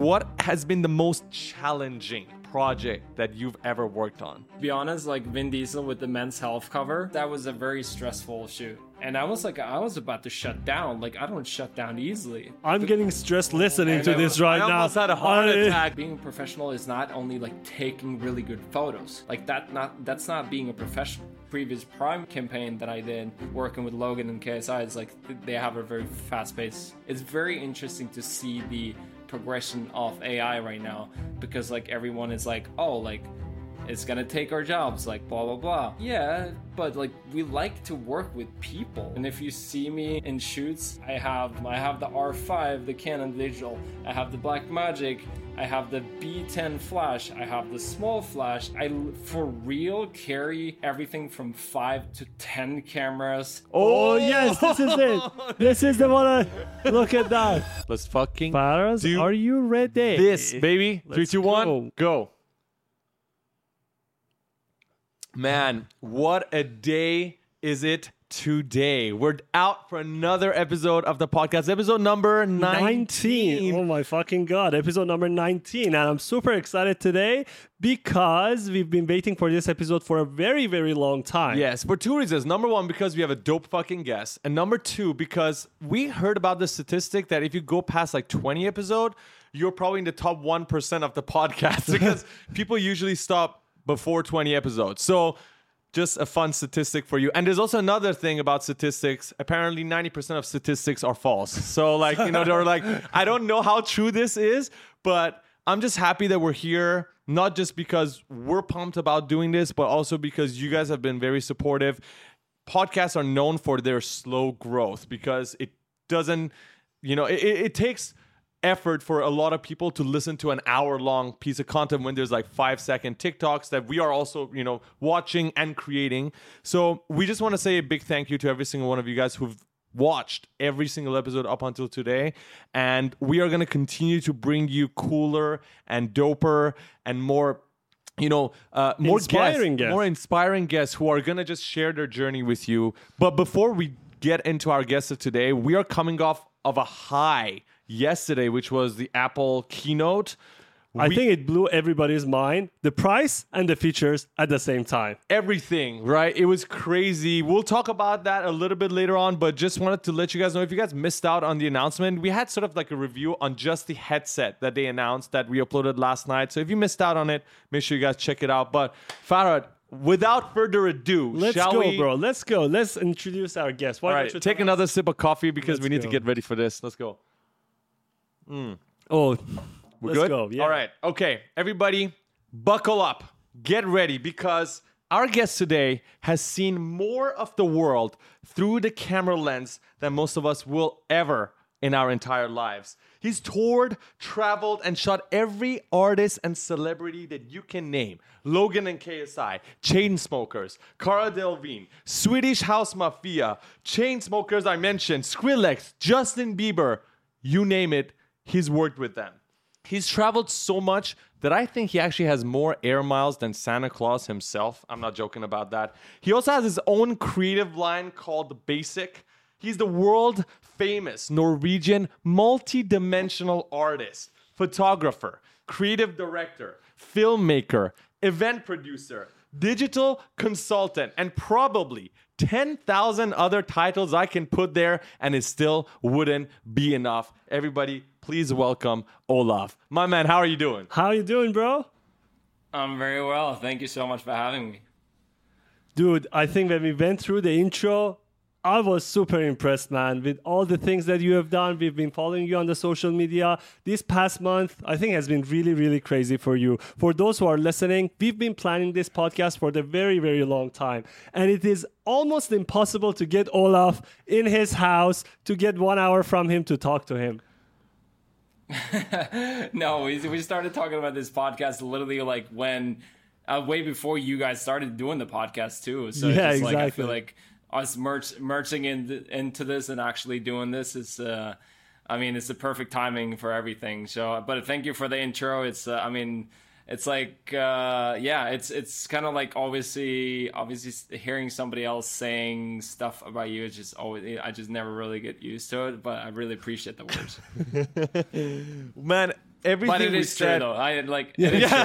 What has been the most challenging project that you've ever worked on? To be honest, like Vin Diesel with the Men's Health cover, that was a very stressful shoot. And I was like, I was about to shut down. Like, I don't shut down easily. I'm getting stressed listening to I this know. right I now. almost had a heart I- attack. Being a professional is not only like taking really good photos. Like that not that's not being a professional. Previous Prime campaign that I did working with Logan and KSI is like they have a very fast pace. It's very interesting to see the progression of AI right now because like everyone is like, oh, like it's gonna take our jobs, like blah blah blah. Yeah, but like we like to work with people. And if you see me in shoots, I have I have the R5, the Canon digital, I have the Black Magic, I have the B10 flash, I have the small flash. I for real carry everything from five to ten cameras. Oh yes, this is it. This is the one. I, look at that. Let's fucking Faraz, do are you ready? this, baby. Three, Let's two, one, go. Man, what a day is it today? We're out for another episode of the podcast, episode number 19. 19. Oh my fucking god, episode number 19. And I'm super excited today because we've been waiting for this episode for a very, very long time. Yes, for two reasons. Number one, because we have a dope fucking guest. And number two, because we heard about the statistic that if you go past like 20 episode, you're probably in the top 1% of the podcast because people usually stop before 20 episodes. So just a fun statistic for you. And there's also another thing about statistics. Apparently 90% of statistics are false. So like, you know, they're like, I don't know how true this is, but I'm just happy that we're here, not just because we're pumped about doing this, but also because you guys have been very supportive. Podcasts are known for their slow growth because it doesn't, you know, it, it it takes effort for a lot of people to listen to an hour long piece of content when there's like five second TikToks that we are also, you know, watching and creating. So we just want to say a big thank you to every single one of you guys who've watched every single episode up until today. And we are going to continue to bring you cooler and doper and more. You know, uh, more Inspiring guests, guests. more inspiring guests who are gonna just share their journey with you. But before we get into our guests of today, we are coming off of a high yesterday, which was the Apple keynote. I We- think it blew everybody's mind. The price and the features at the same time. everything, right? It was crazy. We'll talk about that a little bit later on, but just wanted to let you guys know if you guys missed out on the announcement, we had sort of like a review on just the headset that they announced that we uploaded last night. So if you missed out on it, make sure you guys check it out. But Faraz, without further ado, Let's shall go, we? bro. Let's go. Let's introduce our guest. Why All right, take another sip of coffee because we Let's need to get ready for this. Let's go. Mm. Oh, We're let's good? go. Yeah. All right. Okay. Everybody, buckle up. Get ready because our guest today has seen more of the world through the camera lens than most of us will ever in our entire lives. He's toured, traveled, and shot every artist and celebrity that you can name. Logan and KSI, Chainsmokers, Cara Delevingne, Swedish House Mafia, Chainsmokers I mentioned, Skrillex, Justin Bieber, you name it, he's worked with them. He's traveled so much that I think he actually has more air miles than Santa Claus himself. I'm not joking about that. He also has his own creative line called Basic. He's the world famous Norwegian multi dimensional artist, photographer, creative director, filmmaker, event producer, digital consultant, and probably 10,000 other titles I can put there and it still wouldn't be enough. Everybody, please welcome Olav. My man, how are you doing? How are you doing, bro? I'm very well. Thank you so much for having me. Dude, I think when we went through the intro, I was super impressed, man, with all the things that you have done. We've been following you on the social media. This past month, I think, has been really, really crazy for you. For those who are listening, we've been planning this podcast for the very, very long time. And it is almost impossible to get Olav in his house to get one hour from him to talk to him. No, we, we started talking about this podcast literally like when, uh, way before you guys started doing the podcast too. So Yeah, it's just like I exactly. feel like us merch, merging in, into this and actually doing this is, uh, I mean, it's the perfect timing for everything. So, but thank you for the intro. It's, uh, I mean, it's like, uh, yeah, it's it's kind of like obviously, obviously hearing somebody else saying stuff about you. It's just always, I just never really get used to it. But I really appreciate the words. Man, everything But it is true said. though. I like it is true.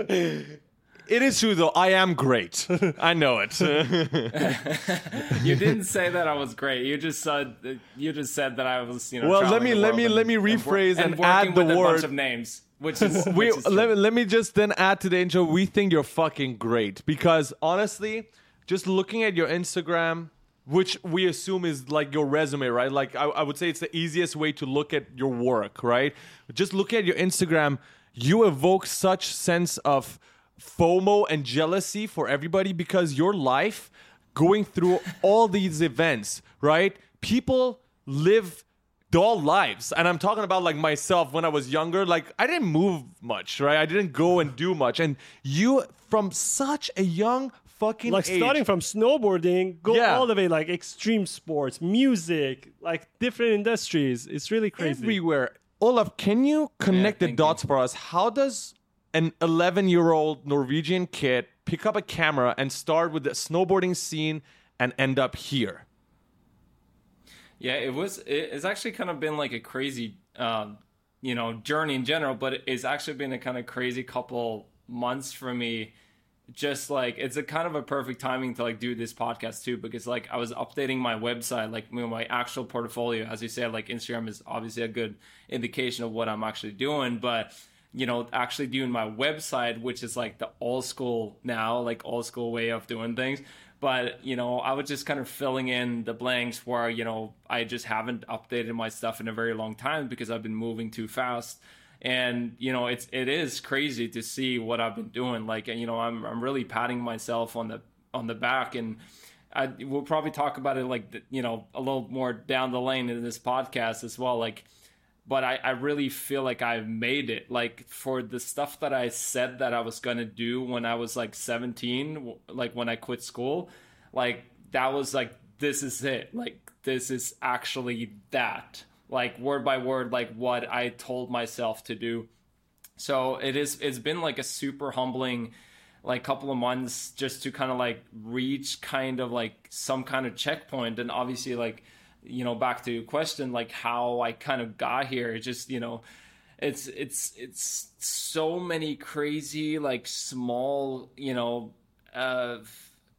It is true. It is true though. I am great. I know it. You didn't say that I was great. You just said you just said that I was, you know. Well, let me- let me- and- let me and wor- rephrase and add the word. bunch of names, which is we which is let, me- let me just then add to the intro. We think you're fucking great because honestly, just looking at your Instagram, which we assume is like your resume, right? Like I, I would say it's the easiest way to look at your work, right? Just looking at your Instagram, you evoke such sense of FOMO and jealousy for everybody because your life going through all these events, right? People live dull lives and i'm talking about like myself when i was younger like i didn't move much right i didn't go and do much and you from such a young fucking like age, starting from snowboarding, go Yeah. all the way like extreme sports, music, like different industries. It's really crazy. everywhere olav can you connect the thank dots for us how does an 11 year old norwegian kid pick up a camera and start with the snowboarding scene and end up here Yeah, it was. It's actually kind of been like a crazy, um, you know, journey in general. But it's actually been a kind of crazy couple months for me. Just like it's a kind of a perfect timing to like do this podcast too, because like I was updating my website, like my actual portfolio. As you said, like Instagram is obviously a good indication of what I'm actually doing, but you know, actually doing my website, which is like the old school now, like old school way of doing things. But you know i was just kind of filling in the blanks where you know i just haven't updated my stuff in a very long time because i've been moving too fast. And you know it's it is crazy to see what i've been doing. Like you know i'm i'm really patting myself on the on the back. And I, we'll probably talk about it like you know a little more down the lane in this podcast as well. Like but I, I really feel like I've made it. Like for the stuff that I said that I was gonna do when I was like 17, like when I quit school, like that was like this is it. Like this is actually that. Like word by word, like what I told myself to do. So it is. It's been like a super humbling, like couple of months just to kind of like reach kind of like some kind of checkpoint, and obviously like you know back to your question like how I kind of got here. Just you know it's it's it's so many crazy like small you know uh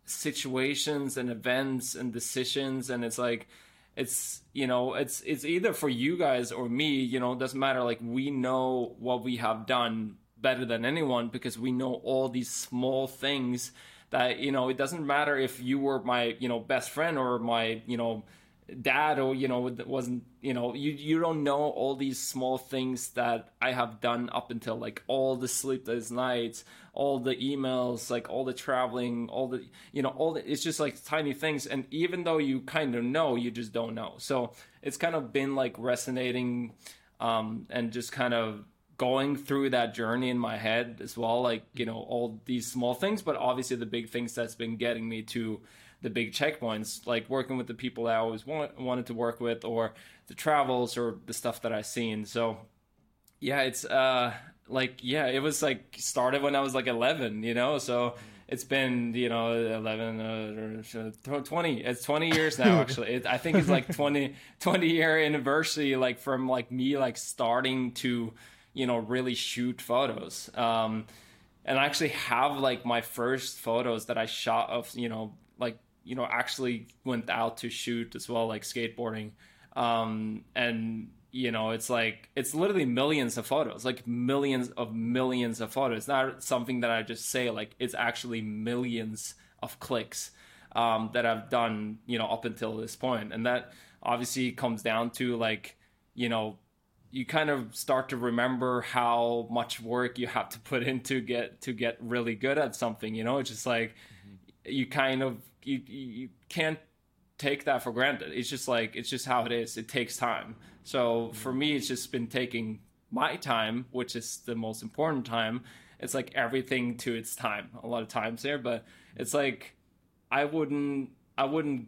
situations and events and decisions and it's like it's you know it's it's either for you guys or me you know it doesn't matter like we know what we have done better than anyone because we know all these small things that you know it doesn't matter if you were my you know best friend or my you know dad or you know wasn't you know you you don't know all these small things that I have done up until like all the sleepless nights all the emails like all the traveling all the you know all the it's just like tiny things. And even though you kind of know you just don't know. So it's kind of been like resonating um and just kind of going through that journey in my head as well like you know all these small things but obviously the big things that's been getting me to the big checkpoints, like working with the people I always want, wanted to work with, or the travels, or the stuff that I've seen. So, yeah, it's uh, like yeah, it was like started when I was like 11, you know. So it's been you know 11, uh, 20. It's 20 years now. Actually, it, I think it's like 20 20 year anniversary, like from like me like starting to you know really shoot photos. Um, and I actually have like my first photos that I shot of you know like you know actually went out to shoot as well like skateboarding. Um and you know it's like it's literally millions of photos like millions of millions of photos. It's not something that i just say like it's actually millions of clicks um that i've done you know up until this point. And that obviously comes down to like you know you kind of start to remember how much work you have to put in to get to get really good at something you know? It's just like you kind of you you can't take that for granted. It's just like it's just how it is. It takes time. So mm-hmm. for me it's just been taking my time which is the most important time. It's like everything to its time. A lot of times there but it's like i wouldn't i wouldn't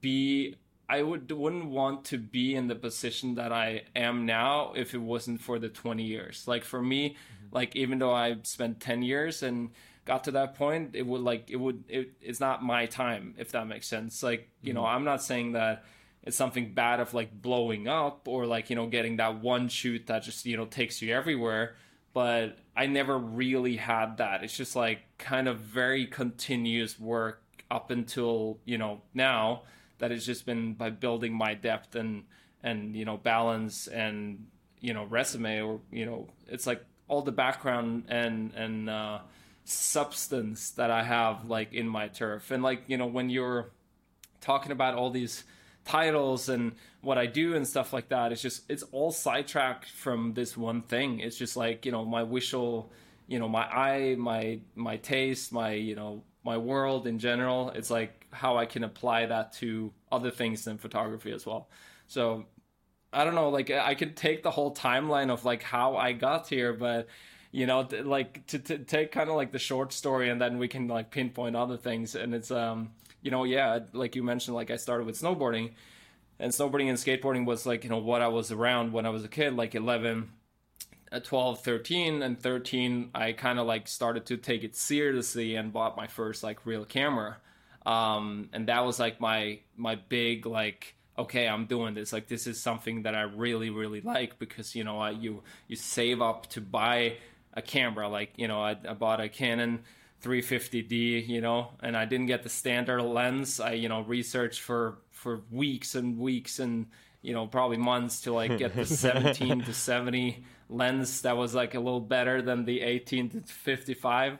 be I would wouldn't want to be in the position that I am now if it wasn't for the 20 years. Like for me, mm-hmm. like even though I spent 10 years and got to that point, it would like it would it, it's not my time if that makes sense. Like, you know, I'm not saying that it's something bad of like blowing up or like you know getting that one shoot that just you know takes you everywhere but i never really had that it's just like kind of very continuous work up until you know now that has just been by building my depth and and you know balance and you know resume or you know it's like all the background and and uh, substance that I have like in my turf. And like you know when you're talking about all these titles and what I do and stuff like that it's just it's all sidetracked from this one thing. It's just like you know my visual you know my eye my my taste my you know my world in general. It's like how I can apply that to other things in photography as well. So I don't know, like I could take the whole timeline of like how I got here, but you know, like to, to take kind of like the short story and then we can like pinpoint other things. And it's, um, you know, yeah, like you mentioned, like I started with snowboarding and snowboarding and skateboarding was like, you know, what I was around when I was a kid, like 11, uh, 12, 13 and 13, I kind of like started to take it seriously and bought my first like real camera. Um, and that was like my, my big, like, okay i'm doing this like this is something that i really really like because you know you you save up to buy a camera like you know I, I bought a canon 350d you know and i didn't get the standard lens. I you know researched for for weeks and weeks and you know probably months to like get the 17 to 70 lens that was like a little better than the 18 to 55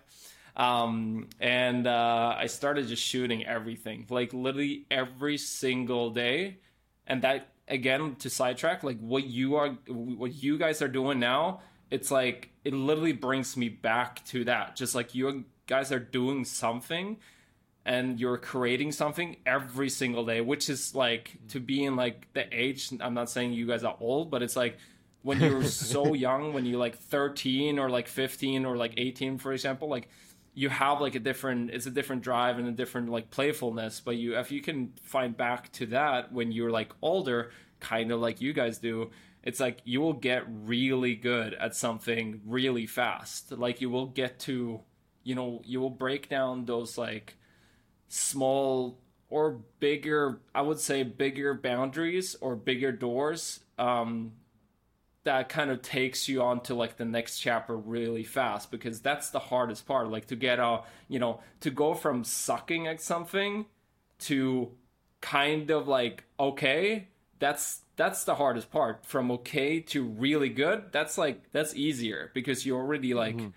um, and uh, I started just shooting everything, like literally every single day. And that again to sidetrack like what you are what you guys are doing now it's like it literally brings me back to that. Just like you guys are doing something and you're creating something every single day which is like to be in like the age i'm not saying you guys are old but it's like when you're so young when you're like 13 or like 15 or like 18 for example like you have like a different it's a different drive and a different like playfulness. But you if you can find back to that when you're like older kind of like you guys do it's like you will get really good at something really fast. Like you will get to you know you will break down those like small or bigger i would say bigger boundaries or bigger doors um that kind of takes you on to like the next chapter really fast because that's the hardest part. Like to get a you know to go from sucking at something to kind of like okay that's that's the hardest part from okay to really good that's like that's easier because you're already like mm-hmm.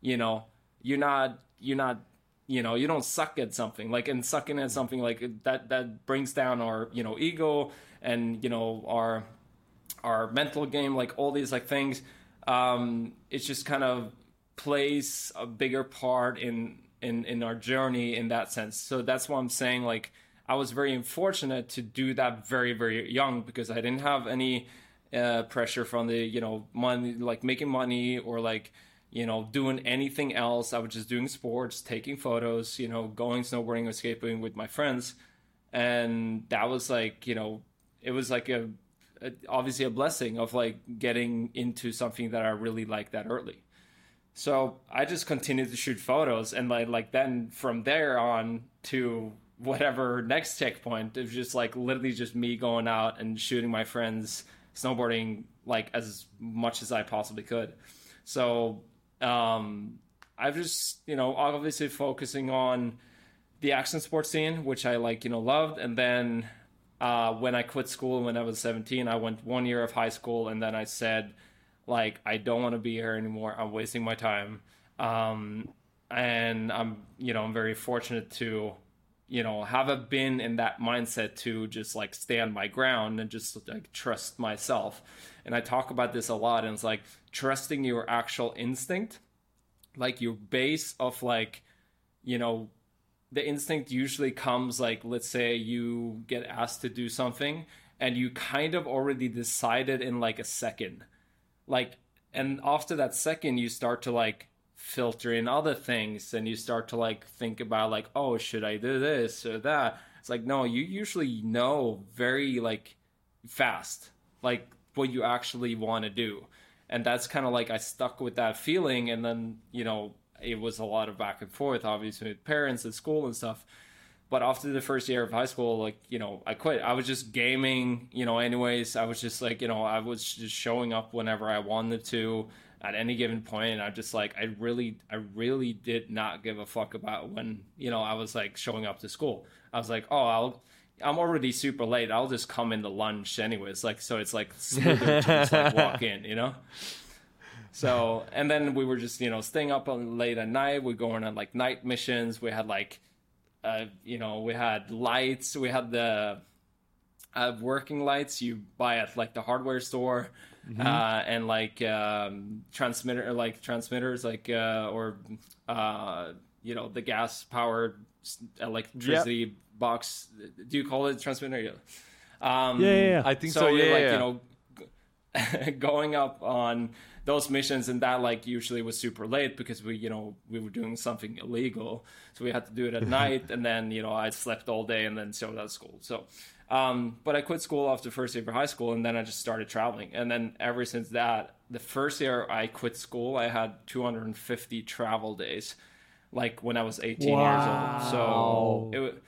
you know you're not you're not you know you don't suck at something like and sucking at something like that that brings down our you know ego and you know our our mental game, like all these like things. Um, it just kind of plays a bigger part in in in our journey in that sense. So that's why I'm saying like I was very unfortunate to do that very very young because I didn't have any uh, pressure from the you know money like making money or like you know doing anything else. I was just doing sports, taking photos, you know, going snowboarding or skateboarding with my friends, and that was like you know it was like a obviously a blessing of like getting into something that I really like that early. So I just continued to shoot photos, and like like then from there on to whatever next checkpoint, was just like literally just me going out and shooting my friends snowboarding like as much as I possibly could. So um, I've just you know obviously focusing on the action sports scene, which I like you know loved, and then uh, when I quit school when I was 17, I went one year of high school and then I said, like, I don't want to be here anymore. I'm wasting my time. Um, and I'm, you know, I'm very fortunate to, you know, have a been in that mindset to just like stand my ground and just like trust myself. And I talk about this a lot. And it's like trusting your actual instinct, like your base of like, you know, the instinct usually comes like let's say you get asked to do something and you kind of already decided in like a second like and after that second you start to like filter in other things and you start to like think about like oh should i do this or that it's like no you usually know very like fast like what you actually want to do and that's kind of like i stuck with that feeling and then you know it was a lot of back and forth, obviously with parents at school and stuff. but after the first year of high school, like you know, I quit. I was just gaming, you know. Anyways, I was just like you know, I was just showing up whenever I wanted to at any given point and i'm just like i really i really did not give a fuck about when you know i was like showing up to school. I was like oh i'll i'm already super late. I'll just come in the lunch anyways. Like so it's like smoother to just like walk in you know? So and then we were just you know staying up late at night. We're going on like night missions. We had like uh you know we had lights. We had the uh, working lights you buy at like the hardware store mm-hmm. uh, and like um, transmitter like transmitters like uh, or uh, you know the gas powered electricity yep. box do you call it transmitter yeah um, yeah, yeah, yeah, i think so, so yeah, like yeah. you know going up on those missions and that like usually was super late because we you know we were doing something illegal so we had to do it at night and then you know i slept all day and then showed at school so um, but I quit school after first year of high school, and then I just started traveling. And then ever since that, the first year I quit school, I had 250 travel days, like when I was 18 wow. years old. So it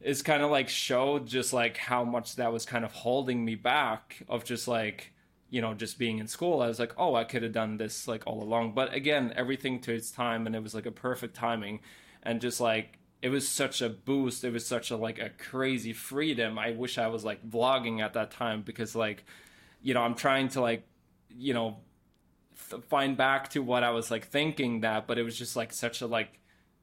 it's kind of like showed just like how much that was kind of holding me back of just like you know just being in school i was like oh i could have done this like all along but again everything to its time and it was like a perfect timing and just like it was such a boost it was such a like a crazy freedom. I wish i was like vlogging at that time because like you know i'm trying to like you know th- find back to what i was like thinking that but it was just like such a like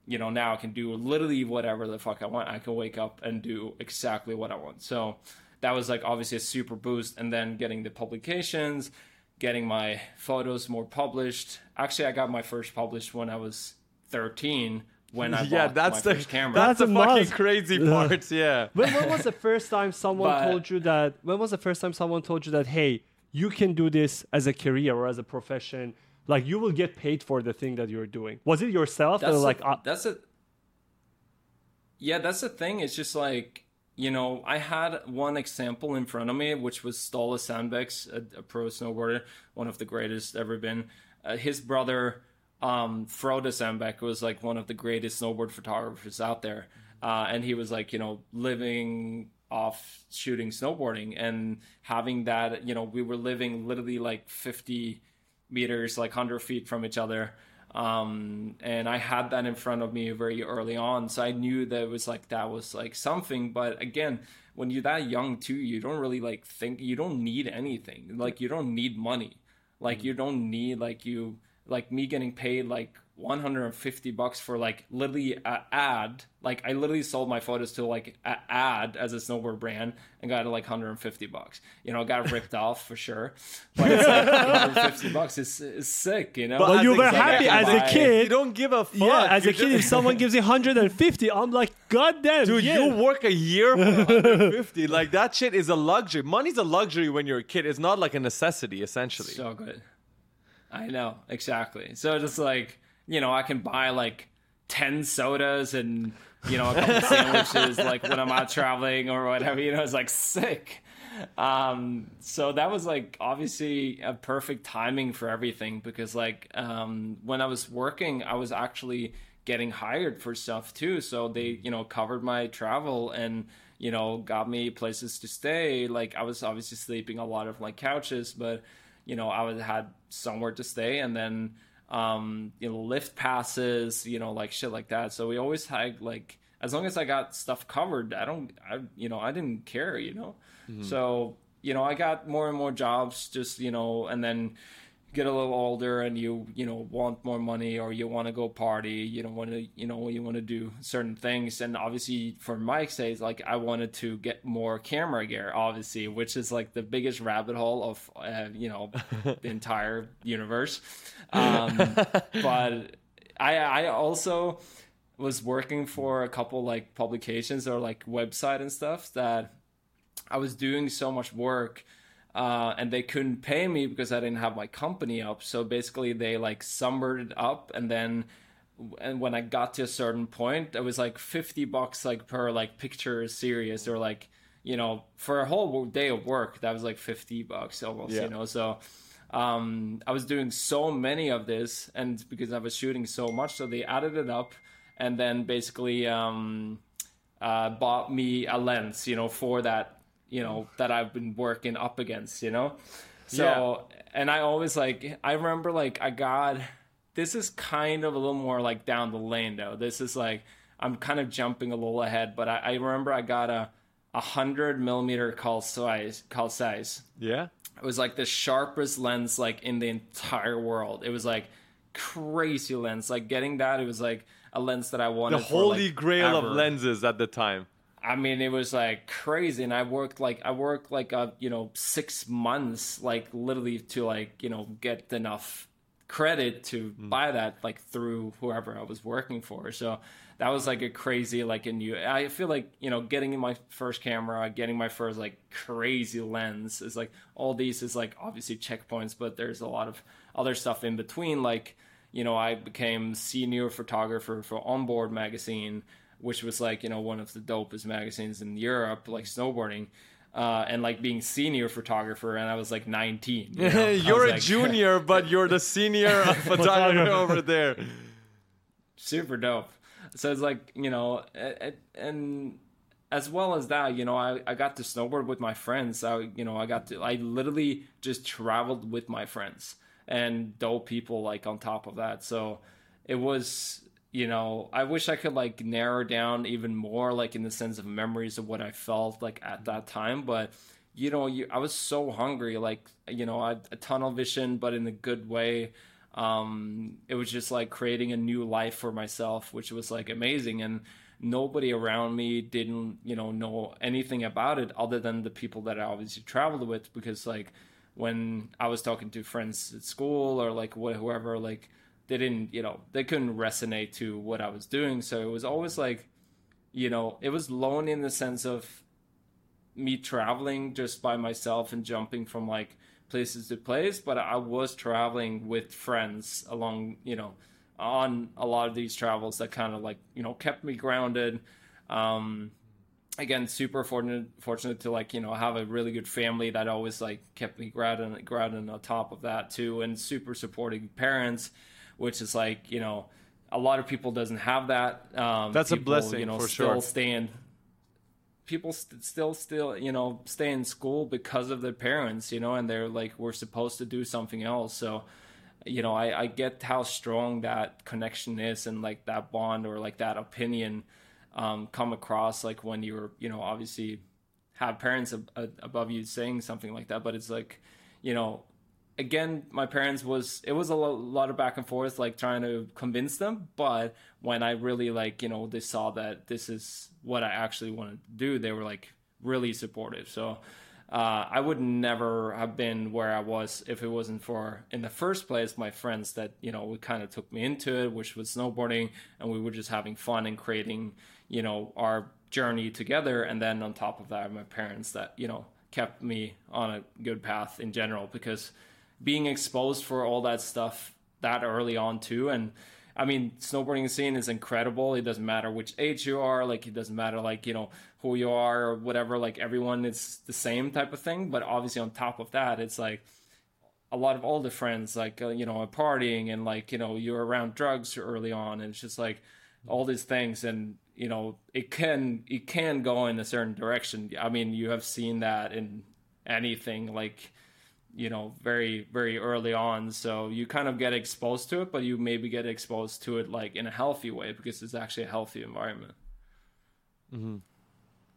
you know now i can do literally whatever the fuck i want. I can wake up and do exactly what i want. So that was like obviously a super boost. And then getting the publications getting my photos more published. Actually i got my first published when i was 13 when I yeah, that's the camera. That's, that's the fucking crazy part. Yeah. when, when was the first time someone but, told you that? When was the first time someone told you that? Hey, you can do this as a career or as a profession. Like you will get paid for the thing that you're doing. Was it yourself? That's or like a, uh, that's a. Yeah, that's the thing. It's just like you know, I had one example in front of me, which was Ståle Sandbech's, a, a pro snowboarder, one of the greatest ever been. Uh, his brother um, Frode Sandbech was like one of the greatest snowboard photographers out there. Uh, and he was like, you know, living off shooting snowboarding and having that, you know, we were living literally like 50 meters, like 100 feet from each other. Um, and I had that in front of me very early on. So I knew that it was like, that was like something. But again, when you're that young too, you don't really like think, you don't need anything. Like, you don't need money. Like, you don't need, like, you, like me getting paid like 150 bucks for like literally a ad. Like i literally sold my photos to like a ad as a snowboard brand and got like 150 bucks. You know got ripped off for sure but it's like 150 bucks is, is sick you know? But you were happy as a kid. you don't give a fuck yeah as a kid if someone gives you 150 i'm like god damn dude yeah. you work a year for 150 like that shit is a luxury. Money's a luxury when you're a kid. It's not like a necessity essentially. So good I know exactly. So just like you know, I can buy like ten sodas and you know a couple sandwiches like when I'm out traveling or whatever. You know, it's like sick. Um, so that was like obviously a perfect timing for everything because like um, when I was working, I was actually getting hired for stuff too. So they you know covered my travel and you know got me places to stay. Like I was obviously sleeping a lot of like couches, but you know, I would had somewhere to stay and then um, you know, lift passes, you know, like shit like that. So we always had like as long as I got stuff covered, I don't I you know, I didn't care, you know. Mm-hmm. So, you know, I got more and more jobs just, you know, and then get a little older and you you know want more money or you want to go party you don't want to you know you want to do certain things. And obviously for my case like i wanted to get more camera gear obviously which is like the biggest rabbit hole of uh, you know the entire universe. Um, but i i also was working for a couple like publications or like website and stuff that i was doing so much work uh, and they couldn't pay me because I didn't have my company up. So basically, they like summered it up, and then and when I got to a certain point, it was like fifty bucks like per like picture series, or like you know for a whole day of work, that was like fifty bucks almost, yeah. you know. So um, I was doing so many of this, and because I was shooting so much, so they added it up, and then basically. Um, uh, bought me a lens, you know, for that, you know, mm. that I've been working up against, you know. So and I always like I remember like I got this is kind of a little more like down the lane though. This is like I'm kind of jumping a little ahead, but I, I remember I got a a hundred millimeter Carl Zeiss Carl Zeiss. Yeah. It was like the sharpest lens like in the entire world. It was like crazy lens. Like getting that, it was like a lens that I wanted. The for, holy like, grail of lenses at the time. I mean, it was like crazy, and I worked like I worked like a you know six months, like literally to like you know get enough credit to mm. buy that like through whoever I was working for. So that was like a crazy like a new. I feel like you know getting my first camera, getting my first like crazy lens is like all these is like obviously checkpoints, but there's a lot of other stuff in between. Like you know, I became senior photographer for Onboard magazine which was like you know one of the dopest magazines in Europe, like snowboarding, uh, and like being senior photographer, and I was like 19. You know? you're a like- junior, but you're the senior photographer over there. super dope. So it's like you know, a- a- and as well as that, you know, I, I got to snowboard with my friends. I you know I got to I literally just traveled with my friends and dope people like on top of that. So it was you know I wish I could like narrow down even more like in the sense of memories of what I felt like at that time, but. You know, you, I was so hungry, like you know, I had a tunnel vision, but in a good way um, it was just like creating a new life for myself, which was like amazing. And nobody around me didn't, you know, know anything about it other than the people that I obviously traveled with. Because like when I was talking to friends at school or like wh- whoever, like they didn't, you know, they couldn't resonate to what I was doing. So it was always like, you know, it was lonely in the sense of me traveling just by myself and jumping from like places to place but i was traveling with friends along you know on a lot of these travels that kind of like you know kept me grounded um again super fortunate fortunate to like you know have a really good family that always like kept me grounded grounded on top of that too and super supporting parents which is like you know a lot of people doesn't have that um That's a blessing, you know for still sure. stand people st- still still you know stay in school because of their parents you know and they're like we're supposed to do something else so you know I, I get how strong that connection is and like that bond or like that opinion um, come across like when you're you know obviously have parents ab- ab- above you saying something like that but it's like you know again my parents was it was a lot of back and forth like trying to convince them but when i really like you know they saw that this is what i actually wanted to do they were like really supportive. So uh, i would never have been where i was if it wasn't for in the first place my friends that you know kind of took me into it which was snowboarding and we were just having fun and creating you know our journey together. And then on top of that my parents that you know kept me on a good path in general because being exposed for all that stuff that early on too. And i mean snowboarding scene is incredible. It doesn't matter which age you are. Like it doesn't matter like you know who you are or whatever. Like everyone is the same type of thing. But obviously on top of that it's like a lot of older friends like uh, you know are partying and like you know you're around drugs early on. And it's just like all these things. And you know it can it can go in a certain direction. I mean you have seen that in anything like you know very very early on. So you kind of get exposed to it but you maybe get exposed to it like in a healthy way because it's actually a healthy environment.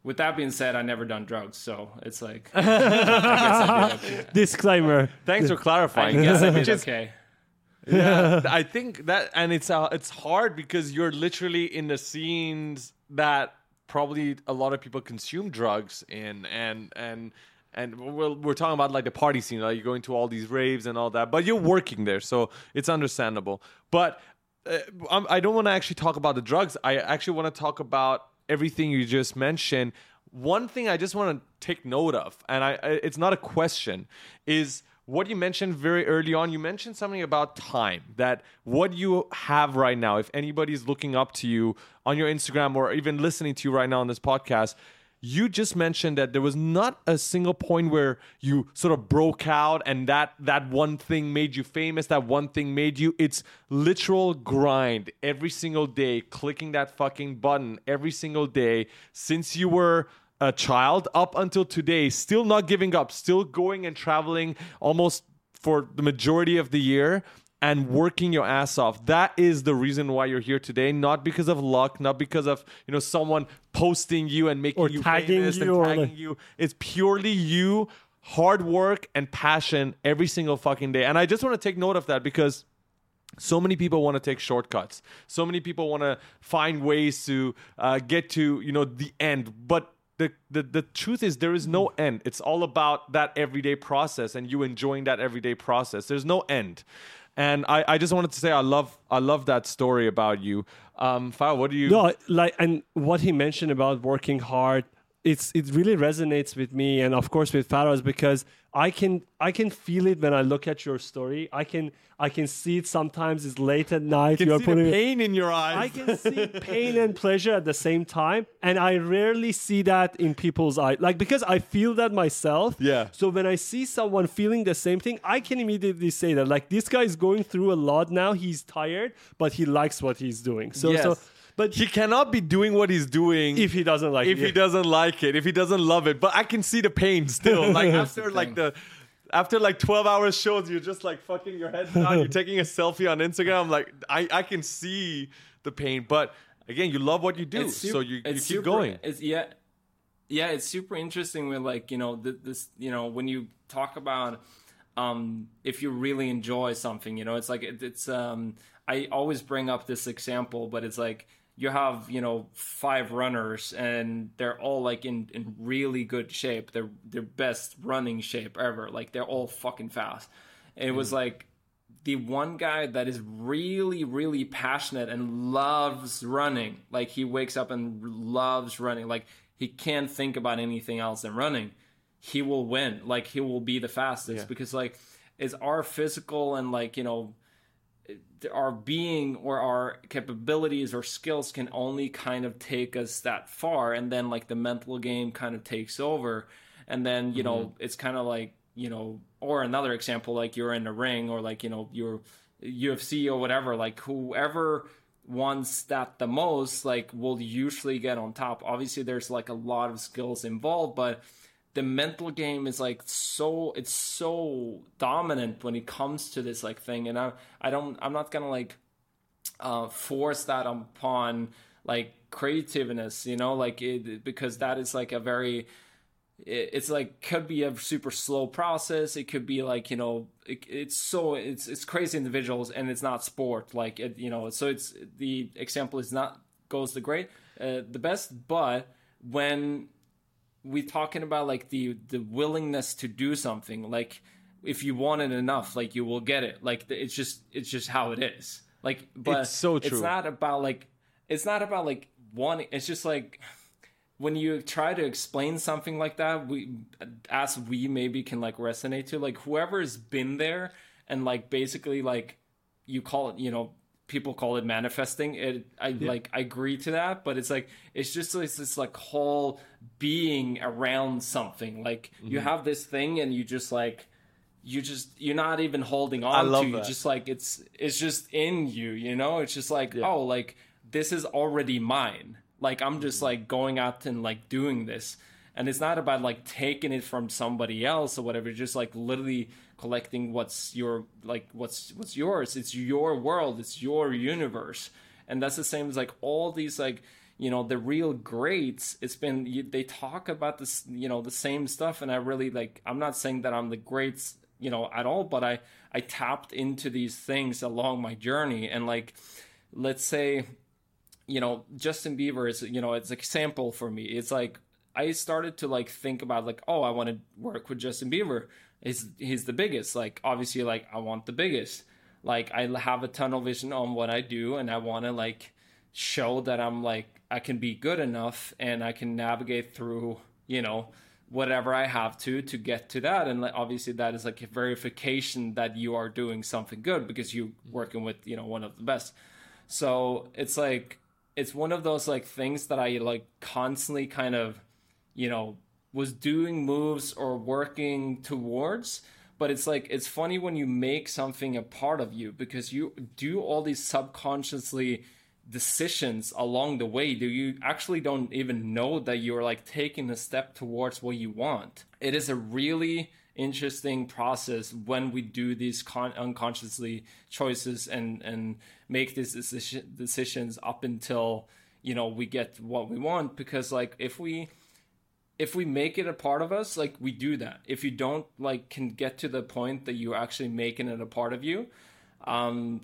With that being said i never done drugs so it's like i i okay Disclaimer. Thanks for i clarifying. guess i did okay. Yeah, I think that, and it's uh, it's hard because you're literally in the scenes that probably a lot of people consume drugs in, and and and we're, we're talking about like the party scene, like you're going to all these raves and all that, but you're working there, so it's understandable. But uh, I'm, I don't want to actually talk about the drugs. I actually want to talk about everything you just mentioned. One thing I just want to take note of, and I, I it's not a question, is what you mentioned very early on. You mentioned something about time. That what you have right now, if anybody's looking up to you on your Instagram or even listening to you right now on this podcast, you just mentioned that there was not a single point where you sort of broke out and that that one thing made you famous that one thing made you it's literal grind every single day clicking that fucking button every single day. Since you were a child up until today still not giving up still going and traveling almost for the majority of the year and working your ass off. That is the reason why you're here today, not because of luck, not because of you know someone posting you and making Or you tagging famous you and tagging like- you. It's purely you, hard work and passion every single fucking day. And I just want to take note of that because so many people want to take shortcuts so many people want to find ways to uh, get to you know the end but the, the the truth is there is no end it's all about that everyday process and you enjoying that everyday process there's no end and I, I just wanted to say I love I love that story about you. Um what do you No, like and what he mentioned about working hard, it's it really resonates with me and of course with Faraz because I can I can feel it when I look at your story. I can I can see it sometimes it's late at night. you are putting pain in your eyes? I can see pain and pleasure at the same time, and I rarely see that in people's eyes. Like because I feel that myself. Yeah. So when I see someone feeling the same thing, I can immediately say that like this guy is going through a lot now. He's tired, but he likes what he's doing. So Yes. so, but he cannot be doing what he's doing if he doesn't like if it, If he doesn't like it, if he doesn't love it. But I can see the pain still. Like after like the after like 12 hours shows, you're just like fucking your head down. You're taking a selfie on Instagram. Like I, I can see the pain. But again, you love what you do. It's so you, you keep super- going. It's yeah, yeah. It's super interesting with like you know th- this you know when you talk about um if you really enjoy something you know it's like it, it's um I always bring up this example but it's like you have you know five runners and they're all like in in really good shape. They're their best running shape ever. Like they're all fucking fast. And it was mm. like the one guy that is really really passionate and loves running. Like he wakes up and loves running. Like he can't think about anything else than running. He will win. Like he will be the fastest because like it's our physical and like you know our being or our capabilities or skills can only kind of take us that far and then like the mental game kind of takes over and then you know mm-hmm. it's kind of like you know or another example like you're in a ring or like you know you're UFC or whatever like whoever wants that the most like will usually get on top. Obviously there's like a lot of skills involved but the mental game is like so it's so dominant when it comes to this like thing and i i don't i'm not gonna like uh force that upon like creativeness you know? Like it because that is like a very it's like could be a super slow process. It could be like you know it, it's so it's it's crazy individuals and it's not sport like it you know? So it's the example is not goes the great uh, the best but when we talking about like the the willingness to do something like if you want it enough like you will get it like it's just it's just how it is like but It's so true. it's not about like it's not about like wanting it's just like when you try to explain something like that we as we maybe can like resonate to like whoever's been there and like basically like you call it you know people call it manifesting it i like i agree to that but it's like it's just it's this like whole being around something. Like you Mm-hmm. have this thing and you just like you just you're not even holding on love to you just like it's it's just in you you know? It's just like oh like this is already mine. Like i'm just like going out and like doing this. And it's not about like taking it from somebody else or whatever. Just like literally collecting what's your like what's what's yours. It's your world. It's your universe. And that's the same as like all these like you know the real greats. It's been you, they talk about this you know the same stuff. And i really like i'm not saying that i'm the greats you know at all but i i tapped into these things along my journey. And like let's say you know justin bieber is you know it's an example for me. It's like i started to like think about like oh i want to work with justin bieber he's he's the biggest. Like obviously like i want the biggest. Like i have a tunnel vision on what i do and i want to like show that i'm like i can be good enough and i can navigate through you know whatever i have to to get to that. And like, obviously that is like a verification that you are doing something good because you're mm-hmm. working with you know one of the best. So it's like it's one of those like things that I like constantly kind of you know, was doing moves or working towards. But it's like, it's funny when you make something a part of you because you do all these subconsciously decisions along the way do you actually don't even know that you're like taking a step towards what you want it is a really interesting process when we do these con- unconsciously choices and and make these decision- decisions up until you know we get what we want because like if we if we make it a part of us like we do that. If you don't like can get to the point that you're actually making it a part of you um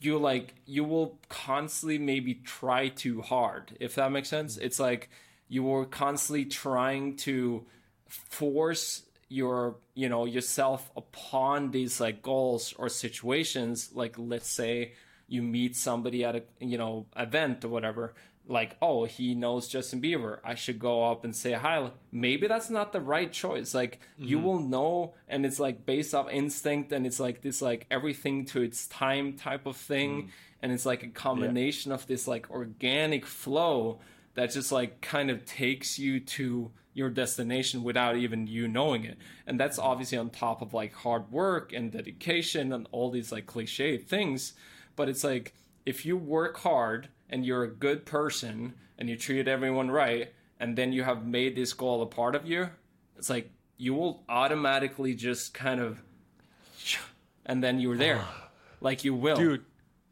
you like you will constantly maybe try too hard if that makes sense. It's like you were constantly trying to force your you know yourself upon these like goals or situations. Like let's say you meet somebody at a you know event or whatever like oh he knows justin bieber i should go up and say hi maybe that's not the right choice like mm-hmm. you will know and it's like based off instinct and it's like this like everything to its time type of thing mm. and it's like a combination yeah. of this like organic flow that just like kind of takes you to your destination without even you knowing it. And that's obviously on top of like hard work and dedication and all these like cliche things. But it's like if you work hard and you're a good person and you treat everyone right, and then you have made this goal a part of you, it's like you will automatically just kind of, and then you're there, like you will, dude.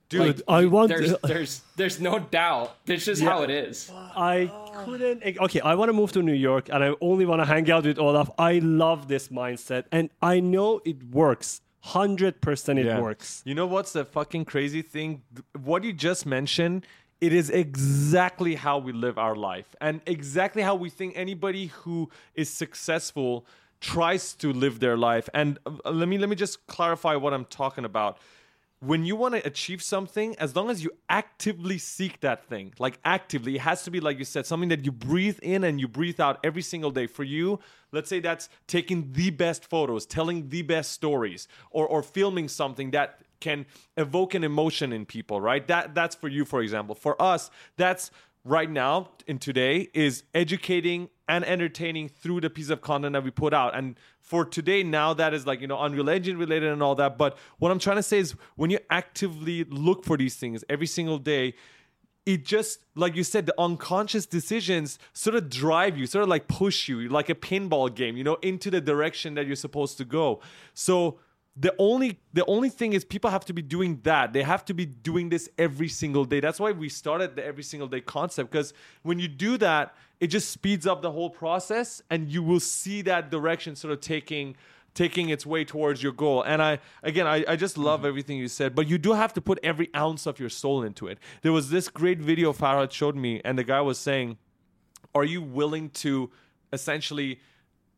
Dude, like, I want. There's, there's, there's no doubt. This is yeah, how it is. I couldn't. Okay, I want to move to New York, and I only want to hang out with Olav. I love this mindset, and I know it works. Hundred percent, it yeah. works. You know what's the fucking crazy thing? What you just mentioned. It is exactly how we live our life, and exactly how we think anybody who is successful tries to live their life. And uh, let me let me just clarify what I'm talking about when you want to achieve something, as long as you actively seek that thing, like actively, it has to be, like you said, something that you breathe in and you breathe out every single day. For you, let's say that's taking the best photos, telling the best stories, or, or filming something that can evoke an emotion in people, right? That that's for you, for example. For us, that's right now in today is educating and entertaining through the piece of content that we put out. And for today, now that is like, you know, Unreal Engine related and all that. But what I'm trying to say is when you actively look for these things every single day, it just like you said the unconscious decisions sort of drive you sort of like push you like a pinball game you know into the direction that you're supposed to go so the only the only thing is people have to be doing that. They have to be doing this every single day. That's why we started the every single day concept because when you do that it just speeds up the whole process and you will see that direction sort of taking taking its way towards your goal. And i again i, I just love mm-hmm. everything you said but you do have to put every ounce of your soul into it. There was this great video farhad showed me and the guy was saying are you willing to essentially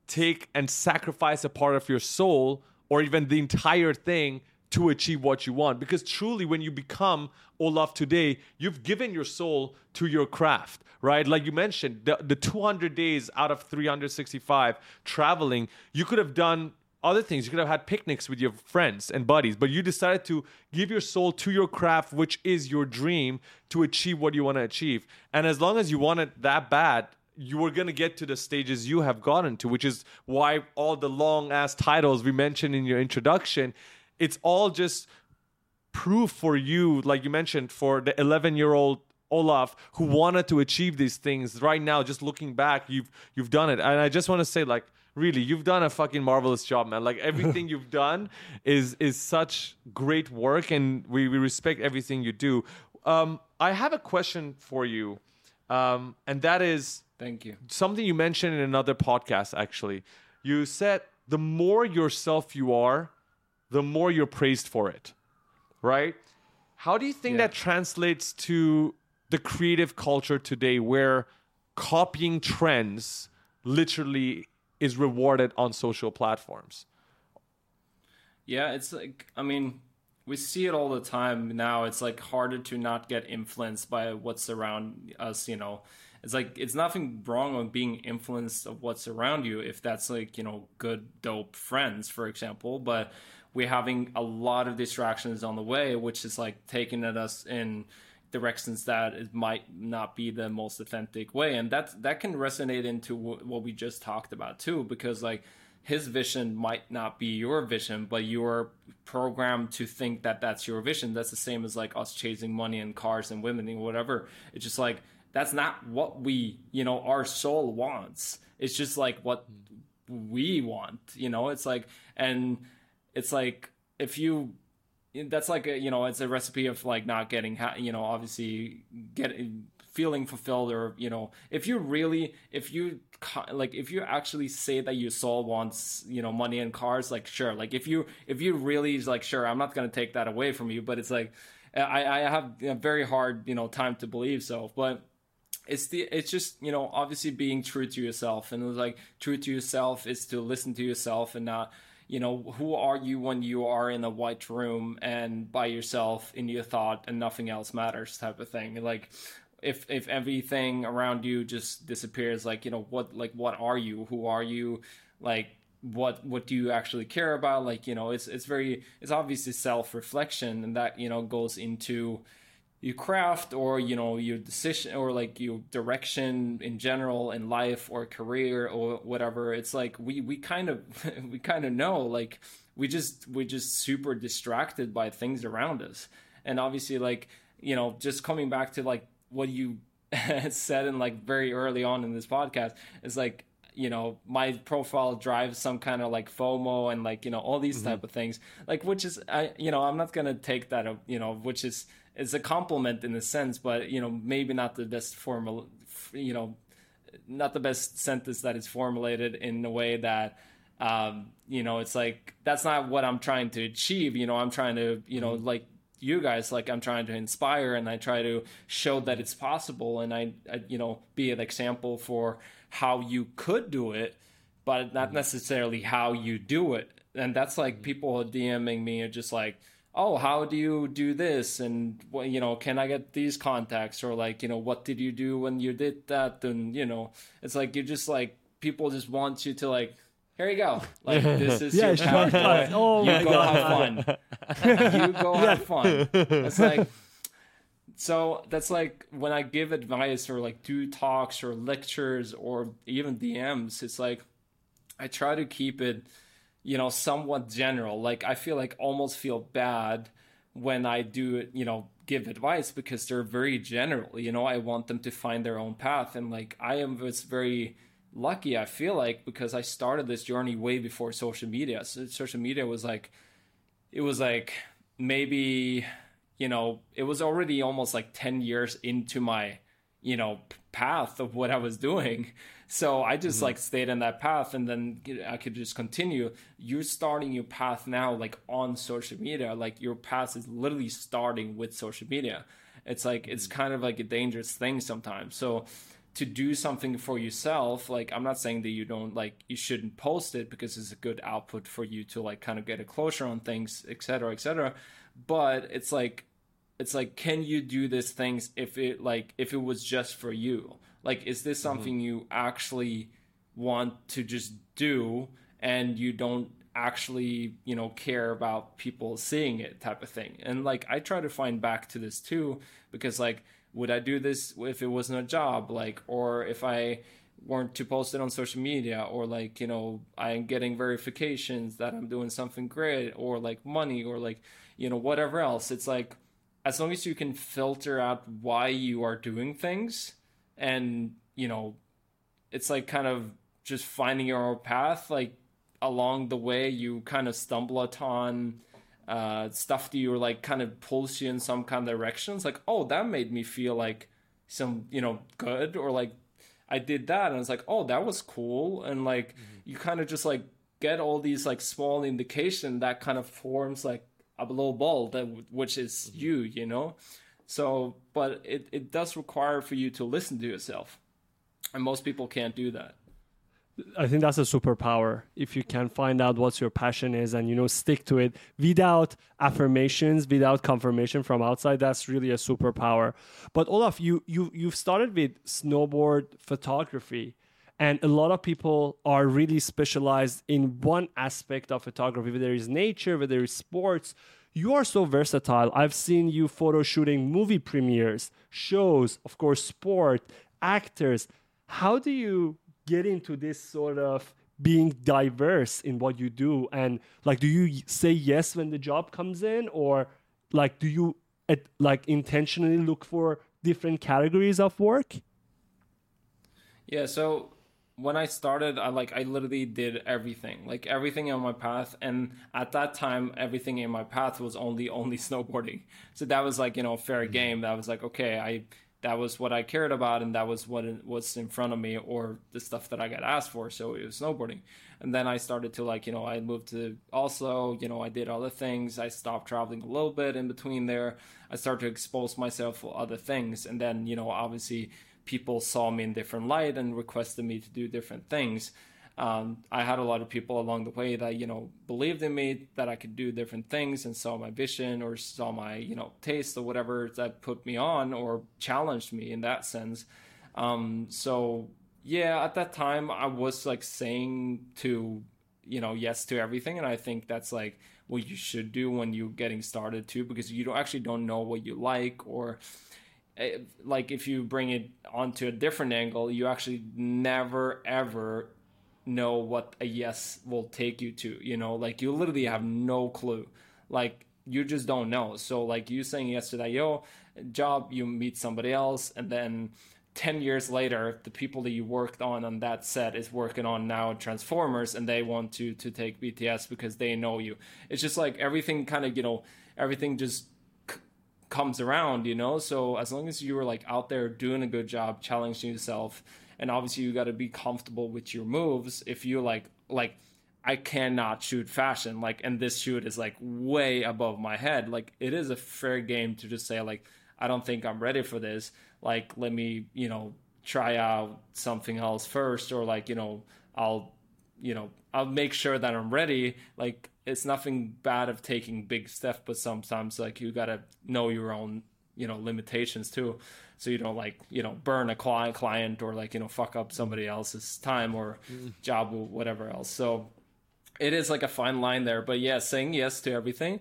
take and sacrifice a part of your soul or even the entire thing to achieve what you want. Because truly, when you become Olav today, you've given your soul to your craft, right? Like you mentioned, the, the 200 days out of 365 traveling, you could have done other things. You could have had picnics with your friends and buddies, but you decided to give your soul to your craft, which is your dream, to achieve what you want to achieve. And as long as you want it that bad, you were going to get to the stages you have gotten to, which is why all the long ass titles we mentioned in your introduction, it's all just proof for you, like you mentioned, for the 11 year old Olav who wanted to achieve these things. Right now, just looking back, you've you've done it, and I just want to say, like, really, you've done a fucking marvelous job, man. Like everything you've done is is such great work, and we we respect everything you do. Um, I have a question for you, um, and that is Thank you. Something you mentioned in another podcast, actually. You said the more yourself you are, the more you're praised for it, right? How do you think yeah. that translates to the creative culture today where copying trends literally is rewarded on social platforms? Yeah, it's like, I mean, we see it all the time now. It's like harder to not get influenced by what's around us, you know it's like it's nothing wrong with being influenced of what's around you if that's like you know good dope friends for example but we're having a lot of distractions on the way which is like taking at us in directions that it might not be the most authentic way and that that can resonate into w- what we just talked about too because like his vision might not be your vision but you're programmed to think that that's your vision. That's the same as like us chasing money and cars and women and whatever. It's just like that's not what we you know our soul wants. It's just like what we want you know? It's like and it's like if you that's like a, you know it's a recipe of like not getting you know obviously getting feeling fulfilled or you know if you really if you like if you actually say that your soul wants you know money and cars like sure. Like if you if you really is like sure i'm not going to take that away from you but it's like i i have a very hard you know time to believe so. But it's the it's just you know obviously being true to yourself and it was like true to yourself is to listen to yourself and not you know, who are you when you are in a white room and by yourself in your thought and nothing else matters type of thing. Like if if everything around you just disappears, like, you know, what like what are you? Who are you? Like what what do you actually care about? Like, you know, it's it's very it's obviously self reflection and that, you know, goes into your craft or you know your decision or like your direction in general in life or career or whatever. It's like we we kind of we kind of know like we just we just super distracted by things around us. And obviously like you know just coming back to like what you said and like very early on in this podcast is like you know my profile drives some kind of like fomo and like you know all these mm-hmm. type of things. Like which is i you know i'm not gonna take that you know which is it's a compliment in a sense, but you know maybe not the best formal, you know, not the best sentence that is formulated in a way that um, you know it's like that's not what I'm trying to achieve. You know, I'm trying to you know mm-hmm. like you guys like i'm trying to inspire and i try to show that it's possible and I, I, you know be an example for how you could do it but not mm-hmm. necessarily how you do it and that's like mm-hmm. people dming me are just like oh how do you do this? And you know can i get these contacts? Or like you know what did you do when you did that? And you know it's like you just like people just want you to like here you go. Like this is yeah, your power oh you go God. have fun. You go have fun. It's like so that's like when i give advice or like do talks or lectures or even dms it's like i try to keep it you know, somewhat general. Like I feel like almost feel bad when I do, you know, give advice because they're very general. You know, I want them to find their own path, and like I am was very lucky. I feel like because I started this journey way before social media. So social media was like, it was like maybe you know, it was already almost like ten years into my you know path of what I was doing. So I just mm-hmm. like stayed in that path and then I could just continue. You're starting your path now like on social media. Like your path is literally starting with social media. It's like it's mm-hmm. kind of like a dangerous thing sometimes. So to do something for yourself, like I'm not saying that you don't like you shouldn't post it because it's a good output for you to like kind of get a closure on things, etc., etc. But it's like it's like can you do these things if it like if it was just for you like is this mm-hmm. something mm-hmm. you actually want to just do and you don't actually you know care about people seeing it type of thing and like i try to find back to this too because like would i do this if it wasn't a job like or if i weren't to post it on social media or like you know i'm getting verifications that i'm doing something great or like money or like you know whatever else it's like as long as you can filter out why you are doing things and you know it's like kind of just finding your own path like along the way you kind of stumble upon uh, stuff that you like kind of pulls you in some kind of directions like oh that made me feel like some you know good or like i did that and it's like oh that was cool and like mm-hmm. you kind of just like get all these like small indication that kind of forms like a little ball that which is mm-hmm. you you know so but it, it does require for you to listen to yourself and most people can't do that I think that's a superpower if you can find out what your passion is and you know stick to it without affirmations, without confirmation from outside. That's really a superpower. But Olav, you you you've started with snowboard photography, and a lot of people are really specialized in one aspect of photography, whether it's nature, whether it's sports you are so versatile. I've seen you photo shooting movie premieres, shows, of course, sport, actors. How do you get into this sort of being diverse in what you do and like do you say yes when the job comes in or like do you at, like intentionally look for different categories of work yeah so when I started, I like I literally did everything, like everything on my path. And at that time, everything in my path was only only snowboarding. So that was like you know fair mm-hmm. game. That was like okay, I that was what I cared about, and that was what was in front of me, or the stuff that I got asked for. So it was snowboarding. And then I started to like you know I moved to Oslo. You know I did other things. I stopped traveling a little bit in between there. I started to expose myself for other things, and then you know obviously people saw me in different light and requested me to do different things. Um, I had a lot of people along the way that you know believed in me that I could do different things and saw my vision or saw my you know taste or whatever that put me on or challenged me in that sense. Um, so yeah, at that time I was like saying to you know yes to everything, and I think that's like what you should do when you're getting started too, because you don't actually don't know what you like or Eh, like if you bring it onto a different angle, you actually never ever know what a yes will take you to. You know, like you literally have no clue. Like you just don't know. So like you saying yes to that yo job, you meet somebody else, and then 10 years later the people that you worked on on that set is working on now transformers and they want to to take bts because they know you it's just like everything kind of you know everything just comes around, you know? So as long as you are like out there doing a good job, challenging yourself, and obviously you got to be comfortable with your moves. If you like, like, I cannot shoot fashion, like, and this shoot is like way above my head. Like, it is a fair game to just say, like, I don't think I'm ready for this. Like, let me, you know, try out something else first, or like, you know, I'll, you know, I'll make sure that I'm ready. Like, it's nothing bad of taking big steps, but sometimes like you gotta know your own you know limitations too, so you don't like you know burn a client client or like you know fuck up somebody else's time or mm. job or whatever else. So it is like a fine line there, but yeah, saying yes to everything.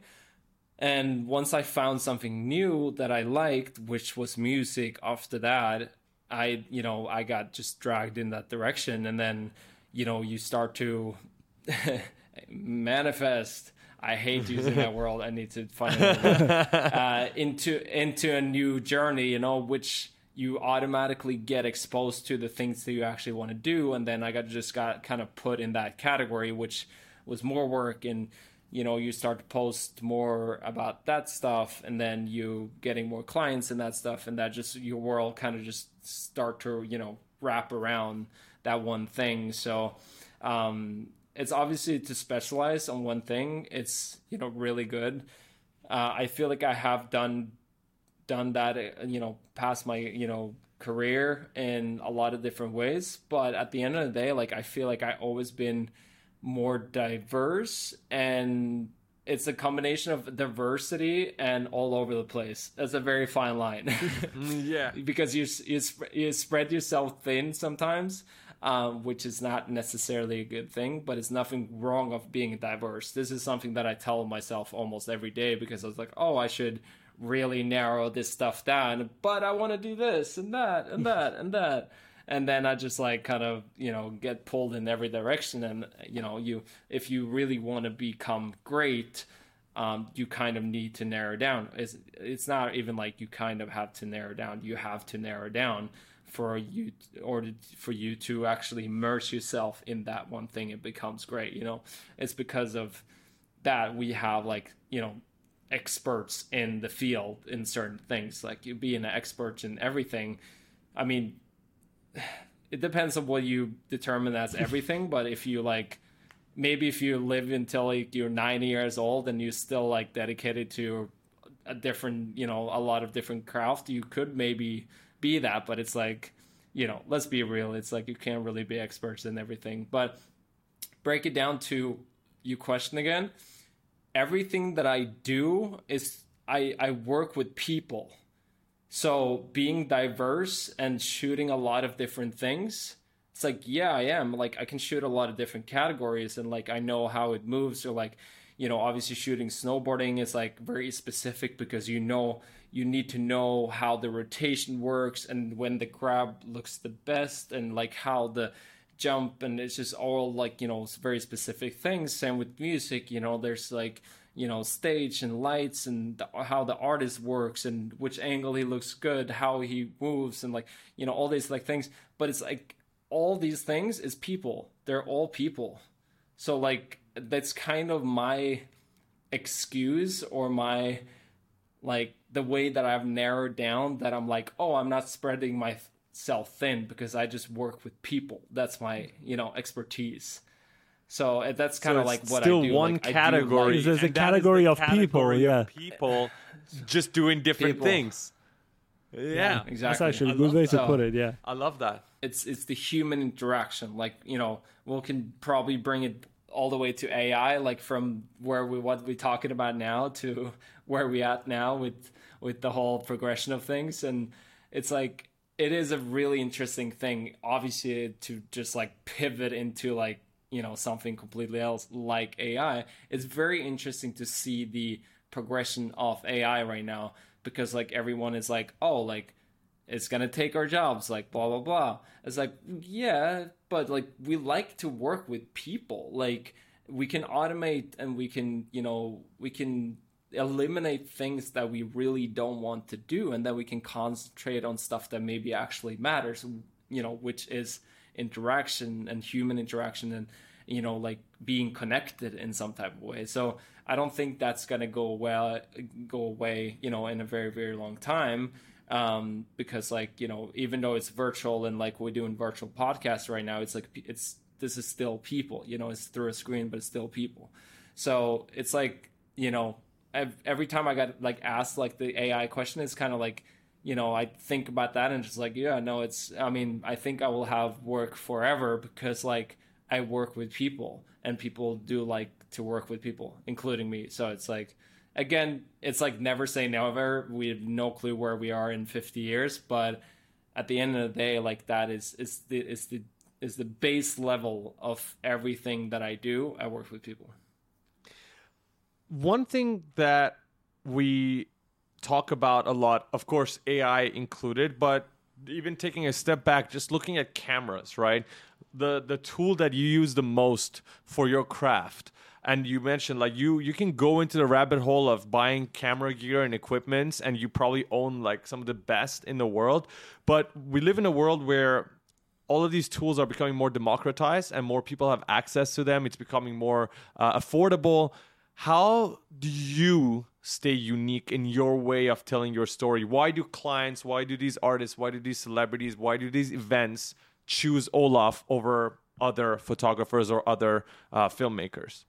And once I found something new that I liked, which was music, after that, I you know I got just dragged in that direction, and then you know you start to manifest. I hate using that word. I need to find uh, into into a new journey. You know, which you automatically get exposed to the things that you actually want to do, and then I got just got kind of put in that category, which was more work and you know you start to post more about that stuff and then you getting more clients and that stuff and that just your world kind of just start to you know wrap around that one thing so um it's obviously to specialize on one thing. It's you know really good. Uh, I feel like I have done done that uh, you know past my you know career in a lot of different ways. But at the end of the day, like I feel like I always been more diverse and it's a combination of diversity and all over the place. That's a very fine line. Mm, yeah, because you you you spread yourself thin sometimes, um, which is not necessarily a good thing, but it's nothing wrong of being diverse. This is something that I tell myself almost every day because I was like, oh, I should really narrow this stuff down, but I want to do this and that and that and that. And then I just like kind of, you know, get pulled in every direction. And, you know, you, if you really want to become great, um, you kind of need to narrow down. It's, it's not even like you kind of have to narrow down. You have to narrow down for you or for you to actually immerse yourself in that one thing it becomes great you know? It's because of that we have like you know experts in the field in certain things like you being an expert in everything. I mean it depends on what you determine as everything but if you like maybe if you live until like you're 90 years old and you're still like dedicated to a different you know a lot of different craft you could maybe be that, but it's like, you know, let's be real. It's like you can't really be experts in everything. But break it down to you question again. Everything that I do is I, I work with people. So being diverse and shooting a lot of different things, it's like, yeah, I am. Like I can shoot a lot of different categories and like I know how it moves or like you know obviously shooting snowboarding is like very specific because you know you need to know how the rotation works and when the grab looks the best and like how the jump and it's just all like you know very specific things. Same with music you know there's like you know stage and lights and the, how the artist works and which angle he looks good how he moves and like you know all these like things. But it's like all these things is people. They're all people. So like that's kind of my excuse or my like the way that I've narrowed down that I'm like, oh, I'm not spreading myself thin because I just work with people. That's my, you know, expertise. So uh, that's kind of like what still I do. one Like, category. like- There's a and that is the category of people, category yeah. people just doing different People. things. Yeah, exactly. That's actually a good love way to put it. Yeah. I love that. it's it's the human interaction like you know we can probably bring it all the way to ai like from where we what we're talking about now to where we at now with with the whole progression of things. And it's like it is a really interesting thing obviously to just like pivot into like you know something completely else like ai it's very interesting to see the progression of ai right now because like everyone is like oh like it's gonna take our jobs like blah blah blah. It's like yeah but like we like to work with people. Like we can automate and we can you know we can eliminate things that we really don't want to do and then we can concentrate on stuff that maybe actually matters you know which is interaction and human interaction and you know like being connected in some type of way. So i don't think that's going to go well go away you know in a very very long time um because like you know even though it's virtual and like we're doing virtual podcasts right now it's like it's this is still people you know it's through a screen but it's still people. So it's like you know every time i got like asked like the ai question it's kind of like you know i think about that and just like yeah no it's i mean i think i will have work forever because like i work with people and people do like to work with people including me. So it's like again it's like never say never we have no clue where we are in 50 years but at the end of the day like that is is the is the is the base level of everything that i do i work with people one thing that we talk about a lot, of course, AI included, but even taking a step back, just looking at cameras, right? The the tool that you use the most for your craft. And you mentioned like you you can go into the rabbit hole of buying camera gear and equipments and you probably own like some of the best in the world. But we live in a world where all of these tools are becoming more democratized and more people have access to them. It's becoming more uh, affordable. How do you stay unique in your way of telling your story? Why do clients, why do these artists, why do these celebrities, why do these events choose Olav over other photographers or other uh, filmmakers?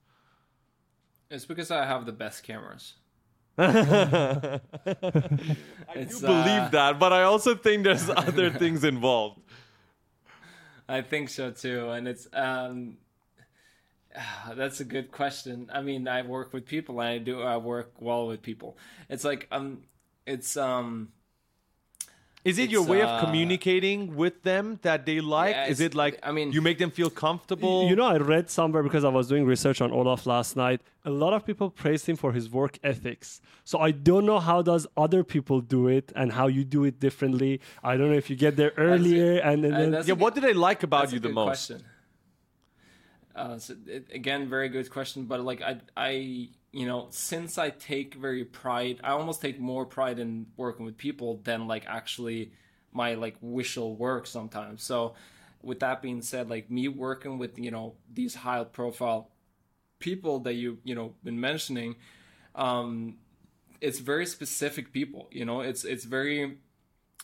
It's because i have the best cameras I It's, do believe uh, that, but I also think there's other things involved. I think so too, and it's um, that's a good question. I mean, I work with people, and I do I work well with people. It's like um, it's um, Is it your way uh, of communicating with them that they like? Yeah, Is it like I mean- you make them feel comfortable? You know, I read somewhere because I was doing research on Olav last night. A lot of people praised him for his work ethics. So I don't know how does other people do it and how you do it differently. I don't know if you get there earlier and, and uh, then yeah, a what good- do they like about you the most? Question. Uh, so it, again, very good question. But like I, I, you know, since I take very pride, I almost take more pride in working with people than like actually my like visual work sometimes. So, with that being said, like me working with you know these high profile people that you you know been mentioning, um, it's very specific people. You know, it's it's very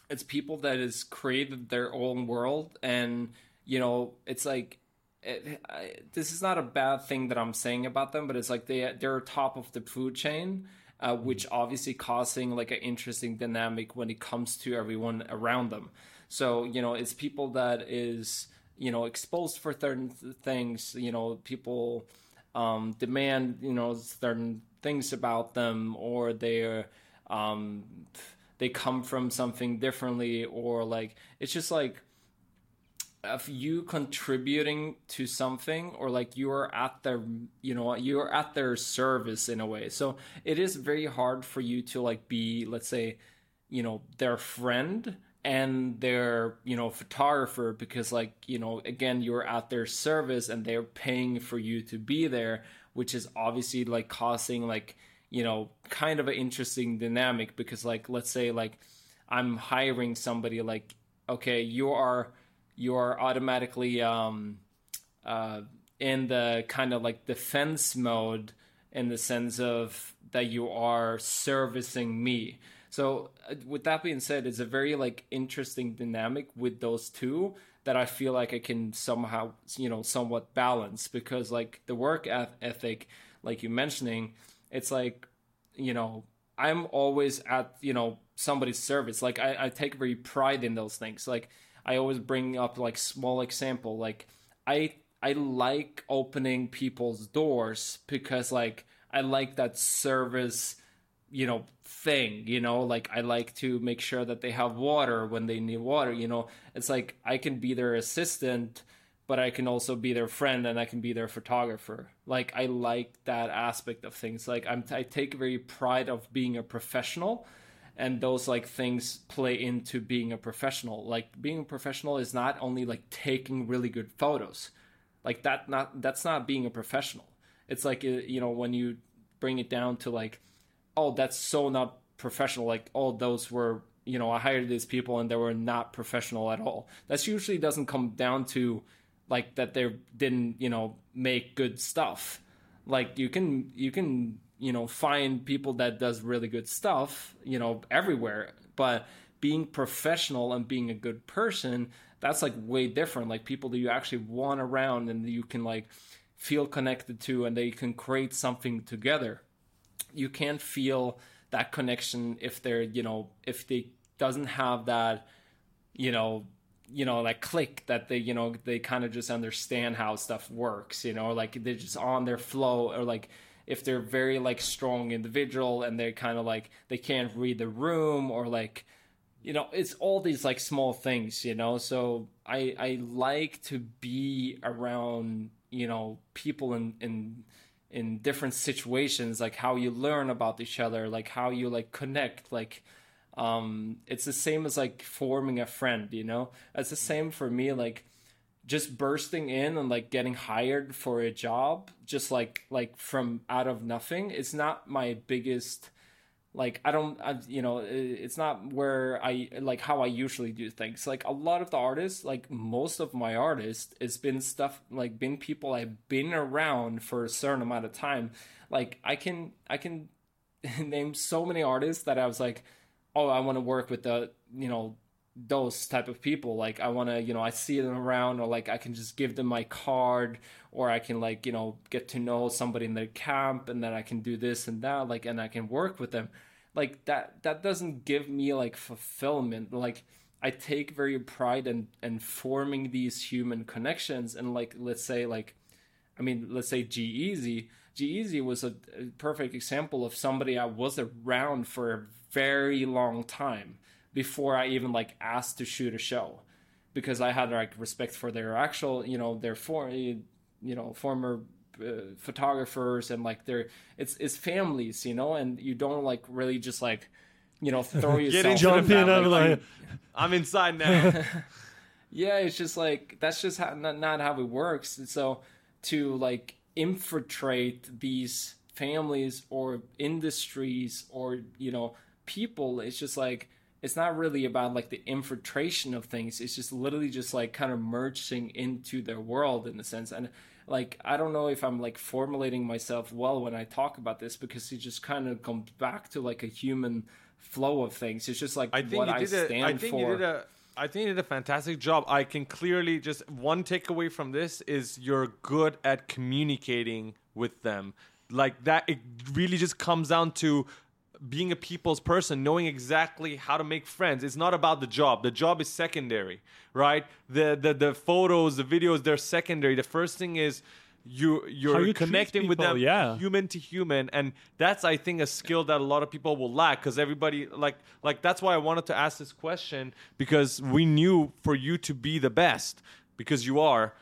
it's people that has created their own world and you know it's like it, I, this is not a bad thing that i'm saying about them but it's like they they're top of the food chain uh, which obviously causing like an interesting dynamic when it comes to everyone around them. So you know it's people that is you know exposed for certain things you know people um, demand you know certain things about them or they're um, they come from something differently or like it's just like of you contributing to something or like you're at their you know you're at their service in a way. So it is very hard for you to like be let's say you know their friend and their you know photographer because like you know again you're at their service and they're paying for you to be there which is obviously like causing like you know kind of an interesting dynamic because like let's say like i'm hiring somebody like okay you are you are automatically um uh in the kind of like defense mode in the sense of that you are servicing me so uh, with that being said, it's a very like interesting dynamic with those two that I feel like I can somehow you know somewhat balance because like the work ethic, like you mentioning, it's like you know I'm always at you know somebody's service. Like I, I take very pride in those things. Like I always bring up like small example. Like I I like opening people's doors because like I like that service you know thing you know? Like i like to make sure that they have water when they need water you know? It's like i can be their assistant but i can also be their friend and i can be their photographer. Like i like that aspect of things. Like i'm i take very pride of being a professional and those like things play into being a professional like being a professional is not only like taking really good photos like that not that's not being a professional it's like uh, you know when you bring it down to like oh, that's so not professional. Like, oh, those were, you know, I hired these people and they were not professional at all. that usually doesn't come down to like that they didn't, you know, make good stuff. Like you can, you can, you know, find people that does really good stuff, you know, everywhere. But being professional and being a good person, that's like way different. Like people that you actually want around and you can like feel connected to and they can create something together you can't feel that connection if they're you know if they doesn't have that you know you know like click that they you know they kind of just understand how stuff works you know like they're just on their flow or like if they're very like strong individual and they're kind of like they can't read the room or like you know it's all these like small things you know? So i i like to be around you know people in in in different situations like how you learn about each other like how you like connect like um it's the same as like forming a friend you know? It's the same for me like just bursting in and like getting hired for a job just like like from out of nothing it's not my biggest like i don't I, you know it's not where i like how i usually do things. Like a lot of the artists like most of my artists it's been stuff like been people i've been around for a certain amount of time. Like i can i can name so many artists that i was like oh i want to work with the you know those type of people. Like i want to you know i see them around or like i can just give them my card or i can like you know get to know somebody in their camp and then i can do this and that like and i can work with them. Like that that doesn't give me like fulfillment. Like i take very pride in in forming these human connections and like let's say like i mean let's say G-Eazy. G-Eazy was a perfect example of somebody i was around for a very long time before i even like asked to shoot a show because i had like respect for their actual you know their for you know former uh, photographers and like they're it's it's families, you know, and you don't like really just like you know throw yourself jump in. I'm like, I'm inside now. yeah, it's just like that's just how, not, not how it works. And so to like infiltrate these families or industries or you know people, it's just like it's not really about like the infiltration of things. It's just literally just like kind of merging into their world in a sense and like I don't know if I'm like formulating myself well when I talk about this because it just kind of comes back to like a human flow of things. It's just like I think what I stand a, I think for. You did a, I think you did a fantastic job. I can clearly just one takeaway from this is you're good at communicating with them. Like that, it really just comes down to being a people's person, knowing exactly how to make friends. It's not about the job. The job is secondary, right? The the the photos, the videos, they're secondary. The first thing is you you're you connecting with them yeah. human to human and that's i think a skill that a lot of people will lack because everybody like like that's why i wanted to ask this question because we knew for you to be the best because you are,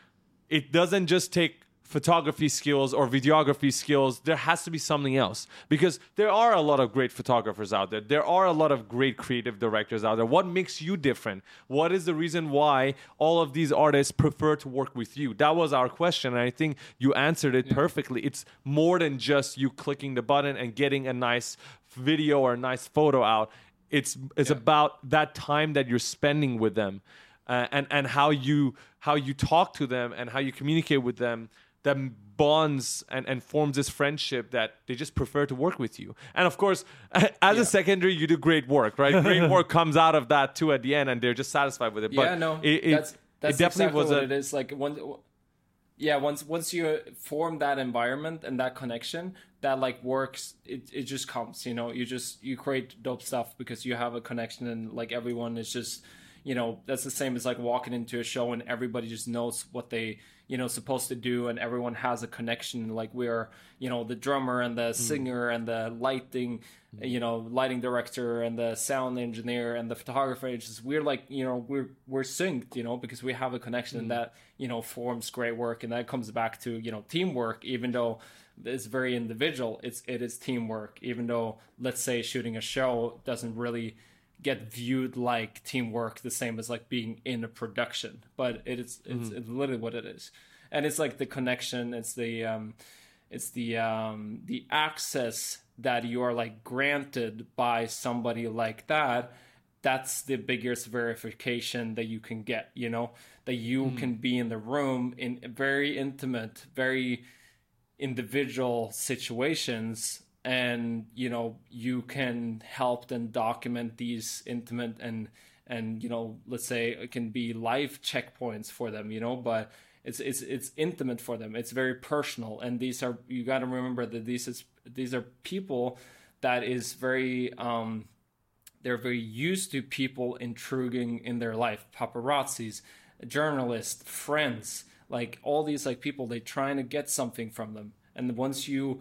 it doesn't just take photography skills or videography skills there has to be something else. Because there are a lot of great photographers out there. There are a lot of great creative directors out there. What makes you different? What is the reason why all of these artists prefer to work with you? That was our question and i think you answered it perfectly. It's more than just you clicking the button and getting a nice video or a nice photo out. It's it's about that time that you're spending with them uh, and and how you how you talk to them and how you communicate with them that bonds and, and forms this friendship that they just prefer to work with you. And of course, as a secondary, you do great work, right? Great work comes out of that too at the end, and they're just satisfied with it. Yeah, but no, it, it, that's that's it definitely exactly was what a it is. Like once, yeah, once once you form that environment and that connection, that like works. It it just comes. You know, you just you create dope stuff because you have a connection and like everyone is just. You know, that's the same as like walking into a show and everybody just knows what they, you know, supposed to do and everyone has a connection. Like we're, you know, the drummer and the mm. singer and the lighting, you know, lighting director and the sound engineer and the photographer. It's just we're like, you know, we're we're synced, you know, because we have a connection and that, you know, forms great work and that comes back to, you know, teamwork, even though it's very individual, it's it is teamwork, even though let's say shooting a show doesn't really get viewed like teamwork the same as like being in a production but it is it's, it's literally what it is. And it's like the connection it's the um it's the um the access that you are like granted by somebody like that that's the biggest verification that you can get you know? That you can be in the room in very intimate very individual situations and you know you can help them document these intimate and and you know let's say it can be live checkpoints for them you know but it's it's it's intimate for them. It's very personal. And these are you got to remember that these is these are people that is very um they're very used to people intruding in their life. Paparazzis journalists friends like all these like people they trying to get something from them. And once you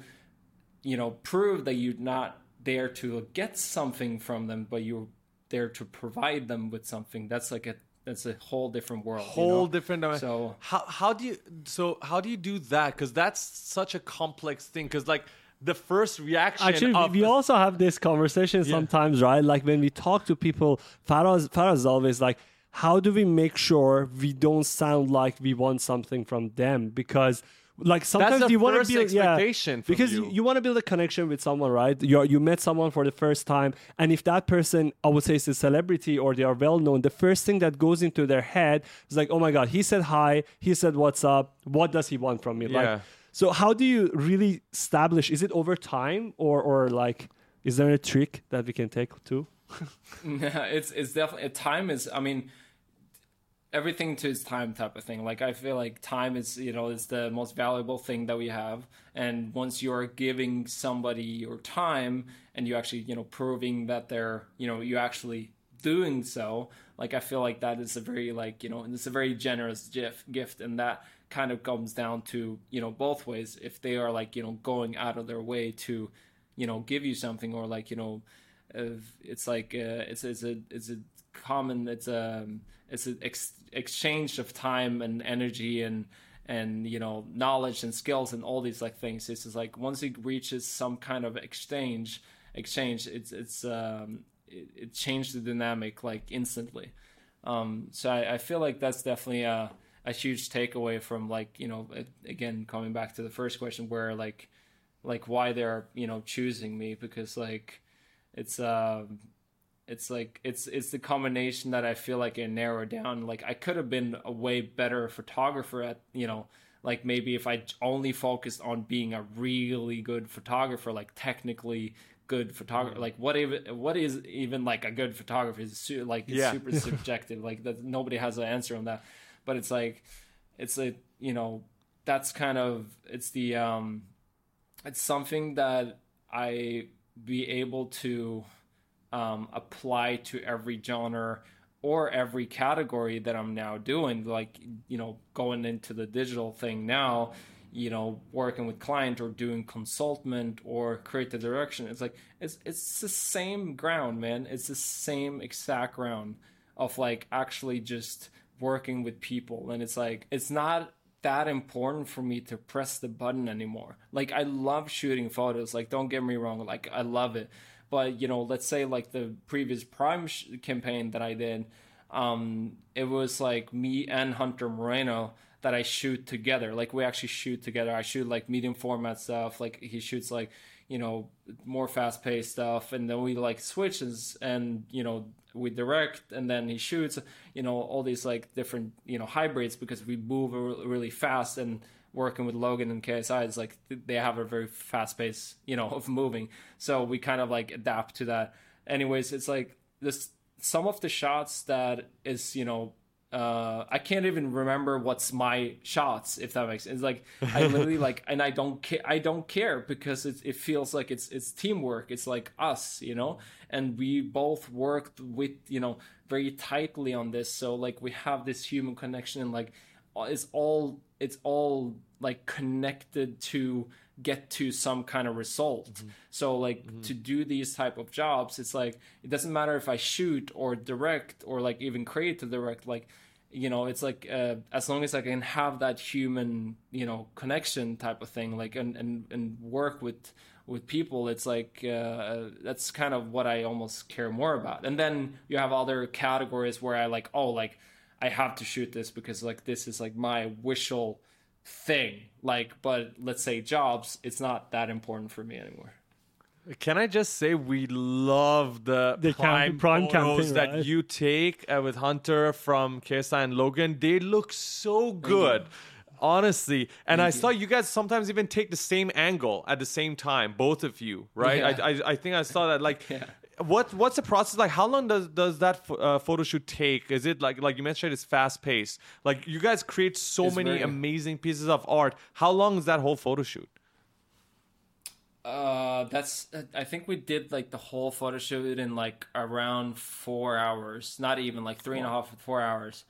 you know prove that you're not there to get something from them but you're there to provide them with something that's like a that's a whole different world you whole know? different dynamic. So- how how do you so how do you do that? Because that's such a complex thing. Because like the first reaction Actually, of we the- also have this conversation sometimes, right? Like when we talk to people, Faraz, Faraz is always like, how do we make sure we don't sound like we want something from them? Because like sometimes the you want to build yeah, expectation from because you. you, want to build a connection with someone, right? You you met someone for the first time, and if that person, I would say, is a celebrity or they are well known, the first thing that goes into their head is like, oh my god, he said hi, he said what's up, what does he want from me? Yeah. Like, so how do you really establish? Is it over time or or like is there a trick that we can take too? it's it's definitely time is i mean everything to its time type of thing. Like i feel like time is you know is the most valuable thing that we have. And once you're giving somebody your time and you actually you know proving that they're you know you actually doing so like i feel like that is a very like you know and it's a very generous gift gift. And that kind of comes down to you know both ways. If they are like you know going out of their way to you know give you something or like you know it's like uh, it's it's a it's a common it's a it's an ex- exchange of time and energy and and you know knowledge and skills and all these like things. It's just like once it reaches some kind of exchange exchange it's it's um it, it changed the dynamic like instantly. Um so I, I feel like that's definitely a a huge takeaway from like you know again coming back to the first question where like like why they're you know choosing me because like it's um it's like it's it's the combination that I feel like it narrowed down. Like I could have been a way better photographer at you know like maybe if I only focused on being a really good photographer, like technically good photographer. Like what even what is even like a good photographer? Is su- like it's Yeah. super subjective. Like that nobody has an answer on that. But it's like it's a you know that's kind of it's the um it's something that I be able to um, apply to every genre or every category that I'm now doing. Like, you know, going into the digital thing now, you know, working with client or doing consultment or creative direction. It's like it's it's the same ground, man. It's the same exact ground of like actually just working with people and it's like it's not that important for me to press the button anymore like i love shooting photos like don't get me wrong like i love it but you know let's say like the previous prime sh- campaign that i did um it was like me and hunter moreno that i shoot together. Like we actually shoot together. I shoot like medium format stuff. Like he shoots like you know more fast paced stuff. And then we like switches and you know we direct and then he shoots you know all these like different you know hybrids because we move really fast. And working with Logan and KSI is like they have a very fast pace you know of moving so we kind of like adapt to that anyways it's like this some of the shots that is you know uh, I can't even remember what's my shots if that makes sense. It's like I literally like, and I don't care. I don't care because it, it feels like it's it's teamwork. It's like us, you know, and we both worked with you know very tightly on this. So like we have this human connection, and like it's all it's all like connected to get to some kind of result mm-hmm. so like mm-hmm. to do these type of jobs it's like it doesn't matter if i shoot or direct or like even create to direct like you know it's like uh, as long as i can have that human you know connection type of thing like and and, and work with with people it's like uh, that's kind of what i almost care more about and then you have other categories where i like oh like i have to shoot this because like this is like my wishful thing like but let's say jobs it's not that important for me anymore can I just say we love the, the prime, prime photos campaign, that right? you take uh, with Hunter from KSI and Logan? They look so good. Honestly, and Thank I you. saw you guys sometimes even take the same angle at the same time, both of you, right? Yeah. I, I, I think I saw that. Like, Yeah. What what's the process like? How long does does that uh, photo shoot take? Is it like like you mentioned, it's fast paced. Like you guys create so It's many very- amazing pieces of art. How long is that whole photo shoot? Uh, that's. I think we did like the whole photo shoot in like around four hours, not even like three and a half, four hours.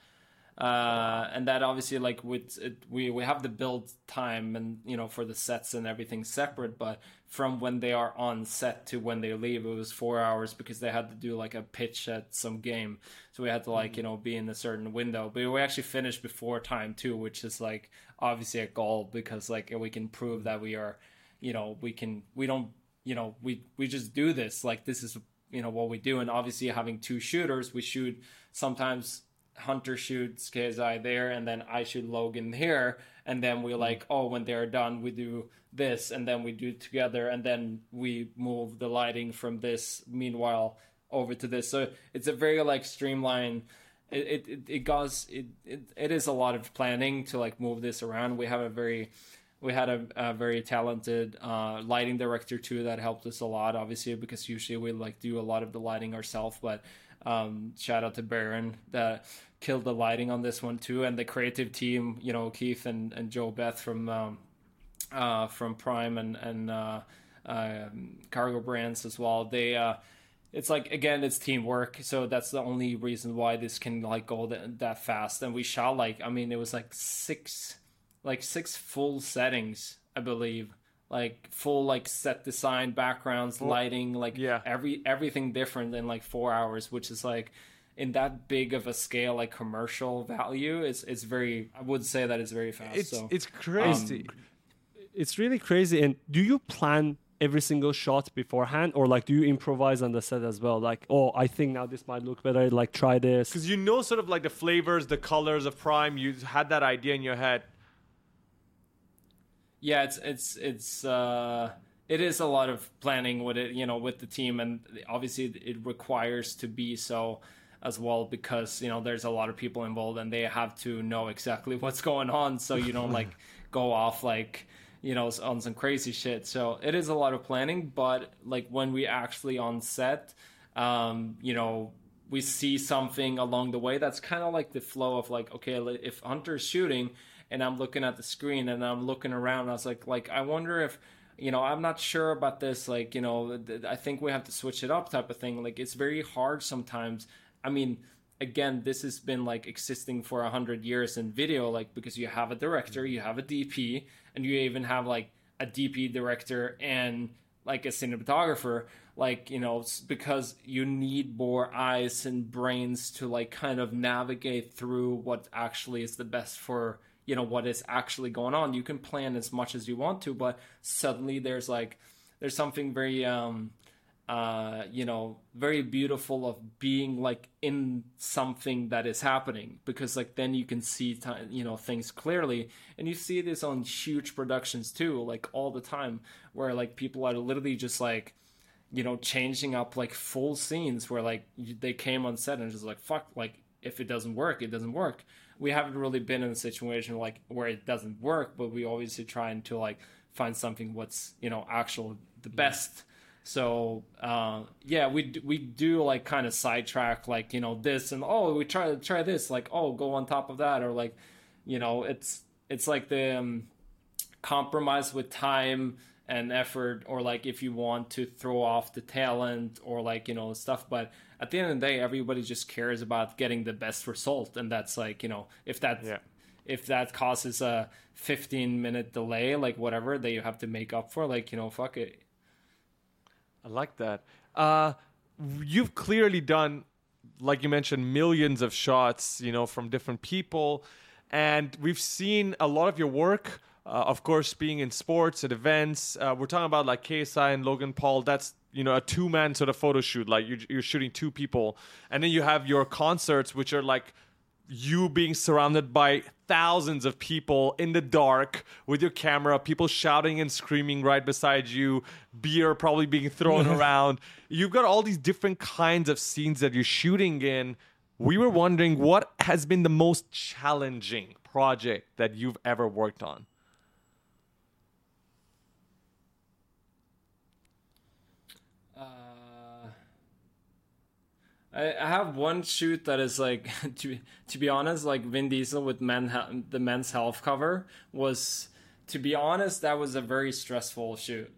Uh, and that obviously like with it, we we have the build time and you know for the sets and everything separate, but from when they are on set to when they leave, it was four hours because they had to do like a pitch at some game, so we had to like you know be in a certain window. But we actually finished before time too, which is like obviously a goal because like we can prove that we are you know we can we don't you know we we just do this. Like this is you know what we do. And obviously having two shooters we shoot sometimes hunter shoots KSI there and then I shoot Logan here and then we like oh when they're done we do this and then we do it together and then we move the lighting from this meanwhile over to this. So it's a very like streamlined it it, it, it goes it, it it is a lot of planning to like move this around. We have a very we had a, a very talented uh, lighting director too that helped us a lot obviously because usually we like do a lot of the lighting ourselves but um, shout out to Baron that killed the lighting on this one too and the creative team you know Keith and, and Joe Beth from um, uh, from Prime and and uh, um, Congo Brands as well. They uh, it's like again it's teamwork so that's the only reason why this can like go that, that fast. And we shot like i mean it was like six like six full settings i believe like full like set design backgrounds lighting like yeah. every everything different in like four hours which is like in that big of a scale like commercial value it's it's very i would say that it's very fast It's so it's um, crazy. It's really crazy. And do you plan every single shot beforehand, or like do you improvise on the set as well? Like, oh, I think now this might look better. Like, try this. Because you know, sort of like the flavors, the colors of Prime. You had that idea in your head. Yeah it's it's it's uh it is a lot of planning with it you know with the team and obviously it requires to be so as well because you know there's a lot of people involved and they have to know exactly what's going on. So you don't like go off like you know on some crazy shit. So it is a lot of planning but like when we actually on set um you know we see something along the way that's kind of like the flow of like okay if hunter's shooting and i'm looking at the screen and i'm looking around. I was like like i wonder if you know i'm not sure about this like you know i think we have to switch it up type of thing. Like it's very hard sometimes. I mean again this has been like existing for a hundred years in video like because you have a director you have a dp and you even have like a dp director and like a cinematographer like you know because you need more eyes and brains to like kind of navigate through what actually is the best for you know what is actually going on. You can plan as much as you want to but suddenly there's like there's something very um uh you know very beautiful of being like in something that is happening because like then you can see ti you know things clearly. And you see this on huge productions too like all the time where like people are literally just like you know changing up like full scenes where like they came on set and just like fuck like if it doesn't work it doesn't work we haven't really been in a situation like where it doesn't work but we obviously trying to like find something what's you know actual the best. So uh, yeah we d- we do like kind of sidetrack like you know this and oh we try try this like oh go on top of that or like you know it's it's like the um, compromise with time and effort or like if you want to throw off the talent or like you know stuff but at the end of the day everybody just cares about getting the best result and that's like you know if that Yeah. if that causes a 15 minute delay like whatever that you have to make up for like you know fuck it I like that. Uh, you've clearly done, like you mentioned, millions of shots, you know, from different people, and we've seen a lot of your work. Uh, of course, being in sports and events, uh, we're talking about like KSI and Logan Paul. That's you know a two man sort of photo shoot. Like you're, you're shooting two people, and then you have your concerts, which are like you being surrounded by thousands of people in the dark with your camera, people shouting and screaming right beside you, beer probably being thrown around. You've got all these different kinds of scenes that you're shooting in. We were wondering what has been the most challenging project that you've ever worked on? I, I have one shoot that is like to to be honest, like Vin Diesel with men the men's health cover was to be honest that was a very stressful shoot.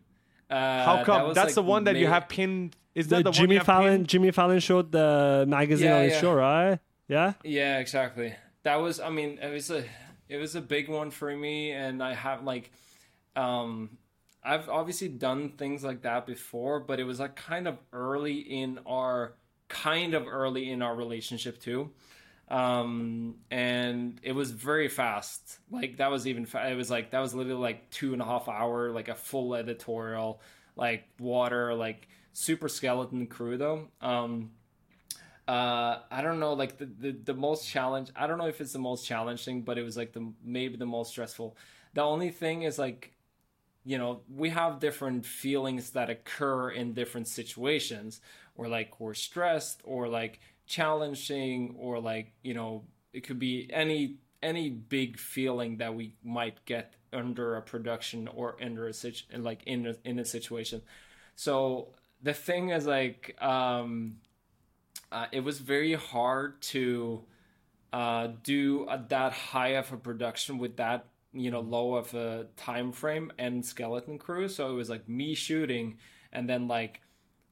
Uh, How come? was, That's like, the one that you have pinned. Is that the one Jimmy you Fallon pinned? Jimmy Fallon showed the magazine Yeah, on his yeah. show, right? Yeah. Yeah, exactly. That was I mean, it was a it was a big one for me and I have like um I've obviously done things like that before, but it was like kind of early in our kind of early in our relationship too. Um and it was very fast. Like that was even fa- it was like that was literally like two and a half hour, like a full editorial, like water, like super skeleton crew though. Um uh i don't know like the, the the most challenge i don't know if it's the most challenging but it was like the maybe the most stressful the only thing is like you know we have different feelings that occur in different situations or like we're stressed or like challenging or like you know it could be any any big feeling that we might get under a production or under a situ- like in a, in a situation. So the thing is like um uh, it was very hard to uh, do a, that high of a production with that you know low of a time frame and skeleton crew. So it was like me shooting and then like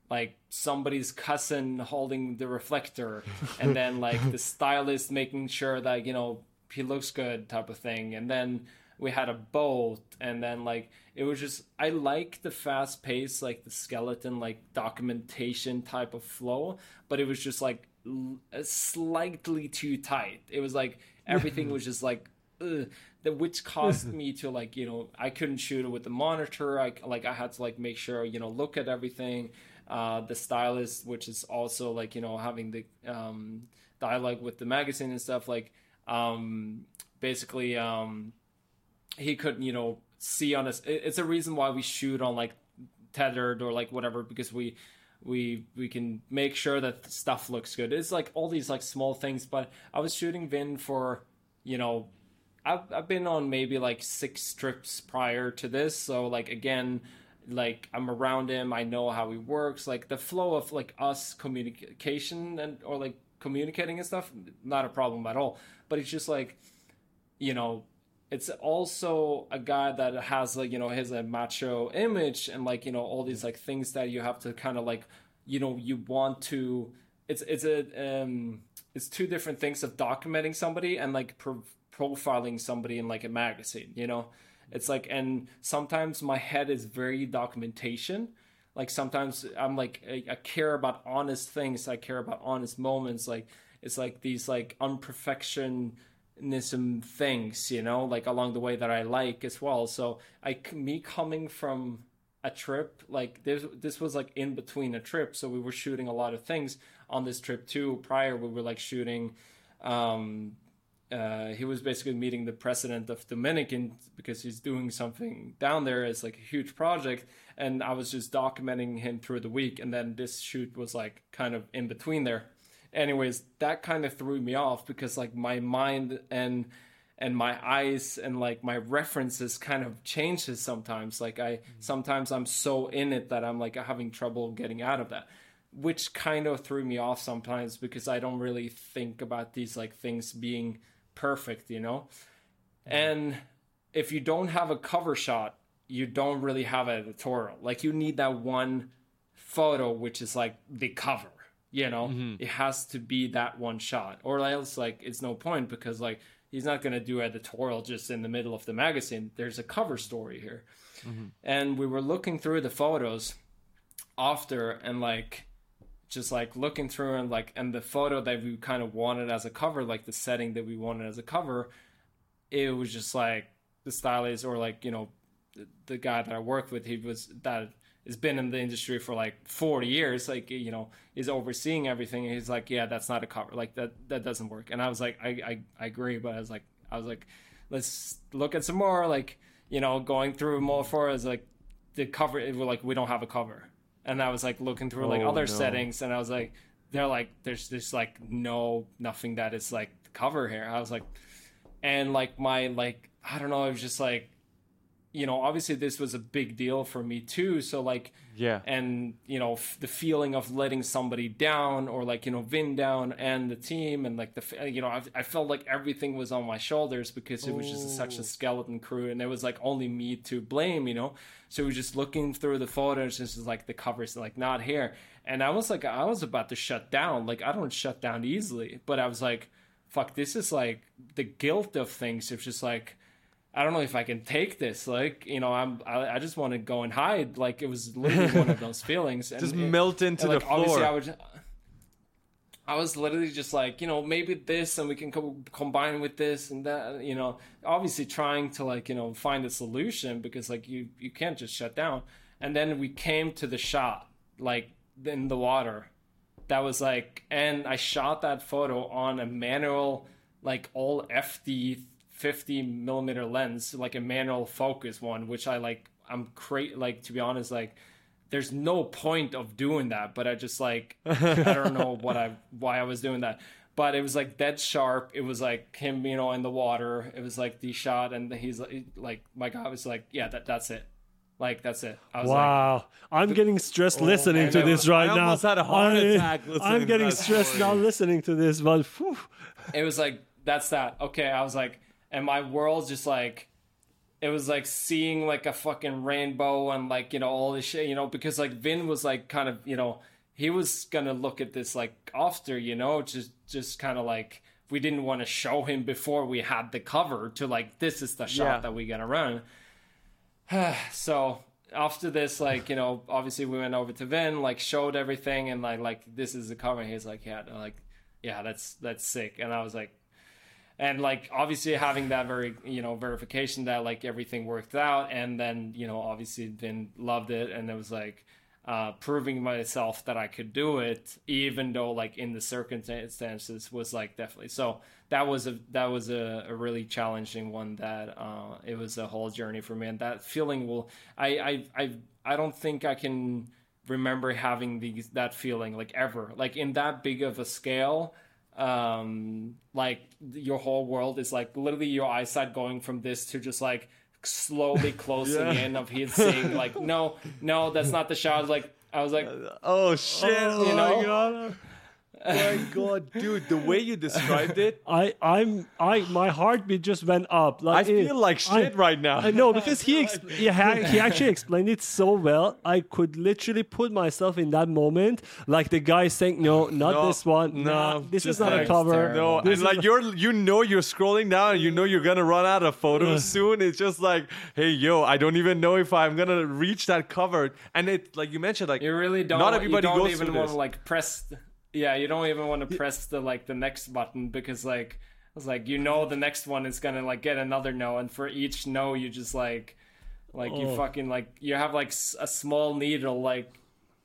like somebody's cousin holding the reflector and then like the stylist making sure that you know he looks good type of thing. And then we had a boat and then like it was just i like the fast pace like the skeleton like documentation type of flow but it was just like l- slightly too tight. It was like everything was just like ugh, that which caused me to like you know i couldn't shoot it with the monitor. I like i had to like make sure you know look at everything uh the stylist which is also like you know having the um dialogue with the magazine and stuff like um basically um he couldn't you know see on us. It's a reason why we shoot on like tethered or like whatever because we we we can make sure that stuff looks good. It's like all these like small things but i was shooting vin for you know I've, I've been on maybe like six trips prior to this. So like again like i'm around him i know how he works like the flow of like us communication and or like communicating and stuff not a problem at all. But it's just like you know it's also a guy that has like you know his a macho image and like you know all these like things that you have to kind of like you know you want to it's it's a um it's two different things of documenting somebody and like pro- profiling somebody in like a magazine you know it's like and sometimes my head is very documentation. Like sometimes i'm like I, I care about honest things. I care about honest moments. Like it's like these like unperfectionism things you know like along the way that i like as well. So i me coming from a trip like this this was like in between a trip. So we were shooting a lot of things on this trip too. Prior we were like shooting um uh, he was basically meeting the president of Dominican because he's doing something down there. It's like a huge project, and I was just documenting him through the week. And then this shoot was like kind of in between there. Anyways, that kind of threw me off because like my mind and and my eyes and like my references kind of changes sometimes. Like I sometimes I'm so in it that I'm like having trouble getting out of that which kind of threw me off sometimes because I don't really think about these like things being perfect, you know? And if you don't have a cover shot, you don't really have an editorial. Like you need that one photo which is like the cover, you know? Mm-hmm. It has to be that one shot. Or else like it's no point because like he's not going to do editorial just in the middle of the magazine. There's a cover story here. Mm-hmm. And we were looking through the photos after and like just like looking through and like and the photo that we kind of wanted as a cover like the setting that we wanted as a cover it was just like the stylist or like you know the, the guy that i worked with he was that has been in the industry for like 40 years like you know is overseeing everything. And he's like yeah that's not a cover. Like that that doesn't work. And i was like i i, I agree but i was like i was like let's look at some more like you know going through more for is like the cover it like we don't have a cover and I was like looking through like Oh, other no. settings, and I was like, they're like, there's just like no nothing that is like cover here. I was like, and like my like I don't know, it was just like, you know, obviously this was a big deal for me too. So like, Yeah. and you know f- the feeling of letting somebody down or like you know Vin down and the team and like the you know I, I felt like everything was on my shoulders because it was just such a skeleton crew and it was like only me to blame you know so we were just looking through the photos and just like the covers like not here and I was like I was about to shut down like I don't shut down easily but I was like fuck this is like the guilt of things it's just like I don't know if I can take this. Like, you know, I'm I, I just want to go and hide. Like it was literally one of those feelings. And Just it- melt into the like, Obviously, floor. I would. I was literally just like, you know, maybe this, and we can co- combine with this and that. You know, obviously trying to like, you know, find a solution because like you you can't just shut down. And then we came to the shot, like in the water. That was like, and I shot that photo on a manual, like all FD 50 millimeter lens, like a manual focus one, which I like. I'm cra- like to be honest, like there's no point of doing that, but I just like I don't know what I why I was doing that. But it was like dead sharp. It was like him, you know, in the water. It was like the shot, and he's like, like my guy was like, yeah, that that's it. Like that's it. I was like, Wow, I'm getting stressed oh, listening to this was- right I now. almost had a heart I- attack listening I'm getting stressed story. now listening to this, but phew. it was like that's that okay i was like and my world just like it was like seeing like a fucking rainbow and like you know all this shit you know because like vin was like kind of you know he was gonna look at this like after you know just just kind of like we didn't want to show him before we had the cover to like this is the shot Yeah. that we gonna run. So after this like you know obviously we went over to vin like showed everything and like like this is the cover. He's like yeah like yeah that's that's sick. And i was like and like obviously having that very you know verification that like everything worked out and then you know obviously Vin loved it and it was like uh proving myself that I could do it even though like in the circumstances was like definitely so that was a that was a, a really challenging one that uh it was a whole journey for me. And that feeling will I I I I don't think I can remember having these that feeling like ever. Like in that big of a scale um like your whole world is like literally your eyesight going from this to just like slowly closing Yeah. in of him saying like no no that's not the shot I was like i was like Oh shit! Oh you know? My god. dude! The way you described it, I I'm I my heartbeat just went up. I Like it- feel like shit I- right now. I know because he exp- he, ha- he actually explained it so well. I could literally put myself in that moment, like the guy saying, "No, not No, this one. no, Nah, this is not a cover. terrible. No, This and like you're, you know, you're scrolling down, and you know you're gonna run out of photos soon. It's just like, hey, yo, I don't even know if I'm gonna reach that cover. And it, like you mentioned, like You really don't. Not everybody you don't goes even through want to like press. Th- Yeah, you don't even want to press the like the next button because like it's like you know the next one is gonna like get another no, and for each no you just like like you Oh. fucking like you have like s- a small needle like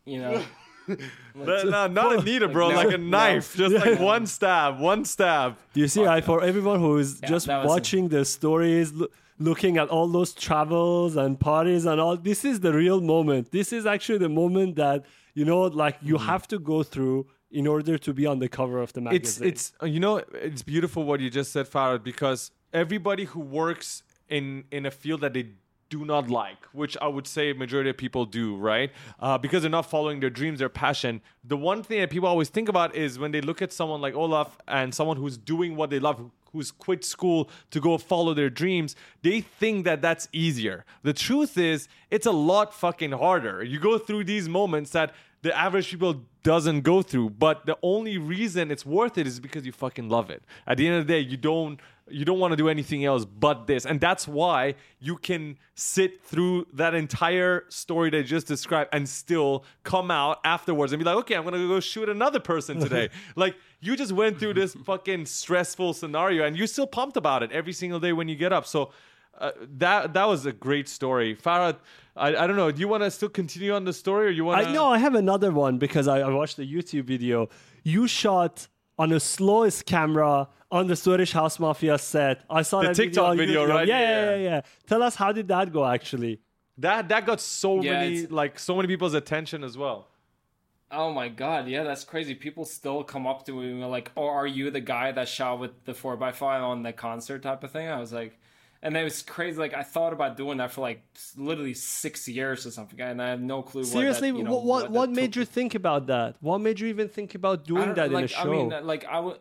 you know. no, no, not a needle, bro, no, like a no. knife, just like one stab, one stab. You see, I for everyone who is just that was a- watching the stories, lo- looking at all those travels and parties and all, this is the real moment. This is actually the moment that you know, like you Hmm. have to go through in order to be on the cover of the magazine. it's uh, you know it's beautiful what you just said, Faraz, because everybody who works in in a field that they do not like, which I would say majority of people do, right? Uh, because they're not following their dreams, their passion. The one thing that people always think about is when they look at someone like Olav and someone who's doing what they love, who's quit school to go follow their dreams, they think that that's easier. The truth is, it's a lot fucking harder. You go through these moments that the average people doesn't go through but the only reason it's worth it is because you fucking love it. At the end of the day you don't you don't want to do anything else but this and that's why you can sit through that entire story that I just described and still come out afterwards and be like okay i'm gonna go shoot another person today. Like you just went through this fucking stressful scenario and you're still pumped about it every single day when you get up. So uh, that that was a great story faraz I, I don't know do you want to still continue on the story or you want I know I have another one because I, I watched the YouTube video. You shot on the slowest camera on the Swedish House Mafia set. I saw The that TikTok on video, YouTube. right? Yeah, yeah, Yeah. yeah, yeah. Tell us how did that go actually? That that got so Yeah, many it's- like so many people's attention as well. Oh my god, yeah, that's crazy. People still come up to me and like, "Oh, are you the guy that shot with the four x five on the concert type of thing?" I was like, and it was crazy. Like I thought about doing that for like literally six years or something, and I have no clue. Seriously, what, that, you know, what what, what made you think about that? What made you even think about doing that in a like, show? I mean, like I would.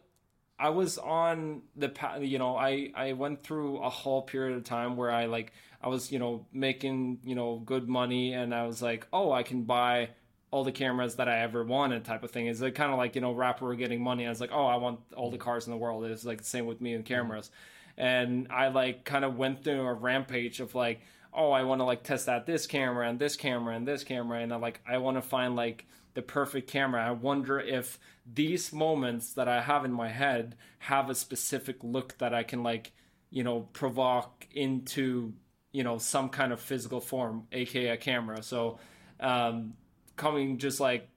I was on the you know I I went through a whole period of time where I like I was you know making you know good money and I was like oh I can buy all the cameras that I ever wanted type of thing is it kind of like you know rapper getting money I was like oh I want all the cars in the world it's like the same with me and mm-hmm. cameras and I like kind of went through a rampage of like oh I want to like test out this camera and this camera and this camera and I like I want to find like the perfect camera. I wonder if these moments that I have in my head have a specific look that I can like, you know, provoke into, you know, some kind of physical form, aka a camera. So, um, coming just like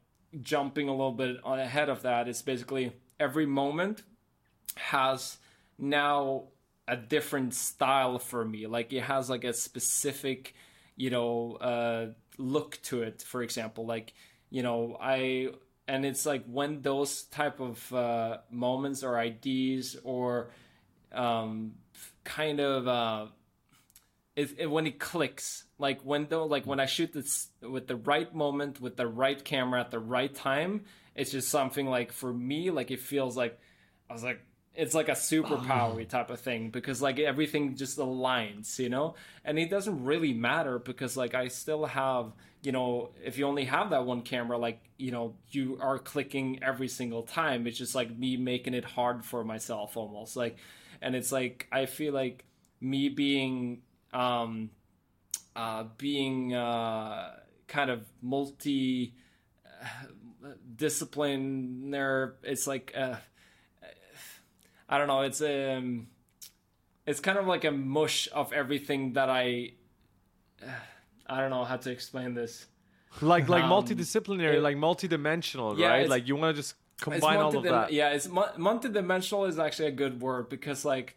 jumping a little bit ahead of that is basically every moment has now a different style for me. Like it has like a specific, you know, uh, look to it. For example, like you know, I and it's like when those type of uh, moments or ideas or um, kind of uh, it, it, when it clicks like when though like when i shoot this with the right moment with the right camera at the right time it's just something like for me like it feels like i was like it's like a superpower type of thing because like everything just aligns you know? And it doesn't really matter because like i still have you know if you only have that one camera like you know you are clicking every single time. It's just like me making it hard for myself almost like and it's like i feel like me being um uh being uh kind of multi uh, discipliner it's like uh i don't know it's um it's kind of like a mush of everything that i i don't know how to explain this Like like Um, multidisciplinary, it- like multidimensional, Yeah, right? Like you want to just combine all of that. Yeah, it's mu- multidimensional is actually a good word because like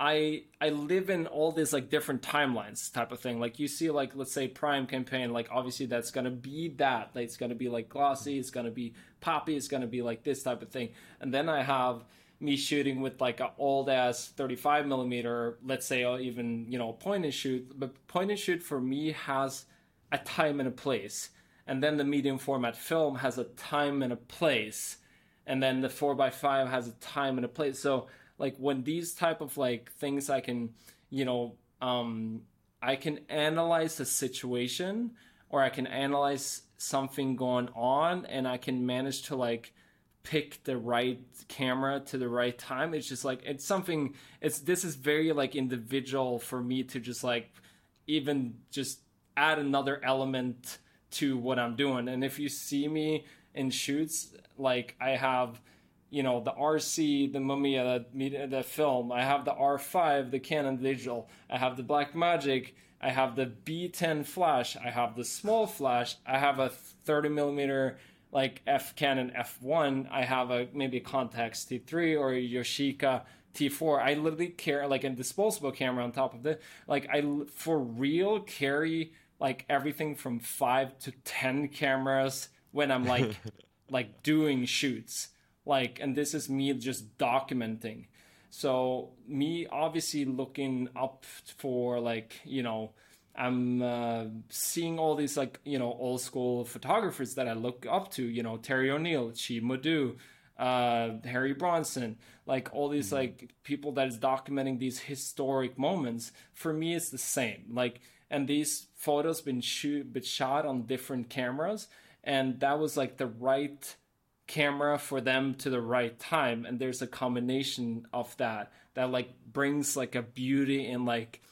I I live in all these like different timelines type of thing. Like you see like let's say Prime campaign, like obviously that's gonna be that. Like, it's gonna be like glossy, it's gonna be poppy, it's gonna be like this type of thing. And then I have me shooting with like an old ass 35 millimeter, let's say or even you know point and shoot. But point and shoot for me has a time and a place. And then the medium format film has a time and a place and then the 4x5 has a time and a place so like when these type of like things i can you know um i can analyze the situation or i can analyze something going on and i can manage to like pick the right camera to the right time. It's just like it's something it's this is very like individual for me to just like even just add another element to what i'm doing. And if you see me in shoots like i have you know the rc the mamiya the, the film. I have the r5 the canon digital. I have the black magic. I have the b10 flash. I have the small flash. I have a 30 millimeter like F Canon F1, I have a maybe a Contax T3 or a Yashica T4. I literally carry like a disposable camera on top of it. Like I for real carry like everything from five to ten cameras when I'm like like doing shoots. Like and this is me just documenting. So me obviously looking up for like, you know, I'm uh, seeing all these like you know old school photographers that I look up to. You know Terry O'Neill, Chi Modu, uh, Harry Benson, like all these mm-hmm. like people that is documenting these historic moments. For me, it's the same. Like, and these photos been shoot been shot on different cameras, and that was like the right camera for them to the right time. And there's a combination of that that like brings like a beauty and like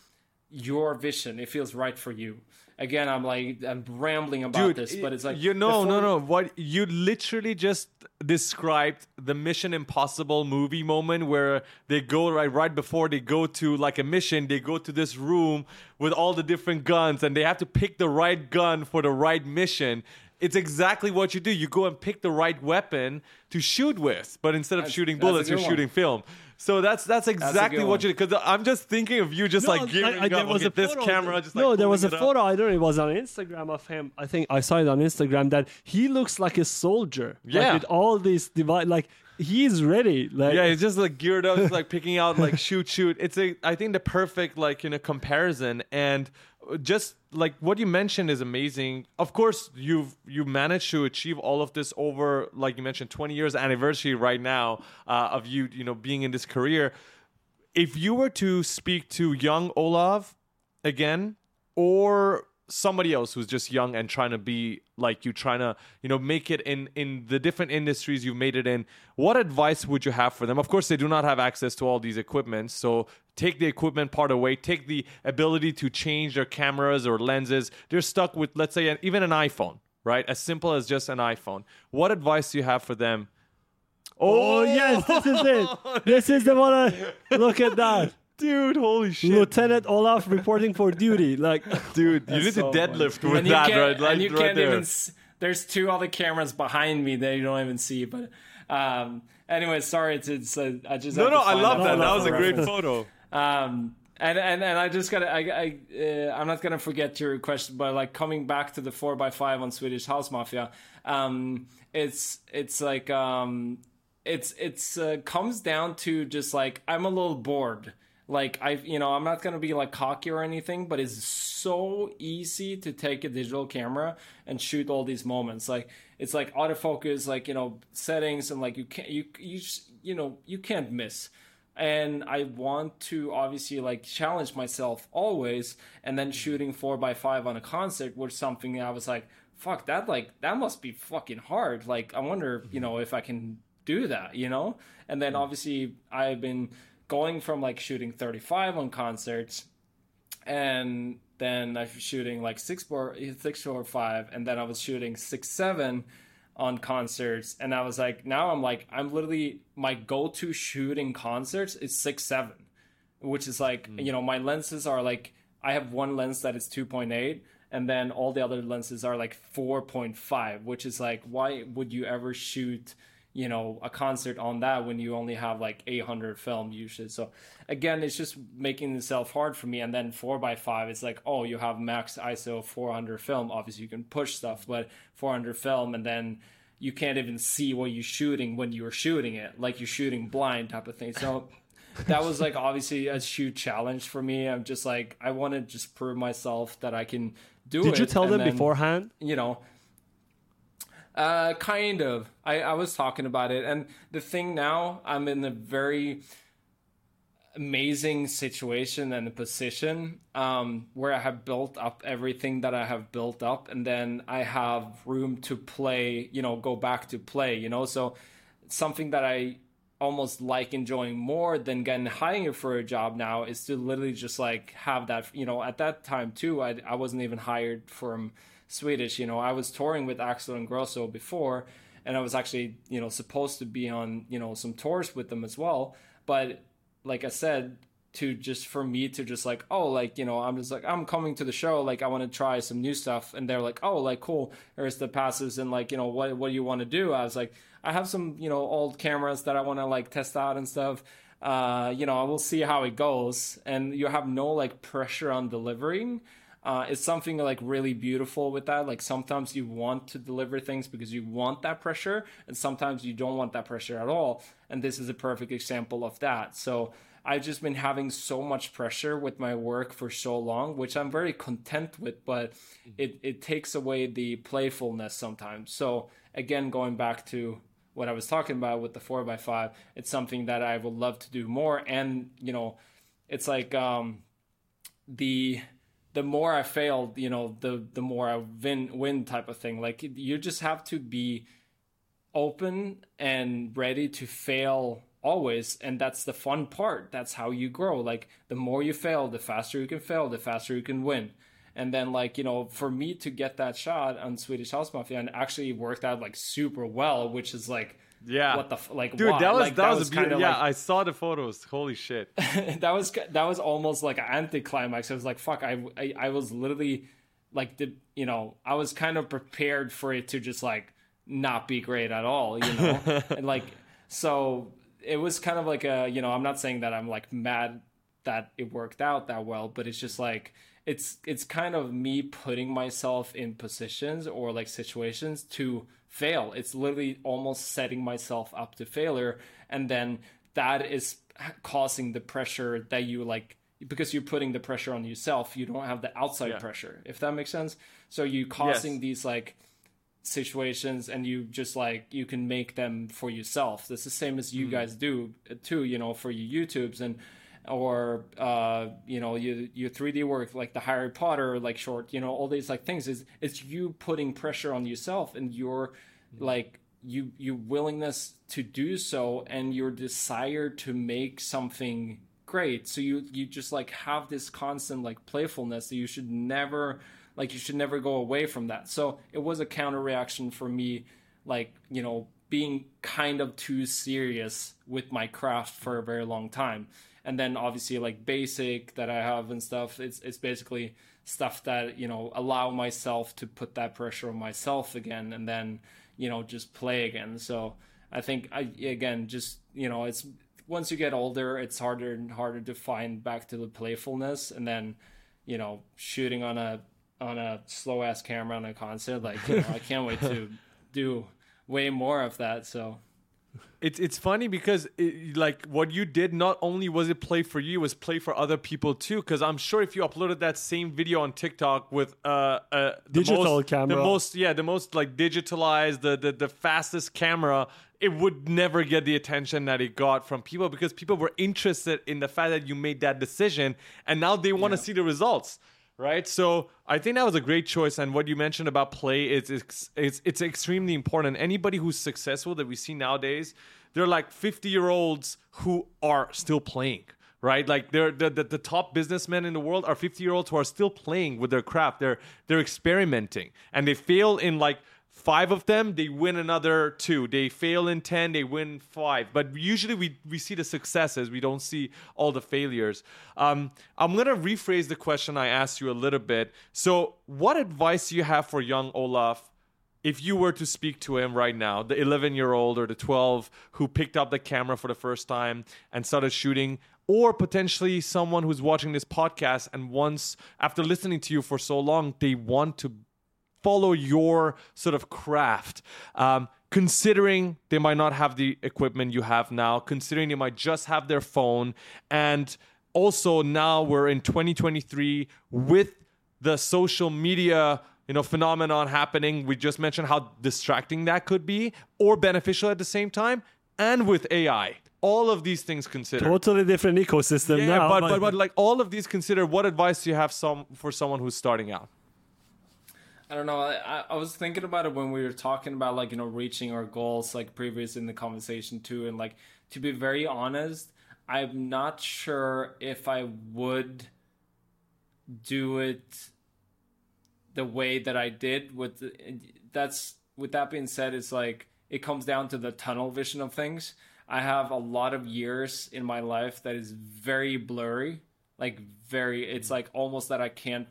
your vision. It feels right for you. Again, I'm like I'm rambling about Dude, this, but it's like you know, no, no. What you literally just described the Mission Impossible movie moment where they go right right before they go to like a mission. They go to this room with all the different guns, and they have to pick the right gun for the right mission. It's exactly what you do. You go and pick the right weapon to shoot with, but instead of That's- shooting bullets, you're one. shooting film. So that's that's exactly good what you because I'm just thinking of you just like gearing I- I- up. Look at this photo- camera, just like no, there was a it up. photo. I don't know. It was on Instagram of him. I think I saw it on Instagram that he looks like a soldier. Yeah. like, with all these device, like he's ready. Like Yeah, he's just like geared up, just like picking out like shoot, shoot. It's a I think the perfect like you know comparison and just like what you mentioned is amazing. Of course, you've you managed to achieve all of this over like you mentioned 20 years anniversary right now uh, of you you know being in this career. If you were to speak to young Olav again or somebody else who's just young and trying to be like you trying to you know make it in in the different industries you've made it in. What advice would you have for them? Of course they do not have access to all these equipment so take the equipment part away. Take the ability to change their cameras or lenses. They're stuck with let's say an, even an iphone right? As simple as just an iphone. What advice do you have for them? Oh yes, this is it. This is the one. I, look at that, dude holy shit Lieutenant Olav reporting for duty. Like, dude you need so to funny. deadlift with and you that can't, right like and you right can't there even. s- There's two other cameras behind me that you don't even see. But um, anyway, sorry. It's, it's uh, I just no no i love that photo that was a for great reference. photo Um, and, and and I just gotta I I uh, I'm not gonna forget your question, but like coming back to the four x five on Swedish House Mafia, um, it's it's like um, it's it's uh, comes down to just like I'm a little bored. Like I, you know, I'm not gonna be like cocky or anything, but it's so easy to take a digital camera and shoot all these moments. Like it's like autofocus, like you know, settings, and like you can't you you just, you know you can't miss and I want to obviously like challenge myself always. And then shooting four by five on a concert was something I was like, fuck that, like that must be fucking hard. Like I wonder, you know, if I can do that, you know. And then mm. obviously I've been going from like shooting 35 on concerts and then I was shooting like six four six four five, and then I was shooting six seven on concerts, and I was like, now I'm like, I'm literally my go to shooting concerts is six seven, which is like hmm. you know my lenses are like I have one lens that is two point eight. And then all the other lenses are like 4.5, which is like, why would you ever shoot you know a concert on that when you only have like 800 film usually. So again it's just making itself hard for me. And then 4x5 it's like oh you have max iso 400 film. Obviously you can push stuff but 400 film and then you can't even see what you're shooting when you're shooting it like you're shooting blind type of thing. So that was like obviously a huge challenge for me. I'm just like i want to just prove myself that i can do it did you tell them then, beforehand? you know Uh, kind of. I, I was talking about it, and the thing now, I'm in a very amazing situation and a position um, where I have built up everything that I have built up, and then I have room to play. You know, go back to play. You know, so something that I almost like enjoying more than getting hired for a job now is to literally just like have that. You know, at that time too, I I wasn't even hired from Swedish. You know, I was touring with Axwell Ingrosso before, and I was actually you know supposed to be on you know some tours with them as well, but like I said, to just for me to just like oh like you know i'm just like i'm coming to the show like i want to try some new stuff. And they're like oh like cool. Here's the passes and like you know what what do you want to do? I was like i have some you know old cameras that i want to like test out and stuff. Uh you know i will see how it goes. And you have no like pressure on delivering uh, it's something like really beautiful with that. Like sometimes you want to deliver things because you want that pressure, and sometimes you don't want that pressure at all. And this is a perfect example of that. So I've just been having so much pressure with my work for so long, which I'm very content with, but it, it takes away the playfulness sometimes. So again, going back to what I was talking about with the four by five, it's something that I would love to do more. And, you know, it's like um the the more I failed, you know, the the more I win win type of thing. Like you just have to be open and ready to fail always. And that's the fun part. That's how you grow. Like the more you fail the faster you can fail the faster you can win. And then like you know for me to get that shot on swedish house mafia and actually worked out like super well which is like yeah. what the f- like dude why? that was like, that, was, a kind of yeah like, i saw the photos. Holy shit. That was that was almost like an anticlimax. I was like fuck I, I i was literally like the you know i was kind of prepared for it to just like not be great at all you know? And like so it was kind of like a you know i'm not saying that i'm like mad that it worked out that well but it's just like it's it's kind of me putting myself in positions or like situations to fail it's literally almost setting myself up to failure and then that is causing the pressure that you like because you're putting the pressure on yourself you don't have the outside Yeah. pressure if that makes sense so you causing Yes. these like situations and you just like you can make them for yourself that's the same as you mm. guys do too you know for your youtubes and or uh you know your your 3d work like the harry potter like short you know all these like things is it's you putting pressure on yourself and your like you your willingness to do so and your desire to make something great. So you you just like have this constant like playfulness that you should never like you should never go away from that. So it was a counter reaction for me like you know being kind of too serious with my craft for a very long time and then obviously like basic that i have and stuff it's it's basically stuff that you know allow myself to put that pressure on myself again and then you know just play again. So i think i again just you know it's once you get older it's harder and harder to find back to the playfulness and then you know shooting on a on a slow ass camera on a concert like you know, i can't wait to do way more of that. So it's it's funny because it, like what you did not only was it play for you it was play for other people too. Because i'm sure if you uploaded that same video on tiktok with uh, uh the Digital most, camera. the most yeah the most like digitalized the, the the fastest camera it would never get the attention that it got from people because people were interested in the fact that you made that decision and now they want to see the results right? So i think that was a great choice and what you mentioned about play is it's, it's it's extremely important. Anybody who's successful that we see nowadays they're like 50 year olds who are still playing right? Like they're the, the, the top businessmen in the world are 50 year olds who are still playing with their craft. They're they're experimenting and they fail in like five of them they win another two. They fail in 10 they win five. But usually we we see the successes. We don't see all the failures. Um, i'm gonna rephrase the question i asked you a little bit. So what advice do you have for young olav if you were to speak to him right now the 11 year old or the 12 who picked up the camera for the first time and started shooting or potentially someone who's watching this podcast and once after listening to you for so long they want to follow your sort of craft. Um, considering they might not have the equipment you have now, considering they might just have their phone, and also now we're in 2023 with the social media you know phenomenon happening. We just mentioned how distracting that could be, or beneficial at the same time, and with AI. All of these things considered. Totally different ecosystem yeah, now. but, but but like all of these considered, what advice do you have some for someone who's starting out? I don't know. I, I was thinking about it when we were talking about like you know reaching our goals like previous in the conversation too, and like to be very honest, I'm not sure if I would do it the way that I did. With the, that's with that being said, it's like it comes down to the tunnel vision of things. I have a lot of years in my life that is very blurry, like very. It's like almost that I can't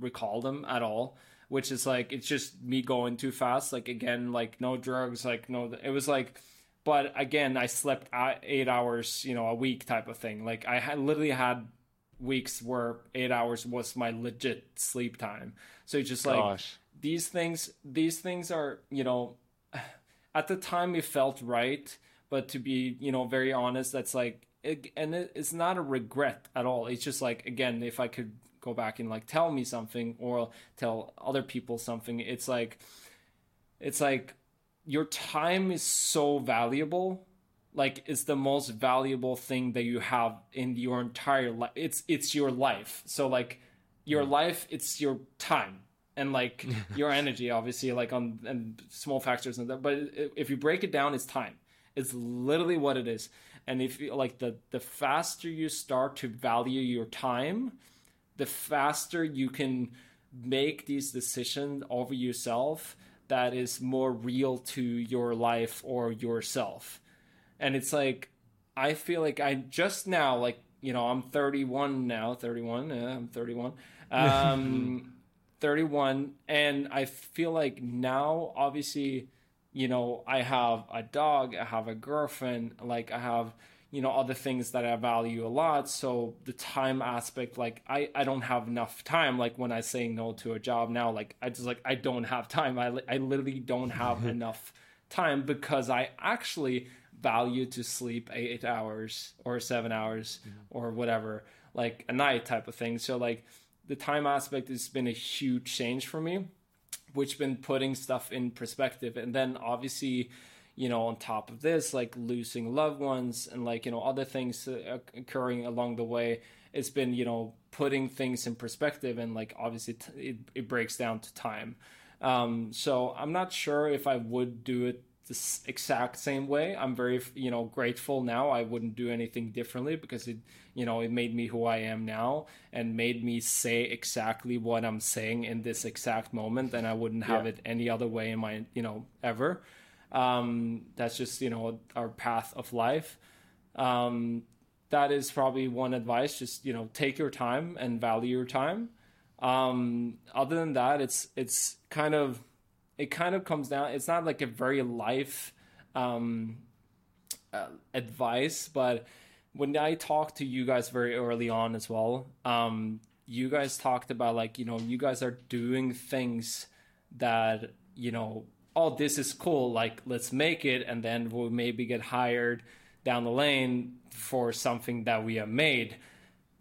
recall them at all which is like it's just me going too fast. Like again like no drugs like no it was like but again i slept eight hours you know a week type of thing. Like i had literally had weeks where eight hours was my legit sleep time. So it's just like Gosh. these things these things are you know at the time it felt right but to be you know very honest that's like it, and it, it's not a regret at all. It's just like again if i could go back and like tell me something or tell other people something. It's like it's like your time is so valuable like it's the most valuable thing that you have in your entire life it's it's your life. So like your mm. life it's your time and like your energy obviously like on and small factors and that but if you break it down it's time. It's literally what it is. And if you like the the faster you start to value your time the faster you can make these decisions over yourself that is more real to your life or yourself. And it's like, I feel like I just now, like, you know, I'm 31 now, 31, yeah, I'm 31. Um, 31. And I feel like now, obviously, you know, I have a dog, I have a girlfriend, like, I have you know other things that i value a lot. So the time aspect like i i don't have enough time. Like when i say no to a job now like i just like i don't have time. I, I literally don't have enough time because i actually value to sleep eight hours or seven hours mm-hmm. or whatever like a night type of thing. So like the time aspect has been a huge change for me which been putting stuff in perspective. And then obviously you know, on top of this, like losing loved ones and like, you know, other things uh, occurring along the way, it's been, you know, putting things in perspective and like obviously t- it, it breaks down to time. Um, so I'm not sure if I would do it the exact same way. I'm very, you know, grateful now. I wouldn't do anything differently because it, you know, it made me who I am now and made me say exactly what I'm saying in this exact moment. And I wouldn't have Yeah. it any other way in my, you know, ever. Um, that's just you know our path of life. Um, that is probably one advice. Just you know, take your time and value your time. Um, other than that, it's it's kind of it kind of comes down. It's not like a very life um, uh, advice, but when I talked to you guys very early on as well, um, you guys talked about like you know you guys are doing things that you know oh this is cool like let's make it and then we'll maybe get hired down the lane for something that we have made.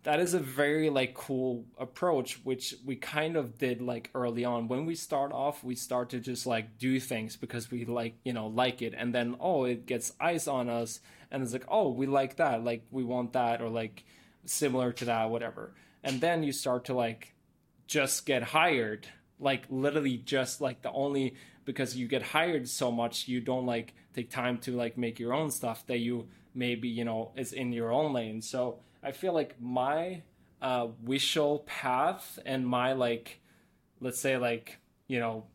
That is a very like cool approach which we kind of did like early on. When we start off we start to just like do things because we like you know like it. And then oh it gets eyes on us and it's like oh we like that like we want that or like similar to that whatever. And then you start to like just get hired. Like literally just like the only because you get hired so much you don't like take time to like make your own stuff that you maybe you know is in your own lane. So i feel like my uh visual path and my like let's say like you know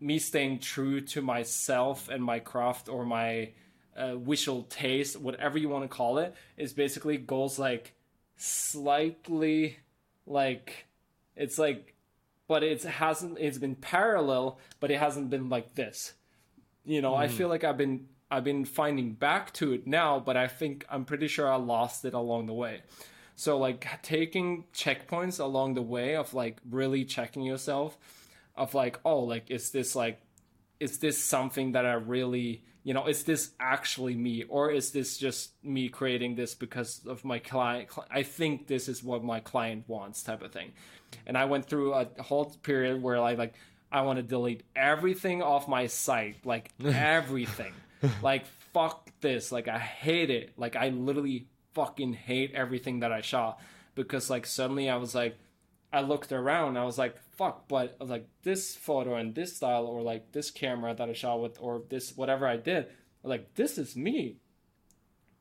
me staying true to myself and my craft or my uh, taste whatever you want to call it is basically goals like slightly like it's like but it hasn't it's been parallel but it hasn't been like this. You know i hmm. feel like i've been i've been finding back to it now but i think i'm pretty sure i lost it along the way. So like taking checkpoints along the way of like really checking yourself of like oh like is this like is this something that i really you know is this actually me? Or is this just me creating this because of my client i think this is what my client wants type of thing and i went through a whole period where i like I want to delete everything off my site, like everything. like fuck this. Like I hate it. Like I literally fucking hate everything that I shot because like suddenly I was like I looked around, I was like, fuck, but like this photo and this style or like this camera that I shot with or this whatever I did, like this is me.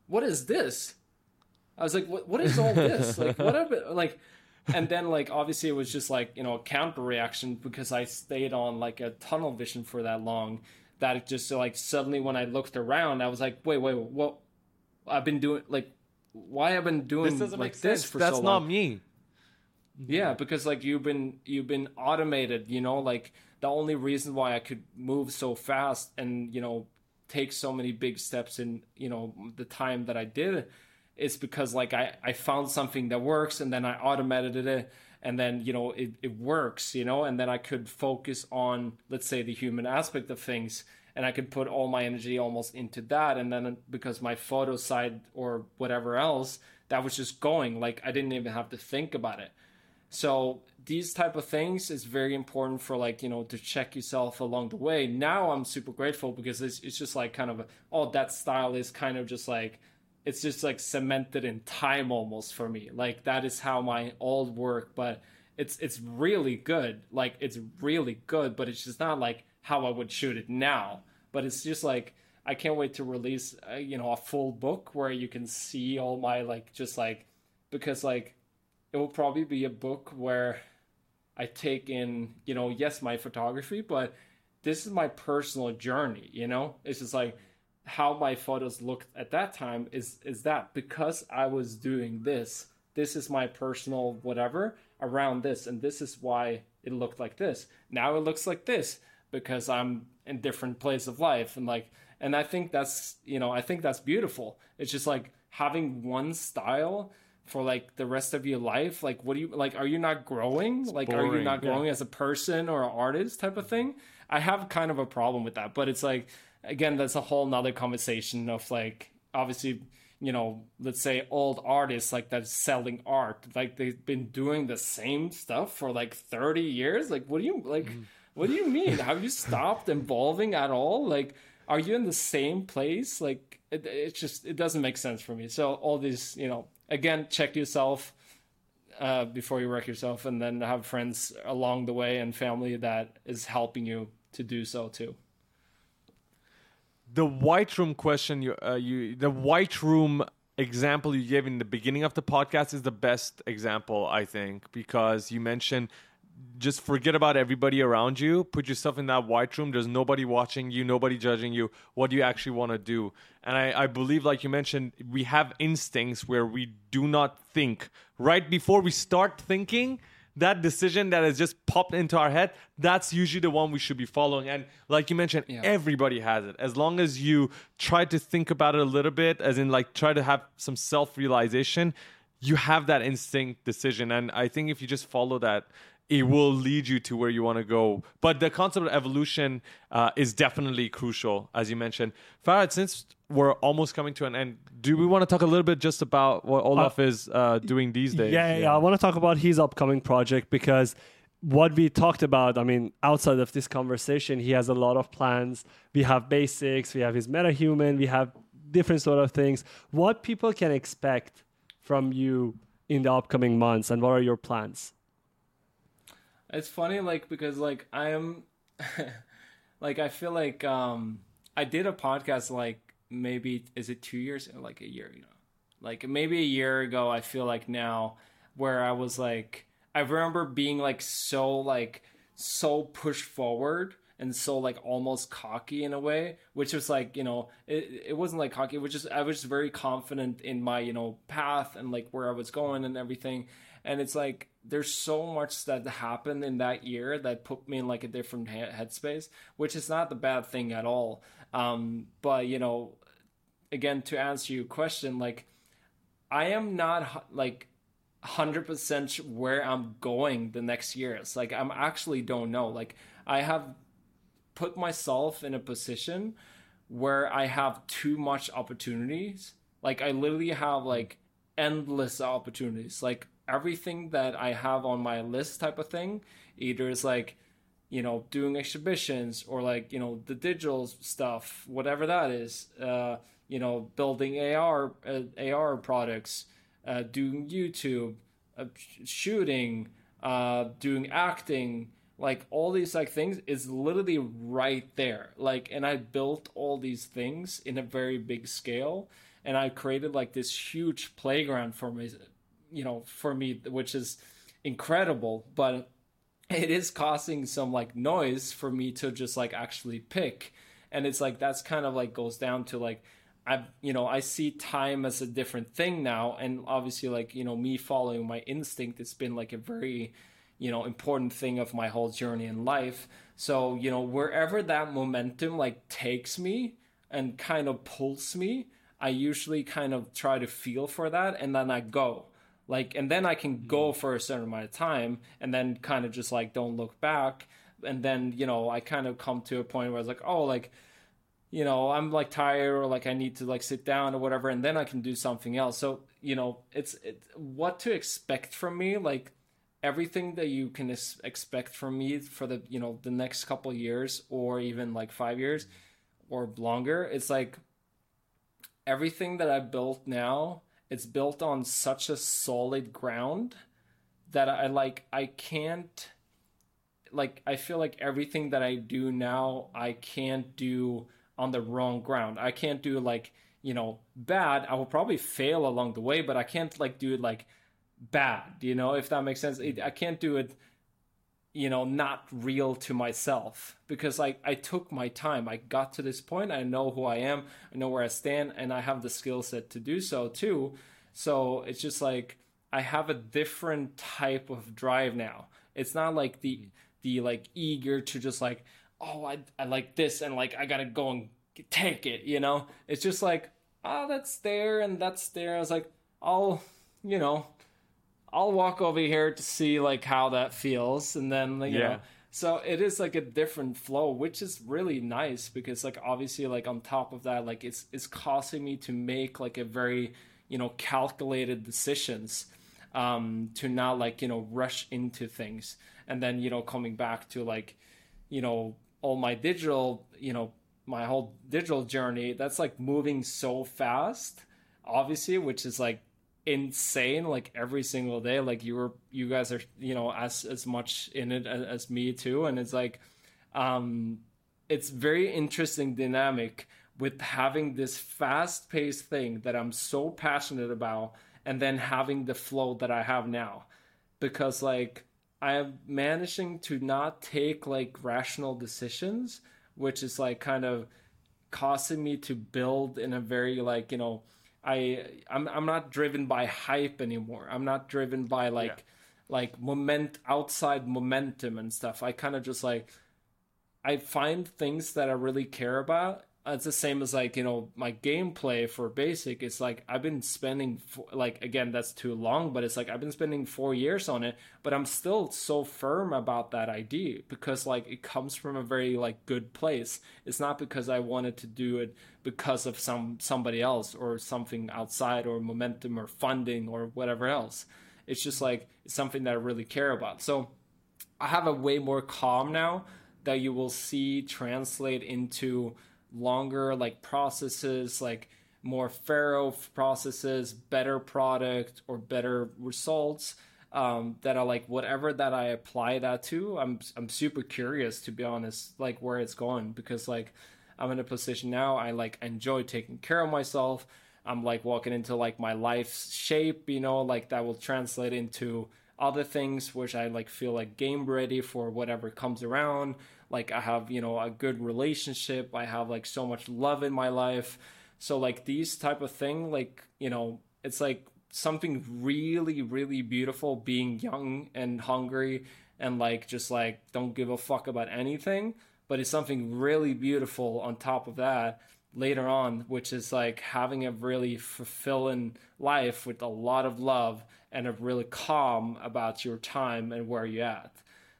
What is this? I was like, what what is all this? like what like and then like obviously it was just like, you know, a counter reaction because I stayed on like a tunnel vision for that long that it just like suddenly when I looked around I was like, wait, wait, what I've been doing like why I've been doing This doesn't like make this sense. for That's so not long. me. Yeah, because like you've been you've been automated, you know, like the only reason why I could move so fast and, you know, take so many big steps in, you know, the time that I did is because like I, I found something that works and then I automated it and then, you know, it, it works, you know, and then I could focus on, let's say, the human aspect of things and I could put all my energy almost into that. And then because my photo side or whatever else, that was just going, like I didn't even have to think about it. So these type of things is very important for like you know to check yourself along the way. Now I'm super grateful because it's it's just like kind of a, oh that style is kind of just like it's just like cemented in time almost for me. Like that is how my old work, but it's it's really good. Like it's really good, but it's just not like how I would shoot it now. But it's just like I can't wait to release uh, you know a full book where you can see all my like just like because like it will probably be a book where I take in, you know, yes, my photography, but this is my personal journey, you know? It's just like how my photos looked at that time is is that because I was doing this, this is my personal whatever around this and this is why it looked like this. Now it looks like this because I'm in different place of life and like and I think that's, you know, I think that's beautiful. It's just like having one style for like the rest of your life like what do you like are you not growing like are you boring, not yeah. growing as a person or an artist type of thing i have kind of a problem with that but it's like again that's a whole nother conversation of like obviously you know let's say old artists like that's selling art like they've been doing the same stuff for like 30 years? Like what do you like what do you mean? Have you stopped evolving at all? Like are you in the same place? Like it, it just it doesn't make sense for me. So all these you know again check yourself uh, before you wreck yourself and then have friends along the way and family that is helping you to do so too the white room question you uh, you the white room example you gave in the beginning of the podcast is the best example i think because you mentioned just forget about everybody around you. Put yourself in that white room. There's nobody watching you nobody judging you. What do you actually want to do? And I, I believe like you mentioned we have instincts where we do not think. Right before we start thinking that decision that has just popped into our head that's usually the one we should be following. And like you mentioned Yeah. everybody has it. As long as you try to think about it a little bit as in like try to have some self-realization you have that instinct decision. And i think if you just follow that it will lead you to where you want to go but the concept of evolution uh, is definitely crucial as you mentioned faraz since we're almost coming to an end do we want to talk a little bit just about what olav is uh, doing these days Yeah, yeah, yeah. I want to talk about his upcoming project because what we talked about, I mean, outside of this conversation, he has a lot of plans. We have basics, we have his metahuman, we have different sort of things. What people can expect from you in the upcoming months, and what are your plans? It's funny, like because like I am, like I feel like um I did a podcast like maybe is it two years? Like a year ago, like maybe a year ago. I feel like now where I was like I remember being like so like so pushed forward and so like almost cocky in a way which was like you know it, it wasn't like cocky. It was just i was just very confident in my you know path and like where i was going and everything. And it's like there's so much that happened in that year that put me in like a different he- headspace which is not the bad thing at all um but you know again to answer your question like i am not like 100% where i'm going the next years like i'm actually don't know like i have put myself in a position where I have too much opportunities. Like I literally have like endless opportunities. Like everything that I have on my list type of thing either is like you know doing exhibitions or like you know the digital stuff whatever that is uh, you know building ar uh, ar products uh, doing youtube uh, shooting uh, doing acting like all these like things is literally right there. Like and i built all these things in a very big scale and i created like this huge playground for me you know for me which is incredible but it is causing some like noise for me to just like actually pick. And it's like that's kind of like goes down to like i you know i see time as a different thing now. And obviously like you know me following my instinct it's been like a very you know important thing of my whole journey in life. So you know wherever that momentum like takes me and kind of pulls me i usually kind of try to feel for that and then i go like and then i can hmm. go for a certain amount of time and then kind of just like don't look back. And then you know i kind of come to a point where it's like oh like you know i'm like tired or like i need to like sit down or whatever and then i can do something else. So you know it's it, what to expect from me like everything that you can ex- expect from me for the you know the next couple years or even like five years hmm. or longer it's like everything that i built now it's built on such a solid ground that i like i can't like i feel like everything that i do now i can't do on the wrong ground. I can't do like you know bad. I will probably fail along the way but i can't like do it like bad you know if that makes sense. It, i can't do it you know not real to myself. Because like i took my time. I got to this point. I know who i am. I know where i stand. And i have the skill set to do so too. So it's just like i have a different type of drive now. It's not like the mm-hmm. the like eager to just like oh i, I like this and like i gotta go and take it you know? It's just like oh that's there and that's there. I was like i'll you know I'll walk over here to see like how that feels, and then you Yeah. know. So it is like a different flow, which is really nice because like obviously like on top of that, like it's it's causing me to make like a very you know calculated decisions um to not like you know rush into things and then you know coming back to like you know all my digital you know my whole digital journey that's like moving so fast obviously which is like insane like every single day. Like you were you guys are you know as as much in it as, as me too. And it's like um it's very interesting dynamic with having this fast paced thing that I'm so passionate about and then having the flow that I have now. Because like I am managing to not take like rational decisions which is like kind of causing me to build in a very like you know I I'm I'm not driven by hype anymore. I'm not driven by like like moment outside momentum and stuff. I kind of just like I find things that I really care about. Uh, it's the same as like you know my gameplay for basic. It's like I've been spending like again that's too long, but it's like I've been spending four years on it, but I'm still so firm about that idea because like it comes from a very like good place. It's not because I wanted to do it because of some somebody else or something outside or momentum or funding or whatever else. It's just like it's something that I really care about. So I have a way more calm now that you will see translate into longer like processes, like more thorough processes, better product or better results. Um, that are like whatever that I apply that to, I'm I'm super curious to be honest, like where it's going because like I'm in a position now I like enjoy taking care of myself. I'm like walking into like my life's shape, you know, like that will translate into other things which I like feel like game ready for whatever comes around. Like I have, you know, a good relationship. I have like so much love in my life. So like these type of thing, like, you know, it's like something really, really beautiful being young and hungry and like just like don't give a fuck about anything. But it's something really beautiful on top of that later on, which is like having a really fulfilling life with a lot of love and a really calm about your time and where you're at.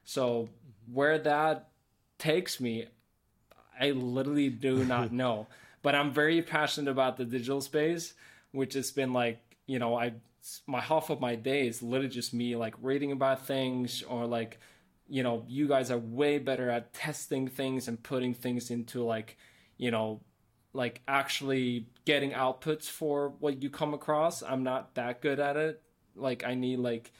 So where that takes me, I literally do not know. But I'm very passionate about the digital space, which has been like, you know, I my half of my day is literally just me like reading about things or like you know you guys are way better at testing things and putting things into like you know like actually getting outputs for what you come across i'm not that good at it like i need like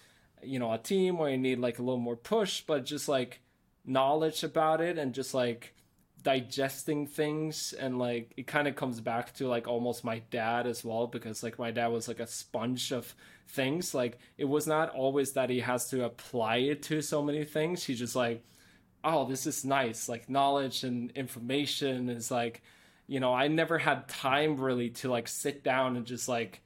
you know a team or i need like a little more push but just like knowledge about it and just like digesting things and like it kind of comes back to like almost my dad as well because like my dad was like a sponge of things. Like it was not always that he has to apply it to so many things. He's just like oh this is nice. Like knowledge and information is like you know i never had time really to like sit down and just like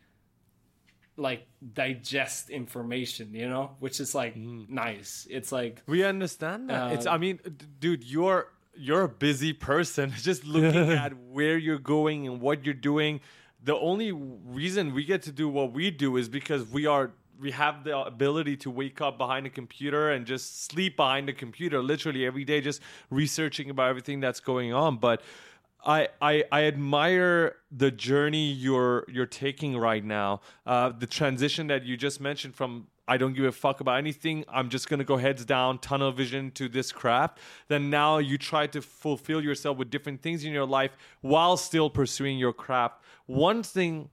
like digest information you know which is like nice it's like We understand that. Uh, it's I mean, dude, you're you're a busy person. Just looking at where you're going and what you're doing. The only reason we get to do what we do is because we are we have the ability to wake up behind a computer and just sleep behind a computer literally every day just researching about everything that's going on but I, I I admire the journey you're you're taking right now. Uh, the transition that you just mentioned from I don't give a fuck about anything. I'm just gonna go heads down, tunnel vision to this craft. Then now you try to fulfill yourself with different things in your life while still pursuing your craft. One thing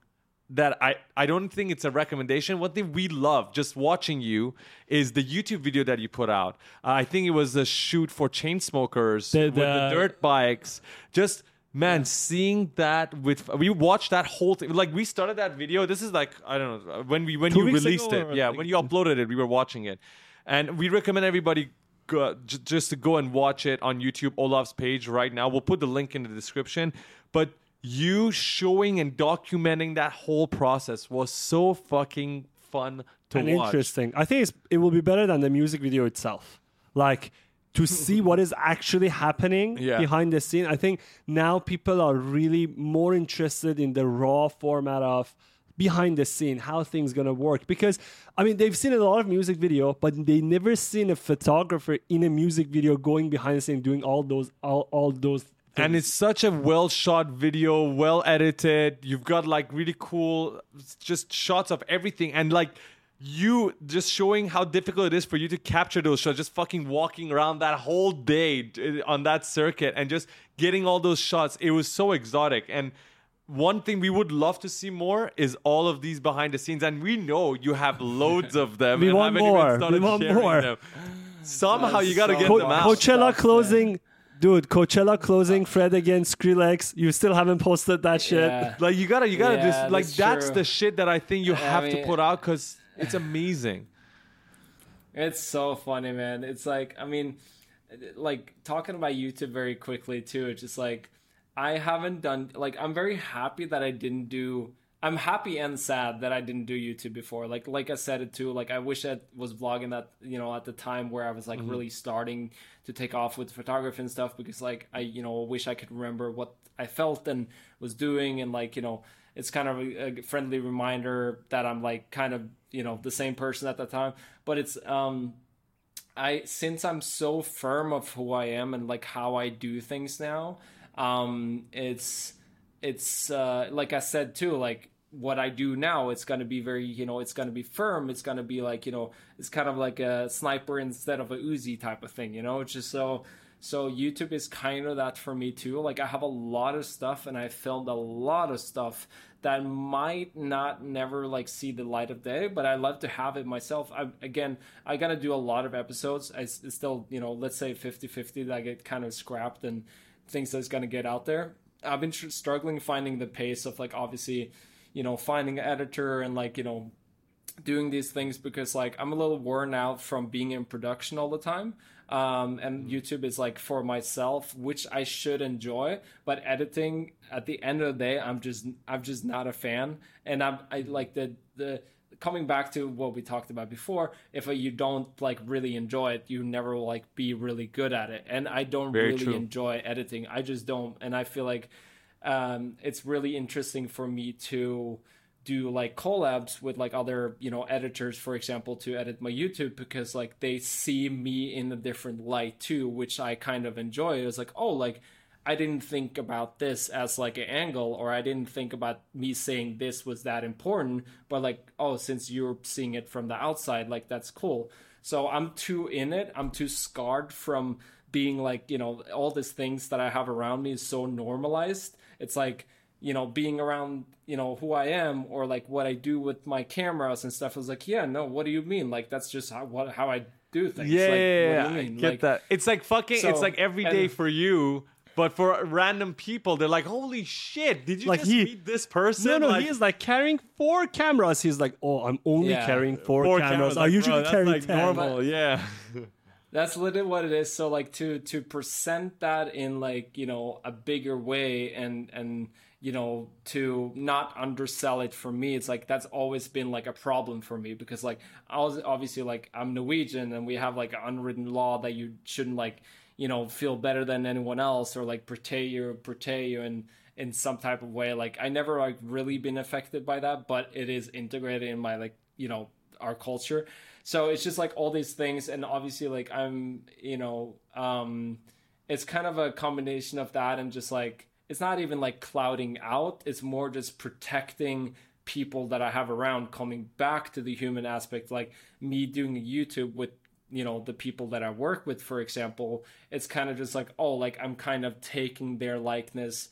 that I, I don't think it's a recommendation. One thing we love just watching you is the YouTube video that you put out. Uh, I think it was a shoot for Chainsmokers The- with the the- dirt bikes. Just man, seeing that with we watched that whole thing. Like we started that video. This is like I don't know when we when Two you released it. Yeah, when you uploaded it, we were watching it, and we recommend everybody. Go, j- just to go and watch it on YouTube, Olav's page right now. We'll put the link in the description. But you showing and documenting that whole process was so fucking fun to and watch. interesting. I think it's, it will be better than the music video itself. Like to see what is actually happening Yeah. behind the scene. I think now people are really more interested in the raw format of behind the scene, how things gonna work. Because I mean, they've seen a lot of music video, but they never seen a photographer in a music video going behind the scene doing all those all, all those. and it's such a well shot video well edited you've got like really cool just shots of everything and like you just showing how difficult it is for you to capture those shots just fucking walking around that whole day on that circuit and just getting all those shots it was so exotic and one thing we would love to see more is all of these behind the scenes and we know you have loads of them We and want haven't even more. We want sharing more. them. somehow That's you got to so get Co- them out Coachella Stuff, closing, dude. Coachella closing. Fred against Skrillex. You still haven't posted that shit. Yeah. Like you gotta, you gotta Yeah, just like that's that's the shit that I think you have to mean- put out because it's amazing. It's so funny, man. It's like, I mean, like talking about YouTube very quickly too. It's just like I haven't done like I'm very happy that I didn't do. I'm happy and sad that I didn't do YouTube before. Like like I said it too. Like I wish I was vlogging that you know at the time where I was like mm-hmm. really starting to take off with photography and stuff because like I you know wish I could remember what I felt and was doing and like you know it's kind of a, a friendly reminder that I'm like kind of you know the same person at that time. But it's um I since I'm so firm of who I am and like how I do things now, um, it's it's uh, like I said too, like what I do now, it's gonna be very, you know, it's gonna be firm. It's gonna be like, you know, it's kind of like a sniper instead of a Uzi type of thing, you know. It's just so so YouTube is kind of that for me too. Like I have a lot of stuff and I filmed a lot of stuff that might not never like see the light of day, but I love to have it myself. I again, I got to do a lot of episodes. I, it's still, you know, let's say 50-50 that I get kind of scrapped and things that's to get out there. I've been tr- struggling finding the pace of like obviously, you know, finding an editor and like, you know, doing these things because like I'm a little worn out from being in production all the time. Um, and YouTube is like for myself, which I should enjoy, but editing at the end of the day, I'm just I'm just not a fan. And I'm I like the the coming back to what we talked about before. If you don't like really enjoy it, you never will like be really good at it. And I don't Very really true. enjoy editing. I just don't. And I feel like um, it's really interesting for me to do like collabs with like other you know editors for example to edit my youtube because like they see me in a different light too which i kind of enjoy it's like oh like i didn't think about this as like an angle or i didn't think about me saying this was that important but like oh since you're seeing it from the outside like that's cool So I'm too in it. I'm too scarred from being like, you know, all these things that I have around me is so normalized. It's like, you know, being around, you know, who I am or like what I do with my cameras and stuff. I was like, yeah, no, what do you mean? Like that's just how what how I do things. Yeah, like, yeah, what do yeah, you I get Like, that. It's like fucking. it's like every day and- for you, but for random people, they're like, "Holy shit! Did you Like just he- meet this person?" No, no, like, is like carrying four cameras. He's like, oh, I'm only Yeah. carrying four, four cameras. I usually bro, that's carry like 10. normal. Yeah. That's literally what it is. So like to to present that in like you know a bigger way and and you know to not undersell it for me, it's like that's always been like a problem for me because like I was obviously like I'm Norwegian and we have like an unwritten law that you shouldn't like you know feel better than anyone else or like portray you portray you in in some type of way. Like I never like really been affected by that, but it is integrated in my like you know our culture so it's just like all these things and obviously like i'm you know um it's kind of a combination of that and just like it's not even like clouding out. It's more just protecting people that i have around coming back to the human aspect like me doing youtube with you know the people that i work with for example. It's kind of just like oh like i'm kind of taking their likeness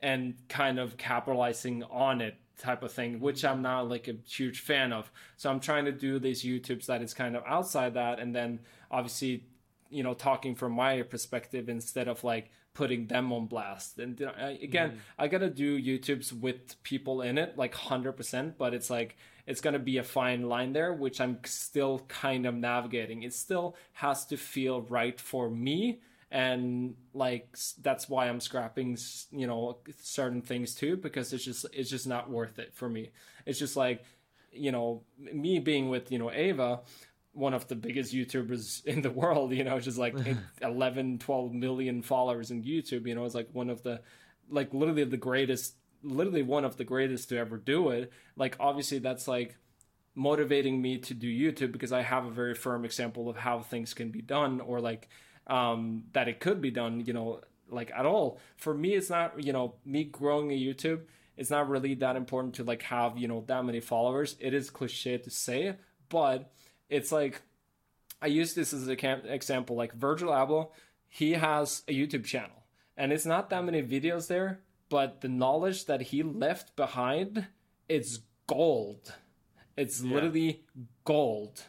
and kind of capitalizing on it type of thing which i'm not like a huge fan of. So i'm trying to do these youtubes that is kind of outside that and then obviously you know talking from my perspective instead of like putting them on blast. And uh, again i gotta do youtubes with people in it like 100% but it's like it's gonna be a fine line there which i'm still kind of navigating. It still has to feel right for me and like that's why i'm scrapping you know certain things too because it's just it's just not worth it for me. It's just like you know me being with you know ava one of the biggest youtubers in the world you know just like 11 12 million followers in youtube you know it's like one of the like literally the greatest literally one of the greatest to ever do it like obviously that's like motivating me to do YouTube because I have a very firm example of how things can be done or like um, that it could be done, you know, like at all. For me, it's not, you know, me growing a YouTube, it's not really that important to like have, you know, that many followers. It is cliche to say, but it's like I use this as an example. Like Virgil Abloh, he has a YouTube channel, and it's not that many videos there, but the knowledge that he left behind, it's gold. It's literally gold.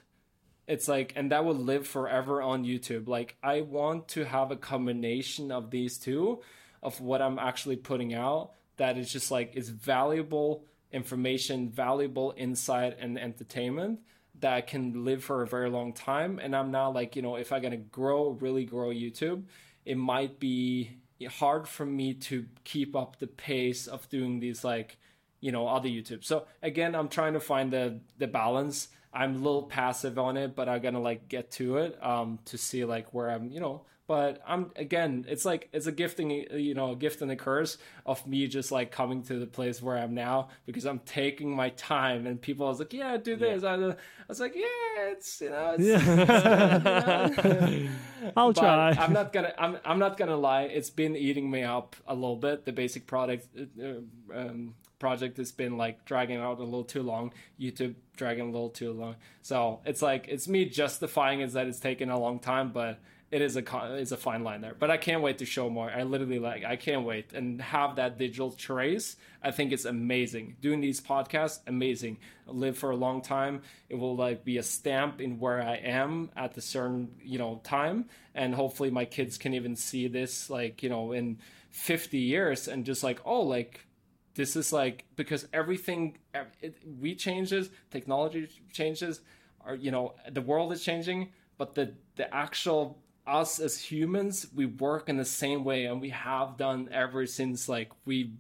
It's like, and that will live forever on YouTube. Like, I want to have a combination of these two, of what I'm actually putting out, that is just like, it's valuable information, valuable insight, and entertainment that can live for a very long time. And I'm not like, you know, if I'm gonna grow, really grow YouTube, it might be hard for me to keep up the pace of doing these like, you know, other YouTube. So again, I'm trying to find the the balance. I'm a little passive on it, but I'm gonna like get to it um to see like where I'm, you know. But I'm again, it's like it's a gifting, you know, a gift and a curse of me just like coming to the place where I'm now because I'm taking my time. And people was like, yeah, do this. I, I was like, yeah, it's you know, it's, I'll but try. I'm not gonna. I'm. I'm not gonna lie. It's been eating me up a little bit. The basic product uh, um, project has been like dragging out a little too long. YouTube dragging a little too long. So it's like it's me justifying is that it's taken a long time, but it is a it's a fine line there. But I can't wait to show more. I literally like. I can't wait and have that digital trace. I think it's amazing. Doing these podcasts, amazing. live for a long time. It will like be a stamp in where I am at the certain you know time, and hopefully my kids can even see this like you know in 50 years and just like oh like this is like because everything it, we changes technology changes or you know the world is changing but the the actual us as humans we work in the same way and we have done ever since like we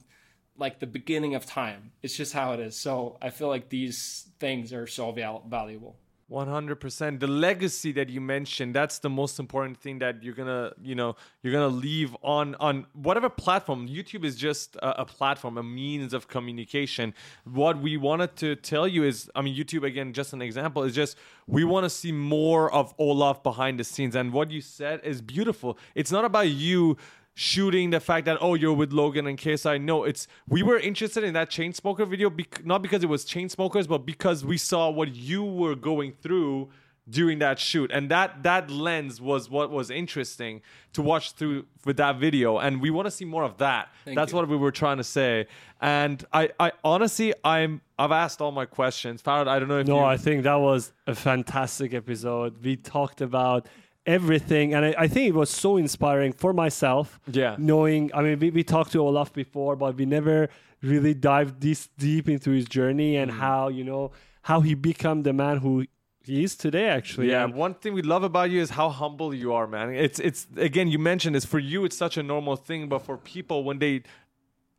like the beginning of time. It's just how it is. So i feel like these things are so val- valuable 100% the legacy that you mentioned that's the most important thing that you're gonna you know you're gonna leave on on whatever platform. Youtube is just a, a platform a means of communication. What we wanted to tell you is i mean youtube again just an example is just we want to see more of olav behind the scenes. And what you said is beautiful. It's not about you shooting the fact that oh you're with Logan and KSI. No, it's we were interested in that Chainsmoker video bec- not because it was Chainsmokers, but because we saw what you were going through during that shoot and that that lens was what was interesting to watch through with that video and we want to see more of that Thank that's you. what we were trying to say and i i honestly i'm i've asked all my questions Faraz, i don't know if No, you I think that was a fantastic episode. We talked about everything, and I, I think it was so inspiring for myself. Yeah. Knowing, I mean, we, we talked to Olav before, but we never really dived this deep into his journey Mm. and how, you know, how he become the man who he is today, actually. Yeah, And one thing we love about you is how humble you are, man. It's it's again you mentioned this for you it's such a normal thing, but for people when they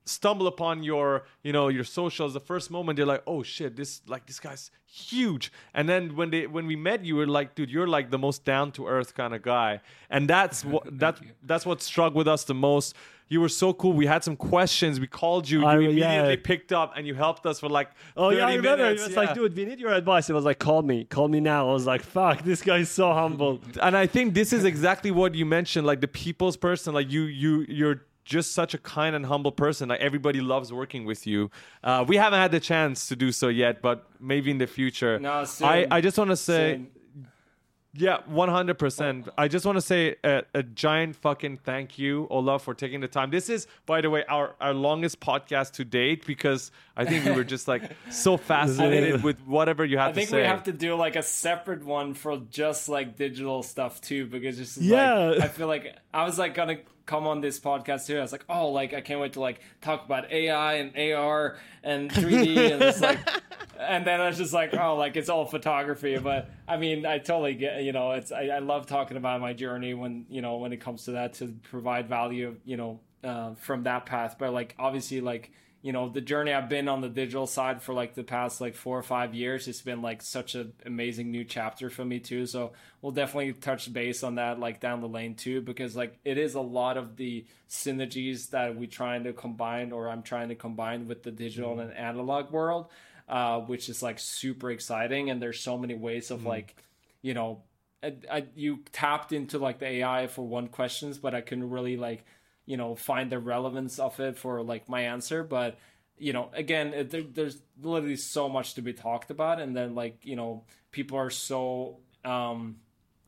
stumble upon your you know your socials the first moment they're like oh shit this like this guy's huge and then when they when we met you we're like dude you're like the most down to earth kind of guy and that's what that you. that's what struck with us the most you were so cool we had some questions we called you I- you immediately yeah. picked up and you helped us for like Oh 30 yeah, I remember. minutes. It was Yeah. like, dude, we need your advice. It was like, call me, call me now. I was like, fuck, this guy is so humble. and I think this is exactly what you mentioned, like the people's person. Like you, you, you're just such a kind and humble person. Like everybody loves working with you. Uh, we haven't had the chance to do so yet, but maybe in the future. No, soon. I, I just want to say, Soon. yeah, one hundred percent. I just want to say a, a giant fucking thank you, Olav, for taking the time. This is, by the way, our our longest podcast to date because I think we were just like so fascinated with whatever you had I think to say. we have to do like a separate one for just like digital stuff too, because just Yeah. like, I feel like I was like gonna come on this podcast too. I was like, oh, like I can't wait to like talk about AI and AR and 3D and it's like, and then I was just like, oh, like it's all photography. But I mean, I totally get, you know, it's I, I love talking about my journey when you know when it comes to that to provide value, you know, uh, from that path. But like obviously, like you know the journey i've been on the digital side for like the past like four or five years it's been like such an amazing new chapter for me too. So we'll definitely touch base on that like down the lane too because like it is a lot of the synergies that we're trying to combine or i'm trying to combine with the digital and analog world uh, which is like super exciting. And there's so many ways of like you know I, I, you tapped into like the ai for one questions but i couldn't really like you know find the relevance of it for like my answer. But you know again it, there, there's literally so much to be talked about. And then like you know people are so um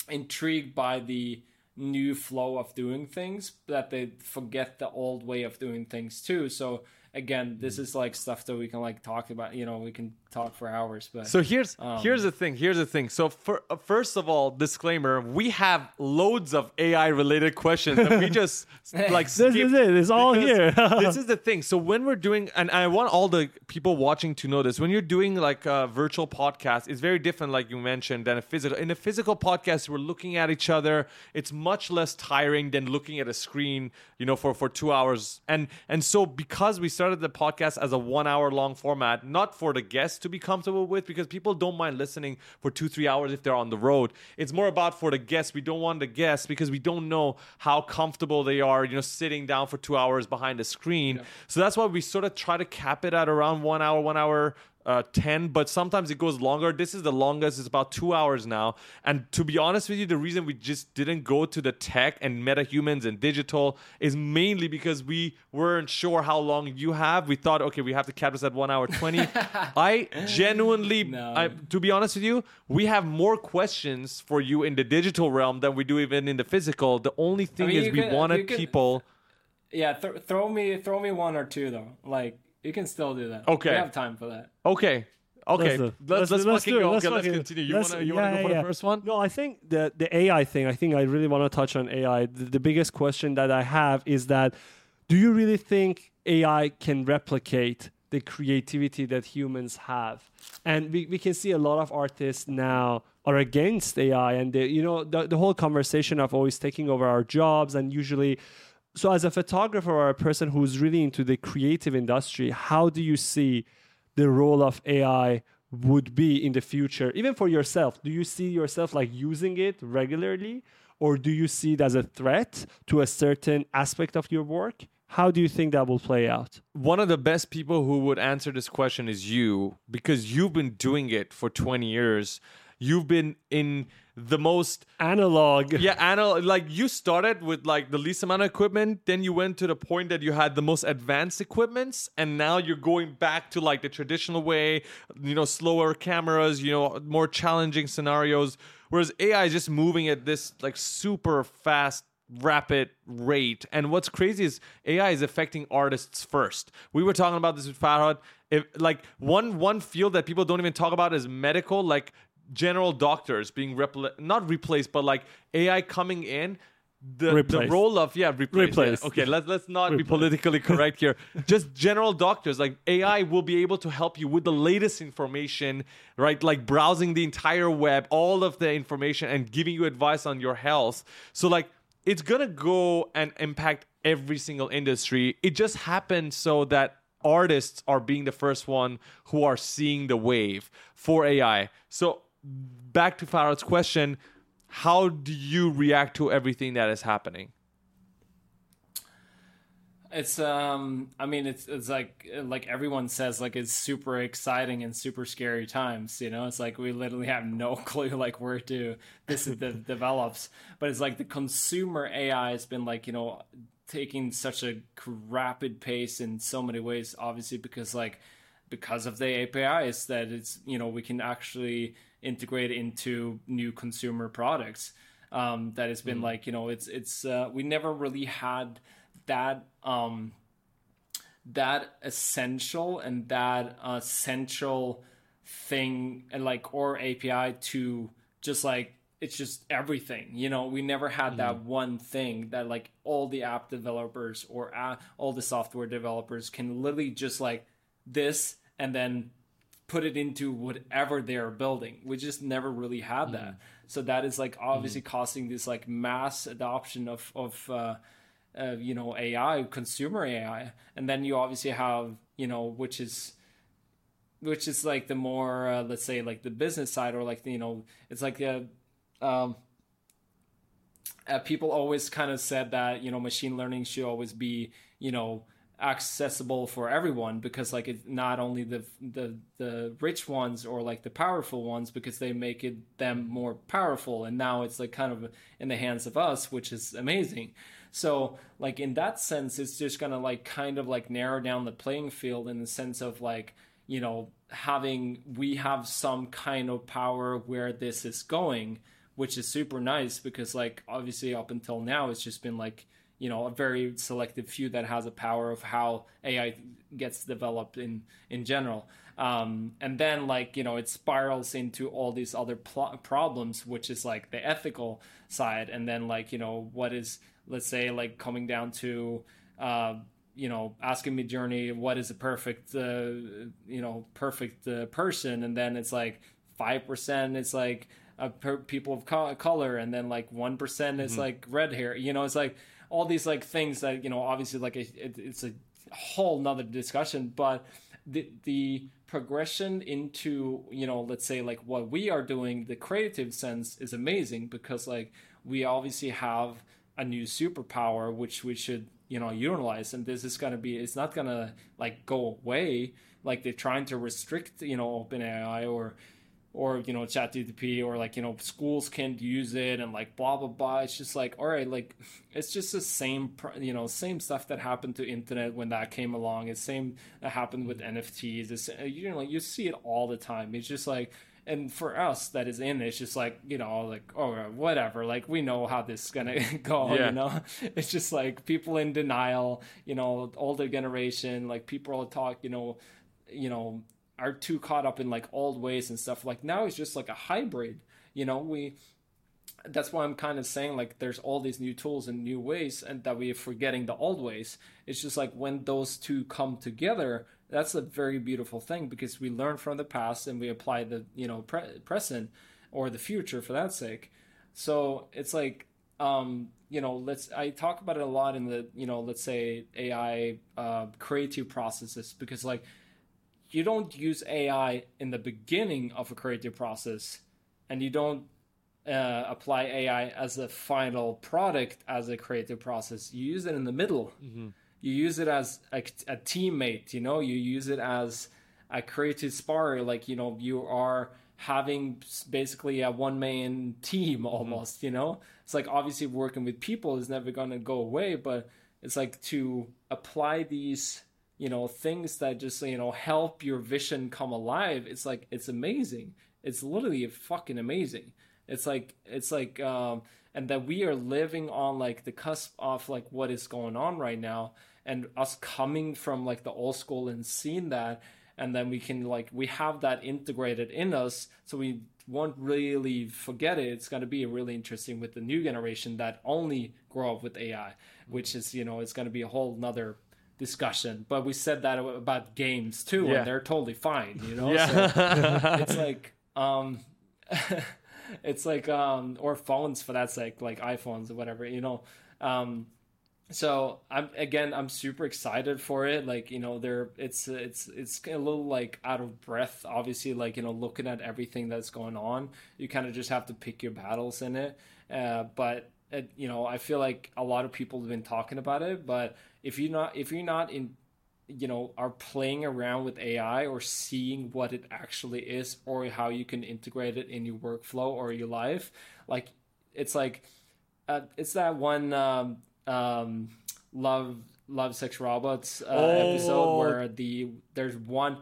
intrigued by the new flow of doing things that they forget the old way of doing things too. So again this is like stuff that we can like talk about you know we can talk for hours but So here's Um, here's the thing. Here's the thing. So for, uh, first of all, disclaimer: we have loads of AI related questions that we just like. This is it. It's all here. this is the thing. So when we're doing, and I want all the people watching to know this: when you're doing like a virtual podcast, it's very different, like you mentioned, than a physical. In a physical podcast, we're looking at each other. It's much less tiring than looking at a screen, you know, for for two hours. And and so because we started the podcast as a one hour long format, not for the guests to be comfortable with, because people don't mind listening for two three hours if they're on the road. It's more about for the guests. We don't want the guests because we don't know how comfortable they are, you know, sitting down for two hours behind a screen. So that's why we sort of try to cap it at around one hour, one hour uh, 10, but sometimes it goes longer. This is the longest, it's about two hours now. And to be honest with you, the reason we just didn't go to the tech and metahumans and digital is mainly because we weren't sure how long you have. We thought, okay, we have to cap this at one hour 20. I genuinely, No. I, to be honest with you, we have more questions for you in the digital realm than we do even in the physical. The only thing mean, is we wanted people. yeah th- throw me throw me one or two though like you can still do that Okay. we have time for that Okay. Okay, Let's do- let's, let's, fucking do it. go. Let's okay, let's fucking- continue. You let's- wanna you wanna yeah, go for yeah. the first one? No, I think the the AI thing. I think I really want to touch on AI. The, the biggest question that I have is that, do you really think AI can replicate the creativity that humans have? And we, we can see a lot of artists now are against AI, and they, you know the, the whole conversation of always taking over our jobs, and usually. So, as a photographer or a person who's really into the creative industry, how do you see the role of AI would be in the future, even for yourself? Do you see yourself like using it regularly, or do you see it as a threat to a certain aspect of your work? How do you think that will play out? one of the best people who would answer this question is you because you've been doing it for 20 years you've been in the most Analog. yeah, Anna, like you started with like the least amount of equipment, then you went to the point that you had the most advanced equipments, and now you're going back to like the traditional way, you know, slower cameras, you know, more challenging scenarios. Whereas AI is just moving at this like super fast rapid rate and what's crazy is ai is affecting artists first we were talking about this with faraz if like one one field that people don't even talk about is medical like general doctors being repl- not replaced, but like AI coming in. The, the role of yeah replace, Replaced. yeah. okay let's let's not be politically correct here just general doctors like ai will be able to help you with the latest information right like browsing the entire web all of the information and giving you advice on your health so like it's gonna go and impact every single industry it just happened so that artists are being the first one who are seeing the wave for ai so back to Faraz's question how do you react to everything that is happening It's um I mean it's it's like like everyone says like it's super exciting and super scary times, you know? It's like we literally have no clue like where to this de- develops. But it's like the consumer AI has been like, you know, taking such a rapid pace in so many ways obviously because like because of the APIs that it's, you know, we can actually integrate into new consumer products. Um that has been like, you know, it's it's uh, we never really had that um that essential and that uh, central thing and like or API to just like it's just everything you know we never had that one thing that like all the app developers or uh, all the software developers can literally just like this and then put it into whatever they're building. We just never really had that. So that is like obviously causing this like mass adoption of of uh, uh, you know AI, consumer AI, and then you obviously have you know which is which is like the more uh, let's say like the business side or like the, you know it's like a um, uh, people always kind of said that you know machine learning should always be you know accessible for everyone because like it's not only the the the rich ones or like the powerful ones because they make it them more powerful. And now it's like kind of in the hands of us which is amazing. So like in that sense it's just gonna like kind of like narrow down the playing field in the sense of like you know having we have some kind of power where this is going which is super nice because like obviously up until now it's just been like you know a very selective few that has a power of how AI gets developed in in general. Um, and then like you know it spirals into all these other pl- problems, which is like the ethical side, and then like you know what is let's say like coming down to uh, you know asking Midjourney what is a perfect uh, you know perfect uh, person, and then it's like five percent it's like uh, per- people of co- color, and then like one is like red hair. You know, it's like all these like things that you know obviously like it, it, it's a whole nother discussion but the the progression into you know let's say like what we are doing the creative sense is amazing because like we obviously have a new superpower which we should you know utilize and this is going to be it's not going to like go away. Like they're trying to restrict you know open ai or or you know chat ChatGPT or like you know schools can't use it and like blah blah blah. It's just like all right, like it's just the same you know same stuff that happened to internet when that came along. It's same that happened with mm-hmm. NFTs. It's uh, you know you see it all the time. It's just like and for us that is in it's just like you know like oh whatever like we know how this is gonna go Yeah. you know it's just like people in denial you know older generation like people all talk you know you know are too caught up in like old ways and stuff. Like now it's just like a hybrid you know? We that's why i'm kind of saying like there's all these new tools and new ways and that we're forgetting the old ways. It's just like when those two come together that's a very beautiful thing because we learn from the past and we apply the you know pre- present or the future for that sake. So it's like um you know let's i talk about it a lot in the you know let's say ai uh, creative processes because like you don't use AI in the beginning of a creative process, and you don't uh, apply AI as a final product as a creative process. You use it in the middle. You use it as a, a teammate. You know, you use it as a creative spar. Like you know, you are having basically a one man team almost. You know, it's like obviously working with people is never going to go away, but it's like to apply these you know things that just you know help your vision come alive it's like it's amazing. It's literally fucking amazing. It's like it's like um and that we are living on like the cusp of like what is going on right now and us coming from like the old school and seeing that and then we can like we have that integrated in us so we won't really forget it. It's going to be really interesting with the new generation that only grow up with ai which is you know it's going to be a whole nother discussion but we said that about games too Yeah. and they're totally fine you know Yeah. So it's like um it's like um or phones for that sake like iphones or whatever you know um so i'm again i'm super excited for it like you know there it's it's it's a little like out of breath obviously like you know looking at everything that's going on you kind of just have to pick your battles in it uh, but uh, you know i feel like a lot of people have been talking about it but if you're not if you're not in you know are playing around with ai or seeing what it actually is or how you can integrate it in your workflow or your life like it's like uh, it's that one um, um, love love sex robots uh, Oh. episode where the there's one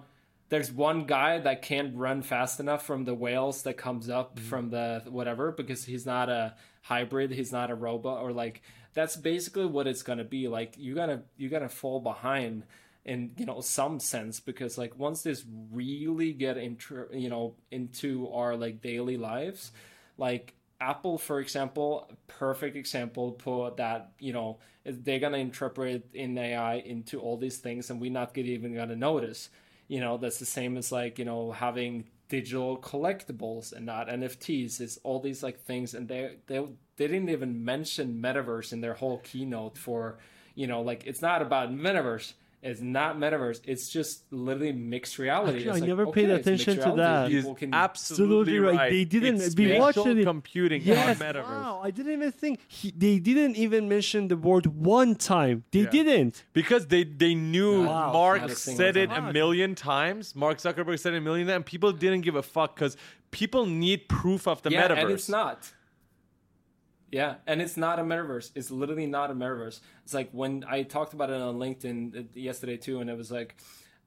there's one guy that can't run fast enough from the whales that comes up from the whatever because he's not a hybrid he's not a robot or like that's basically what it's gonna be like you gotta you gotta fall behind in you know some sense because like once this really get into you know into our like daily lives like apple for example perfect example put that you know they're gonna interpret in ai into all these things and we're not even gonna notice. You know that's the same as like you know having digital collectibles and not nfts is all these like things and they they they didn't even mention metaverse in their whole keynote for you know like it's not about metaverse it's not metaverse it's just literally mixed reality Actually, I like, never okay, paid attention to that. He's People can- absolutely Absolutely right. right. They didn't- It's we watched spatial it. computing Yes. on metaverse. Wow. I didn't even think he, they didn't even mention the word one time. They Yeah. didn't. Because they they knew Wow. Mark Not a single said it a million times. Mark Zuckerberg said it a million times. and People didn't give a fuck because people need proof of the yeah, metaverse. and it's not. Yeah, and it's not a metaverse. It's literally not a metaverse. It's like when I talked about it on LinkedIn uh, yesterday too, and it was like,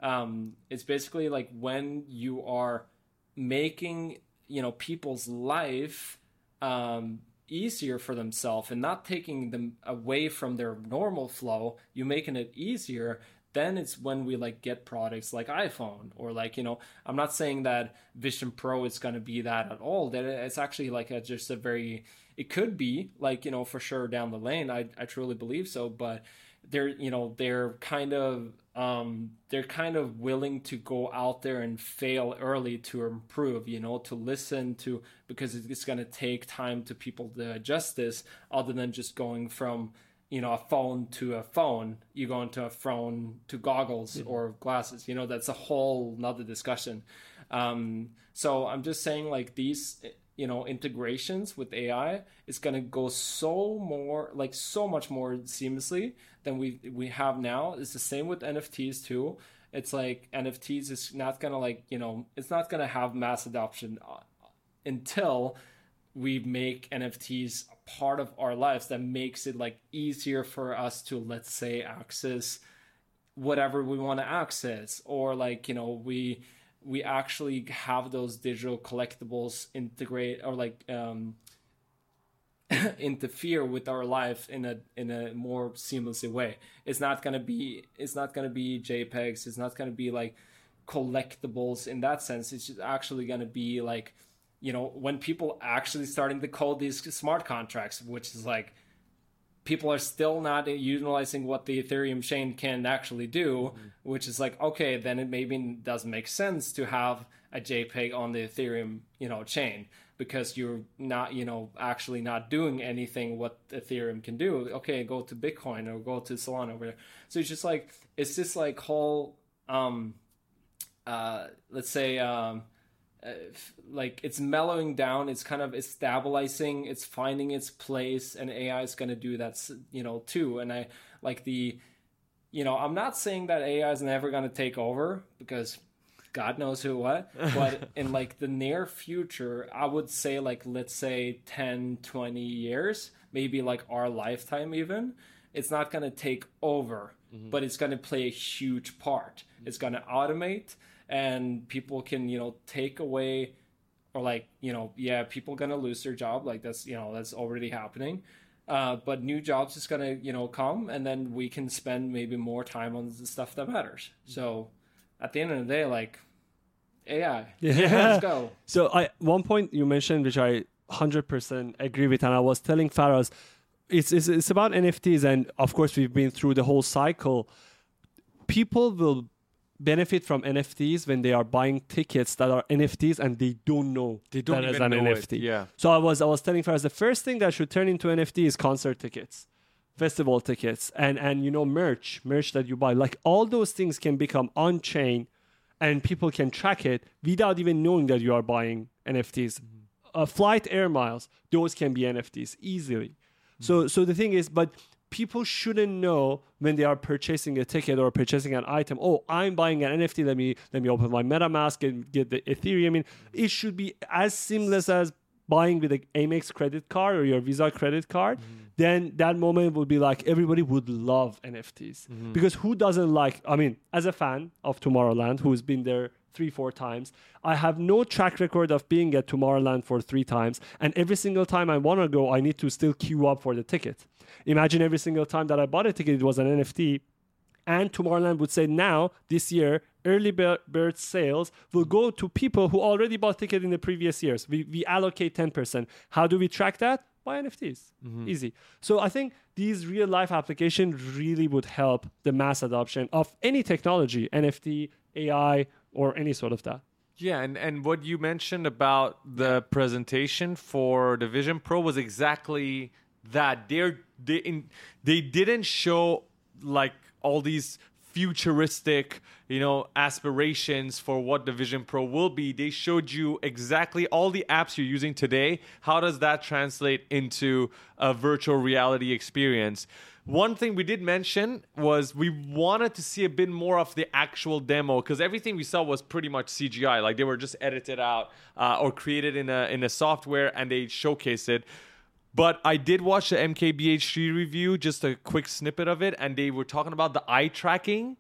um, it's basically like when you are making you know people's life um, easier for themselves and not taking them away from their normal flow. You making it easier. Then it's when we like get products like iPhone or like you know I'm not saying that Vision Pro is going to be that at all. That it's actually like a, just a very it could be like you know for sure down the lane. I I truly believe so, but they're you know they're kind of um they're kind of willing to go out there and fail early to improve you know to listen to because it's going to take time to people to adjust this other than just going from you know a phone to a phone. You go into a phone to goggles or glasses you know that's a whole nother discussion. Um so i'm just saying like these you know integrations with ai is going to go so more like so much more seamlessly than we we have now. It's the same with nfts too. It's like nfts is not going to like you know it's not going to have mass adoption uh, until we make NFTs a part of our lives that makes it like easier for us to let's say access whatever we want to access. Or like you know we we actually have those digital collectibles integrate or like um interfere with our life in a in a more seamless way. It's not to be it's not to be jpegs. It's not to be like collectibles in that sense. It's actually to be like you know when people actually starting to call these smart contracts which is like people are still not utilizing what the ethereum chain can actually do which is like okay then it maybe doesn't make sense to have a jpeg on the ethereum you know chain because you're not you know actually not doing anything what ethereum can do. Okay go to bitcoin or go to solana over there. So it's just like it's just like whole um uh let's say um Uh, like it's mellowing down it's kind of it's stabilizing it's finding its place and ai is going to do that you know too and i like the you know i'm not saying that ai is never going to take over because God knows who what. But in like the near future, I would say like let's say 10, 20 years, maybe like our lifetime even, it's not gonna take over, mm-hmm. but it's gonna play a huge part. It's gonna automate and people can, you know, take away or like, you know, yeah, people gonna lose their job, like that's you know, that's already happening. Uh, but new jobs is gonna, you know, come and then we can spend maybe more time on the stuff that matters. So at the end of the day, like AI. Yeah, let's go. So I one point you mentioned, which I hundred percent agree with, and I was telling Faraz, it's, it's it's about NFTs, and of course we've been through the whole cycle. People will benefit from NFTs when they are buying tickets that are NFTs and they don't know They don't that is an know NFT. it, yeah. So I was I was telling Faraz the first thing that should turn into NFT is concert tickets, festival tickets, and and you know merch, merch that you buy. Like all those things can become on chain, and people can track it without even knowing that you are buying NFTs. Uh, flight air miles, those can be NFTs easily. So so the thing is, but people shouldn't know when they are purchasing a ticket or purchasing an item. Oh, I'm buying an NFT. Let me let me open my MetaMask and get the Ethereum. in. it should be as seamless as buying with an Amex credit card or your Visa credit card. Mm-hmm. Then that moment would be like everybody would love NFTs mm-hmm. because who doesn't like? I mean, as a fan of Tomorrowland, who's been there three, four times. I have no track record of being at Tomorrowland for three times. And every single time I want to go, I need to still queue up for the ticket. Imagine every single time that I bought a ticket, it was an NFT. And Tomorrowland would say now, this year, early bird sales will go to people who already bought ticket in the previous years. We, we allocate 10%. How do we track that? By NFTs. Mm-hmm. Easy. So I think these real life applications really would help the mass adoption of any technology, NFT, AI, or any sort of that. Yeah, and, and what you mentioned about the presentation for the Vision Pro was exactly that. They're they in, they didn't show like all these futuristic, you know, aspirations for what the Vision Pro will be. They showed you exactly all the apps you're using today. How does that translate into a virtual reality experience? One thing we did mention was we wanted to see a bit more of the actual demo because everything we saw was pretty much CGI. Like they were just edited out uh, or created in a in a software and they showcased it. But I did watch the MKBHD review, just a quick snippet of it, and they were talking about the eye tracking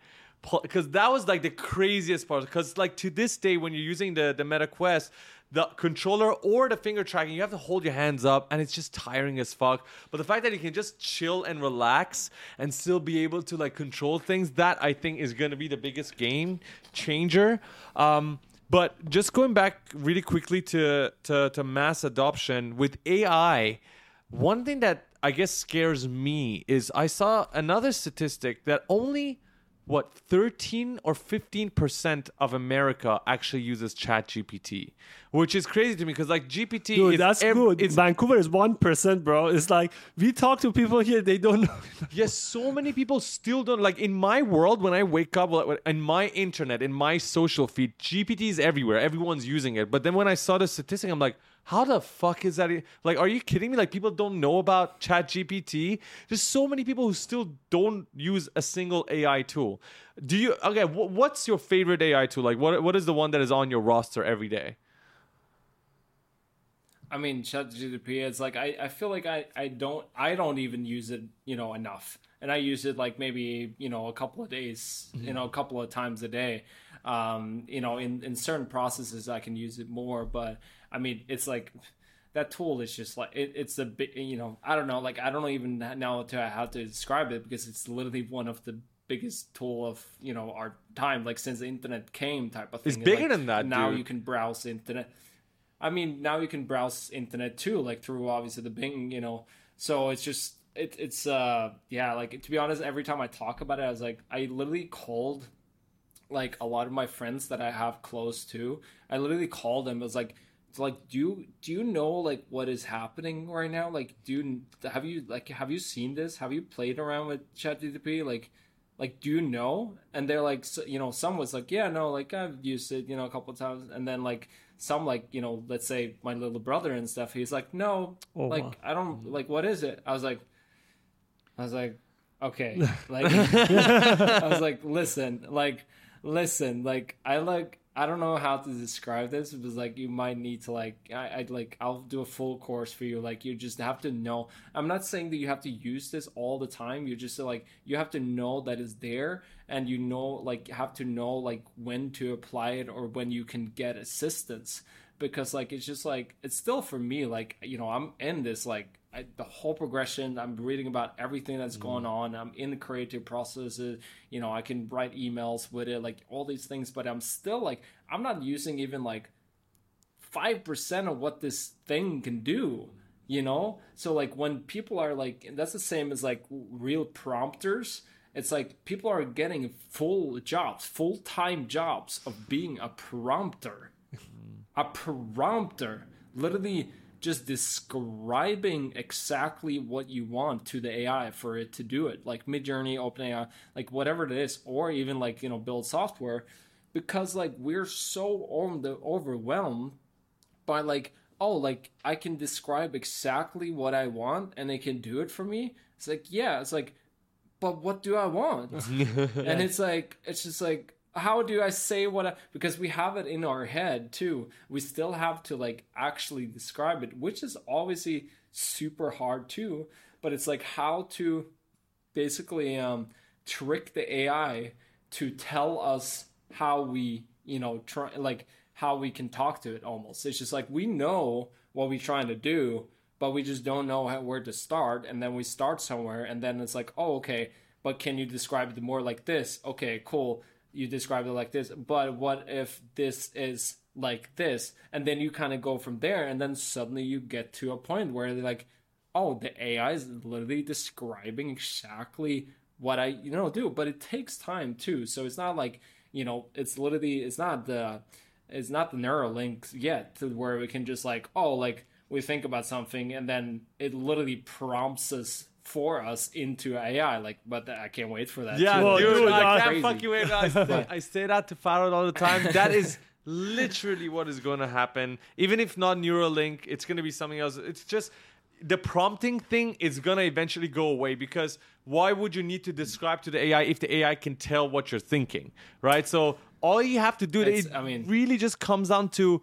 because that was like the craziest part. Because like to this day, when you're using the the Meta Quest, the controller or the finger tracking, you have to hold your hands up, and it's just tiring as fuck. But the fact that you can just chill and relax and still be able to like control things, that I think is going to be the biggest game changer. Um, but just going back really quickly to, to to mass adoption with AI, one thing that I guess scares me is I saw another statistic that only what 13 or 15% of America actually uses chat gpt which is crazy to me because like gpt Dude, is that's ev- good. it's Vancouver is 1%, bro. It's like we talk to people here, they don't know. Yes, so many people still don't like in my world when I wake up in my internet, in my social feed, GPT is everywhere. Everyone's using it. But then when I saw the statistic, I'm like, how the fuck is that? Like, are you kidding me? Like, people don't know about Chat GPT. There's so many people who still don't use a single AI tool. Do you? Okay, wh- what's your favorite AI tool? Like, what what is the one that is on your roster every day? I mean, ChatGPT. It's like I, I feel like I, I don't I don't even use it you know enough, and I use it like maybe you know a couple of days, you know, a couple of times a day. Um, you know, in in certain processes I can use it more, but I mean, it's like that tool is just like it, it's a bit you know I don't know like I don't even know to how to describe it because it's literally one of the biggest tool of you know our time like since the internet came type of thing It's bigger Like, than that, now dude. you can browse internet I mean, now you can browse internet too, like through obviously the Bing, you know. So it's just it, it's uh yeah, like to be honest, every time I talk about it, I was like, I literally called like a lot of my friends that I have close to. I literally called them. I was like, like, do you do you know like what is happening right now? Like, do you have you like have you seen this? Have you played around with ChatGPT? Like, like do you know? And they're like, so, you know, some was like, yeah, no, like I've used it, you know, a couple of times, and then like some like you know, let's say my little brother and stuff, he's like, no, Oh, like wow. I don't like what is it? I was like, I was like, okay, like I was like, listen, like, listen, like, I like, I don't know how to describe this. Was like you might need to like I, I'd like I'll do a full course for you. Like you just have to know. I'm not saying that you have to use this all the time. You just like you have to know that it's there, and you know like have to know like when to apply it or when you can get assistance because like it's just like it's still for me like you know I'm in this like I, the whole progression. I'm reading about everything that's mm-hmm. going on. I'm in the creative processes. You know, I can write emails with it, like all these things. But I'm still like, I'm not using even like five percent of what this thing can do. You know, so like when people are like, that's the same as like real prompters. It's like people are getting full jobs, full time jobs of being a prompter. Mm-hmm. a prompter, literally just describing exactly what you want to the AI for it to do it, like Midjourney, OpenAI, like whatever it is, or even like you know build software, because like we're so on the overwhelmed by like oh like I can describe exactly what I want and it can do it for me. It's like yeah, it's like, but what do I want? and it's like it's just like how do I say what I because we have it in our head too. We still have to like actually describe it, which is obviously super hard too. But it's like how to basically um, trick the AI to tell us how we, you know, try like how we can talk to it. Almost, it's just like we know what we're trying to do, but we just don't know how, where to start. And then we start somewhere, and then it's like, oh, okay. But can you describe it more like this? Okay, cool you described it like this, but what if this is like this? And then you kind of go from there, and then suddenly you get to a point where they're like, oh, the AI is literally describing exactly what I, you know, do. But it takes time too. So it's not like, you know, it's literally, it's not the, it's not the neural links yet to where we can just like, oh, like we think about something and then it literally prompts us for us into AI. Like, but I can't wait for that. Yeah. Well, dude, I I- can't Crazy. fucking wait. I say, I say that to Faraz all the time. That is literally what is going to happen. Even if not Neuralink, it's going to be something else. It's just the prompting thing is going to eventually go away because why would you need to describe to the AI if the AI can tell what you're thinking, right? So all you have to do, It's- it I mean- really just comes down to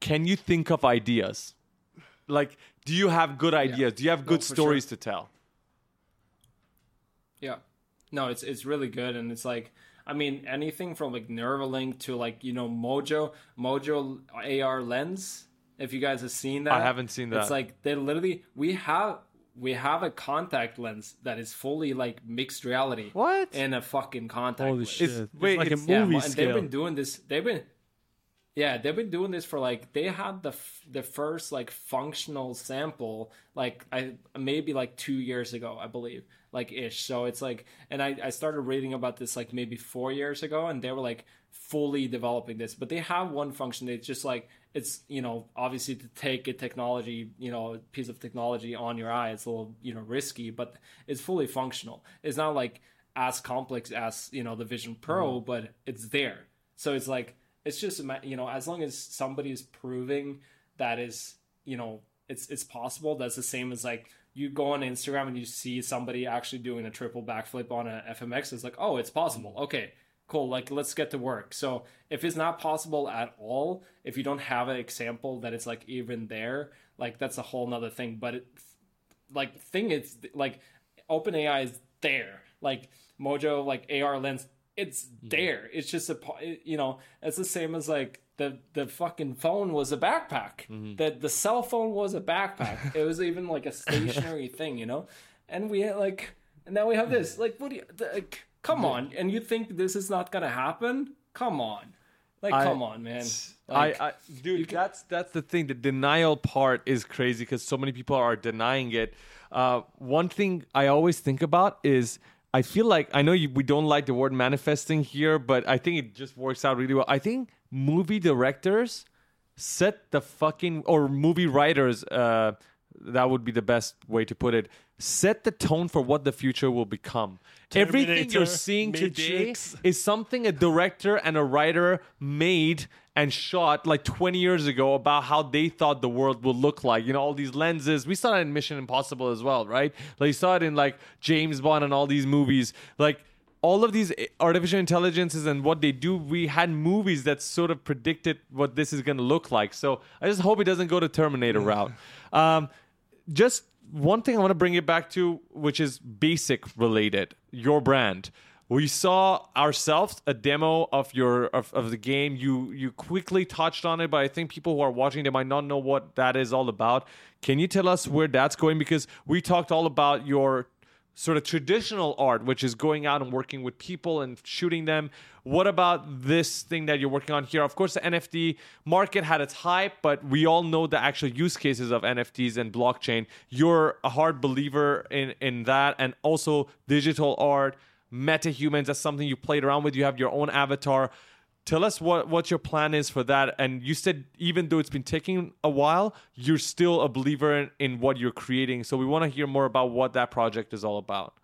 can you think of ideas? Like, do you have good ideas? Do you have good for sure. stories to tell? Yeah. No, it's it's really good, and it's like I mean anything from like Neuralink to like you know Mojo Mojo AR lens. If you guys have seen that, I haven't seen that. It's like they literally we have we have a contact lens that is fully like mixed reality. What? In a fucking contact Holy lens. shit! It's- It's, wait, like it's- a Yeah, movie and they've been doing this. They've been, yeah, they've been doing this for like they had the f- the first like functional sample like I maybe like two years ago, I believe, like ish. So it's like, and I I started reading about this like maybe four years ago, and they were like fully developing this, but they have one function. It's just like it's you know obviously to take a technology you know piece of technology on your eye, it's a little you know risky, but it's fully functional. It's not like as complex as you know the Vision Pro, mm-hmm. but it's there. So it's like it's just you know as long as somebody is proving that is you know it's it's possible. That's the same as like you go on Instagram and you see somebody actually doing a triple backflip on a FMX. It's like oh, it's possible. Okay, cool. Like let's get to work. So if it's not possible at all, if you don't have an example that it's like even there, like that's a whole nother thing. But it, like thing is like OpenAI is there. Like Mojo, like AR lens, it's there. It's just a you know, it's the same as like the the fucking phone was a backpack. The the cell phone was a backpack. it was even like a stationary thing, you know. And we had like, and now we have this. Like, what do you? the- Like, come on. And you think this is not gonna happen? Come on. Like, I- come on, man. Like, I, I dude, that's that's the thing. The denial part is crazy because so many people are denying it. Uh, one thing I always think about is I feel like I know you, we don't like the word manifesting here, but I think it just works out really well. I think movie directors set the fucking or movie writers. Uh, that would be the best way to put it. Set the tone for what the future will become. Everything you're Terminator, seeing today Matrix. is something a director and a writer made and shot like 20 years ago about how they thought the world would look like. You know, all these lenses. We saw it in Mission Impossible as well, right? Like you saw it in like James Bond and all these movies. Like all of these artificial intelligences and what they do, we had movies that sort of predicted what this is going to look like. So I just hope it doesn't go to Terminator route. Um, just one thing I want to bring it back to, which is basic related, your brand. We saw ourselves a demo of your of, of the game. You you quickly touched on it, but I think people who are watching they might not know what that is all about. Can you tell us where that's going? Because we talked all about your sort of traditional art, which is going out and working with people and shooting them. What about this thing that you're working on here? Of course, the NFT market had its hype, but we all know the actual use cases of NFTs and blockchain. You're a hard believer in, in that, and also digital art, meta humans. That's something you played around with. You have your own avatar. Tell us what, what your plan is for that. And you said even though it's been taking a while, you're still a believer in, in what you're creating. So we want to hear more about what that project is all about.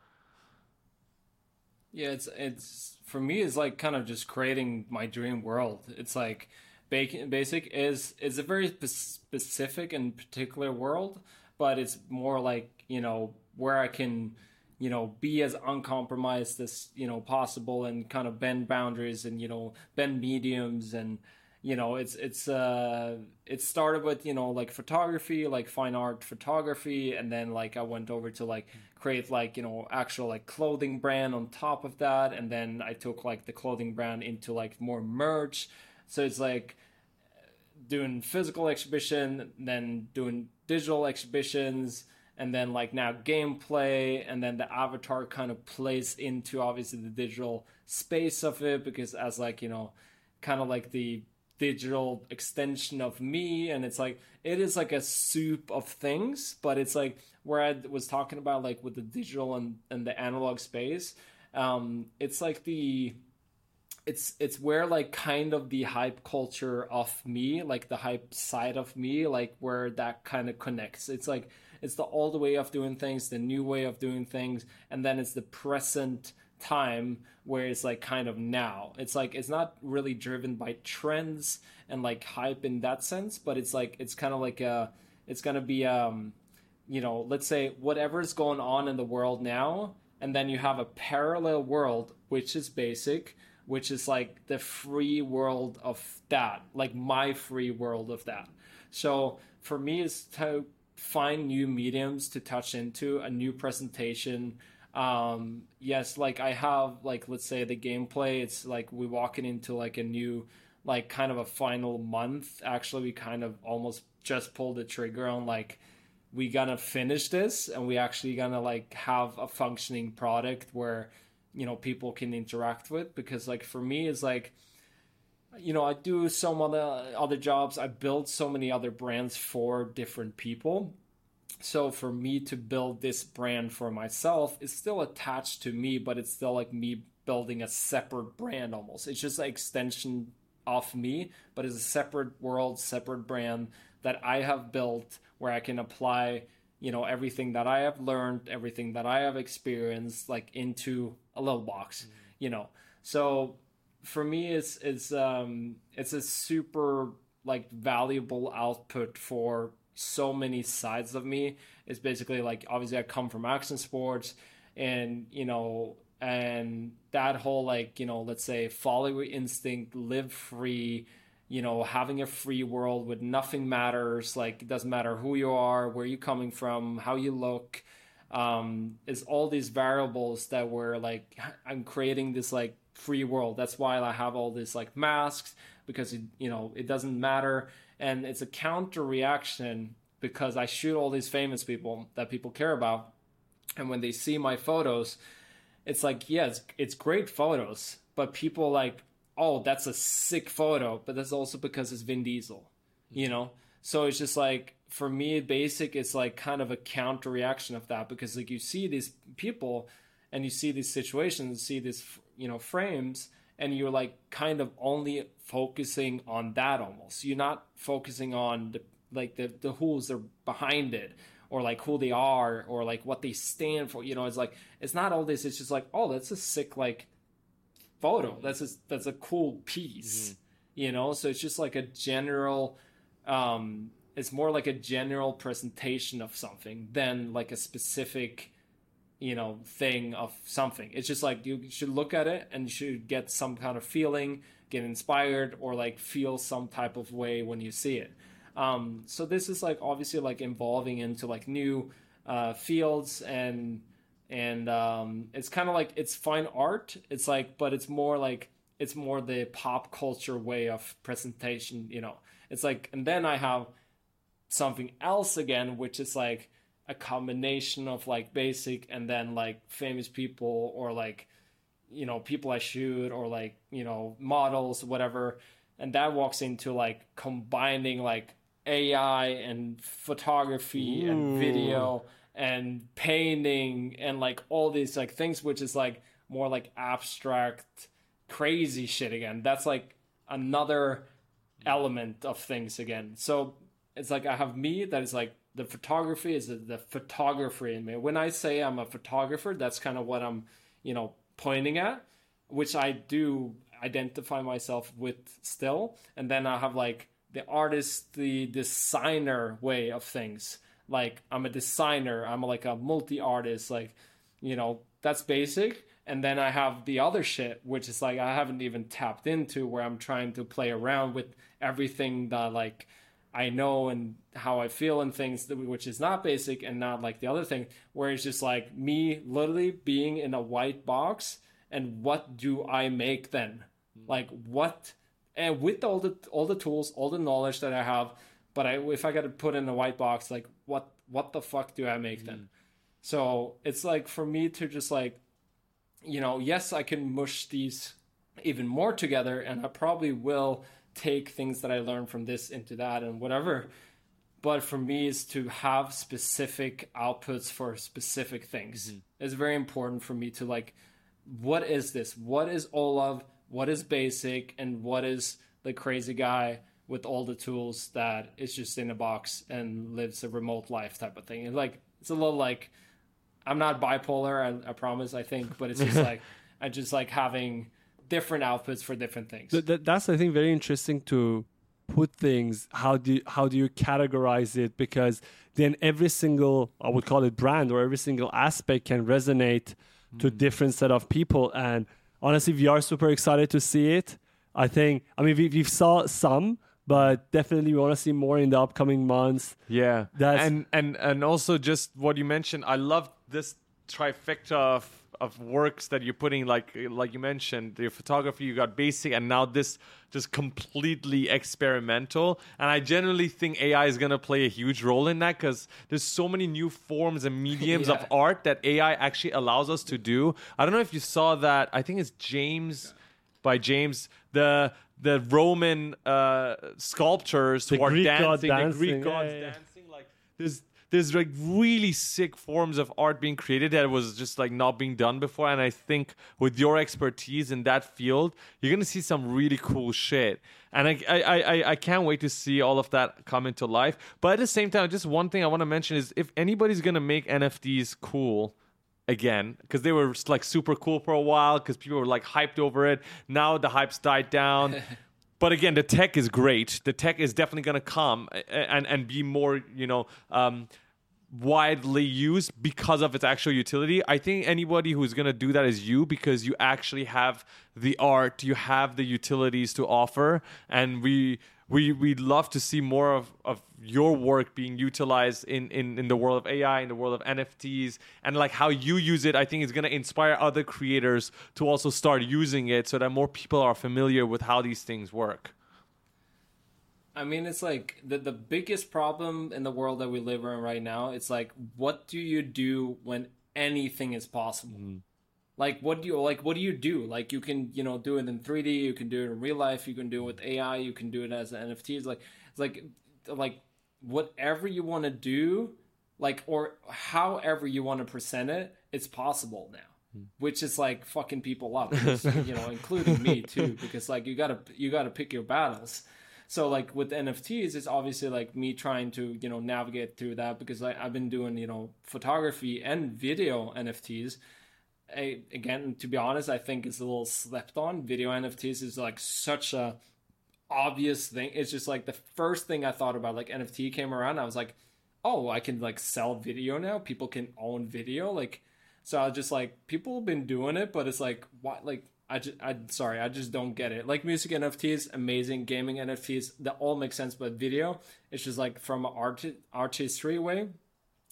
Yeah, it's it's for me it's like kind of just creating my dream world. It's like basic is is a very specific and particular world, but it's more like you know where I can you know be as uncompromised as you know possible and kind of bend boundaries and you know bend mediums and you know it's it's uh it started with you know like photography like fine art photography and then like i went over to like create like you know actual like clothing brand on top of that and then i took like the clothing brand into like more merch. So it's like doing physical exhibition then doing digital exhibitions and then like now gameplay and then the avatar kind of plays into obviously the digital space of it because as like you know kind of like the digital extension of me and it's like it is like a soup of things but it's like where i was talking about like with the digital and, and the analog space um it's like the it's it's where like kind of the hype culture of me like the hype side of me like where that kind of connects. It's like it's the old way of doing things, the new way of doing things, and then it's the present time where it's like kind of now. It's like it's not really driven by trends and like hype in that sense, but it's like it's kind of like a it's gonna be um you know let's say whatever's going on in the world now, and then you have a parallel world which is basic which is like the free world of that, like my free world of that. So for me, it's to find new mediums to touch into a new presentation. Um yes like i have like let's say the gameplay it's like we walking into like a new like kind of a final month. Actually we kind of almost just pulled the trigger on like we gonna finish this and we actually gonna like have a functioning product where you know people can interact with. Because like for me it's like you know, I do some other other jobs. I build so many other brands for different people. So for me to build this brand for myself is still attached to me, but it's still like me building a separate brand almost. It's just an extension of me, but it's a separate world, separate brand that I have built where I can apply, you know, everything that I have learned, everything that I have experienced like into a little box, mm-hmm. you know. So for me it's it's um it's a super like valuable output for so many sides of me. It's basically like obviously i come from action sports and you know and that whole like you know let's say follow your instinct live free you know having a free world with nothing matters like it doesn't matter who you are where you're coming from how you look um is all these variables that were like i'm creating this like free world. That's why I have all these like masks because it, you know it doesn't matter, and it's a counter reaction because I shoot all these famous people that people care about, and when they see my photos, it's like yeah, it's, it's great photos, but people like oh that's a sick photo, but that's also because it's Vin Diesel, you know. So it's just like for me, basic is like kind of a counter reaction of that. Because like you see these people and you see these situations, see these you know frames and you're like kind of only focusing on that almost. You're not focusing on the like the the who's are behind it or like who they are or like what they stand for you know? It's like it's not all this it's just like oh that's a sick like photo. That's a that's a cool piece mm-hmm. you know? So it's just like a general um it's more like a general presentation of something than like a specific you know thing of something. It's just like you should look at it and you should get some kind of feeling get inspired or like feel some type of way when you see it. Um, so this is like obviously like evolving into like new uh, fields and and um, it's kind of like it's fine art. It's like but it's more like it's more the pop culture way of presentation you know. It's like and then i have something else again which is like a combination of like basic and then like famous people or like you know people i shoot or like you know models whatever. And that walks into like combining like ai and photography and video and painting and like all these like things which is like more like abstract crazy shit again. That's like another element of things again. So it's like i have me that is like the photography is the, the photography in me. When i say i'm a photographer that's kind of what i'm you know pointing at which i do identify myself with still. And then i have like the artist the designer way of things. Like i'm a designer. I'm like a multi artist like you know that's basic. And then i have the other shit which is like i haven't even tapped into where i'm trying to play around with everything that like i know and how i feel and things that- which is not basic and not like the other thing where it's just like me literally being in a white box and what do i make then? Hmm. Like what and with all the all the tools all the knowledge that i have but I, if i got to put in a white box like what what the fuck do i make then? Hmm. So it's like for me to just like you know yes i can mush these even more together and i probably will take things that i learned from this into that and whatever. But for me is to have specific outputs for specific things. Mm-hmm. It's very important for me to like what is this? What is olav? What is basic? And what is the crazy guy with all the tools that is just in a box and lives a remote life type of thing? And like it's a little like i'm not bipolar i, I promise i think but it's just like i just like having different outputs for different things Th- th- that's I think very interesting to put things. How do you, how do you categorize it? Because then every single I would call it brand or every single aspect can resonate to mm. different set of people. And honestly, we are super excited to see it. I think I mean we we saw some, but definitely we want to see more in the upcoming months. Yeah, That's- and and and also just what you mentioned. I love this trifecta of of works that you're putting. Like like you mentioned, your photography. You got basic, and now this just completely experimental. And I generally think AI is gonna play a huge role in that because there's so many new forms and mediums of art that AI actually allows us to do. I don't know if you saw that. I think it's James by James the the Roman uh, sculptures The who are Greek god dancing, the Greek yeah, gods yeah, yeah. dancing. Like there's there's like really sick forms of art being created that was just like not being done before. And I think with your expertise in that field, you're gonna see some really cool shit. And I I I, I can't wait to see all of that come into life. But at the same time, just one thing I want to mention is if anybody's gonna make NFTs cool again because they were like super cool for a while because people were like hyped over it. Now the hype's died down. but again, the tech is great. The tech is definitely going to come and and be more, you know, um, widely used because of its actual utility. I think anybody who's going to do that is you because you actually have the art, you have the utilities to offer, and we we we'd love to see more of, of your work being utilized in, in in the world of AI, in the world of NFTs, and like how you use it. I think is going to inspire other creators to also start using it, so that more people are familiar with how these things work. I mean, it's like the the biggest problem in the world that we live in right now. It's like, what do you do when anything is possible? Mm-hmm. Like, what do you like? What do you do? Like, you can you know do it in 3D. You can do it in real life. You can do it with AI. You can do it as an NFT. It's like it's like like whatever you want to do, like or however you want to present it, it's possible now. Hmm. Which is like fucking people up, you know, including me too, because like you gotta you gotta pick your battles. So like with NFTs, it's obviously like me trying to you know navigate through that because I, I've been doing you know photography and video NFTs. I, again, to be honest, I think it's a little slept on. Video NFTs is like such a obvious thing. It's just like the first thing I thought about like NFT came around. I was like, oh, I can like sell video now. People can own video. Like So I was just like, people have been doing it, but it's like, what? Like, I just, I sorry, I just don't get it. Like music NFTs, amazing. Gaming NFTs, that all makes sense. But video, it's just like from an art artistry way,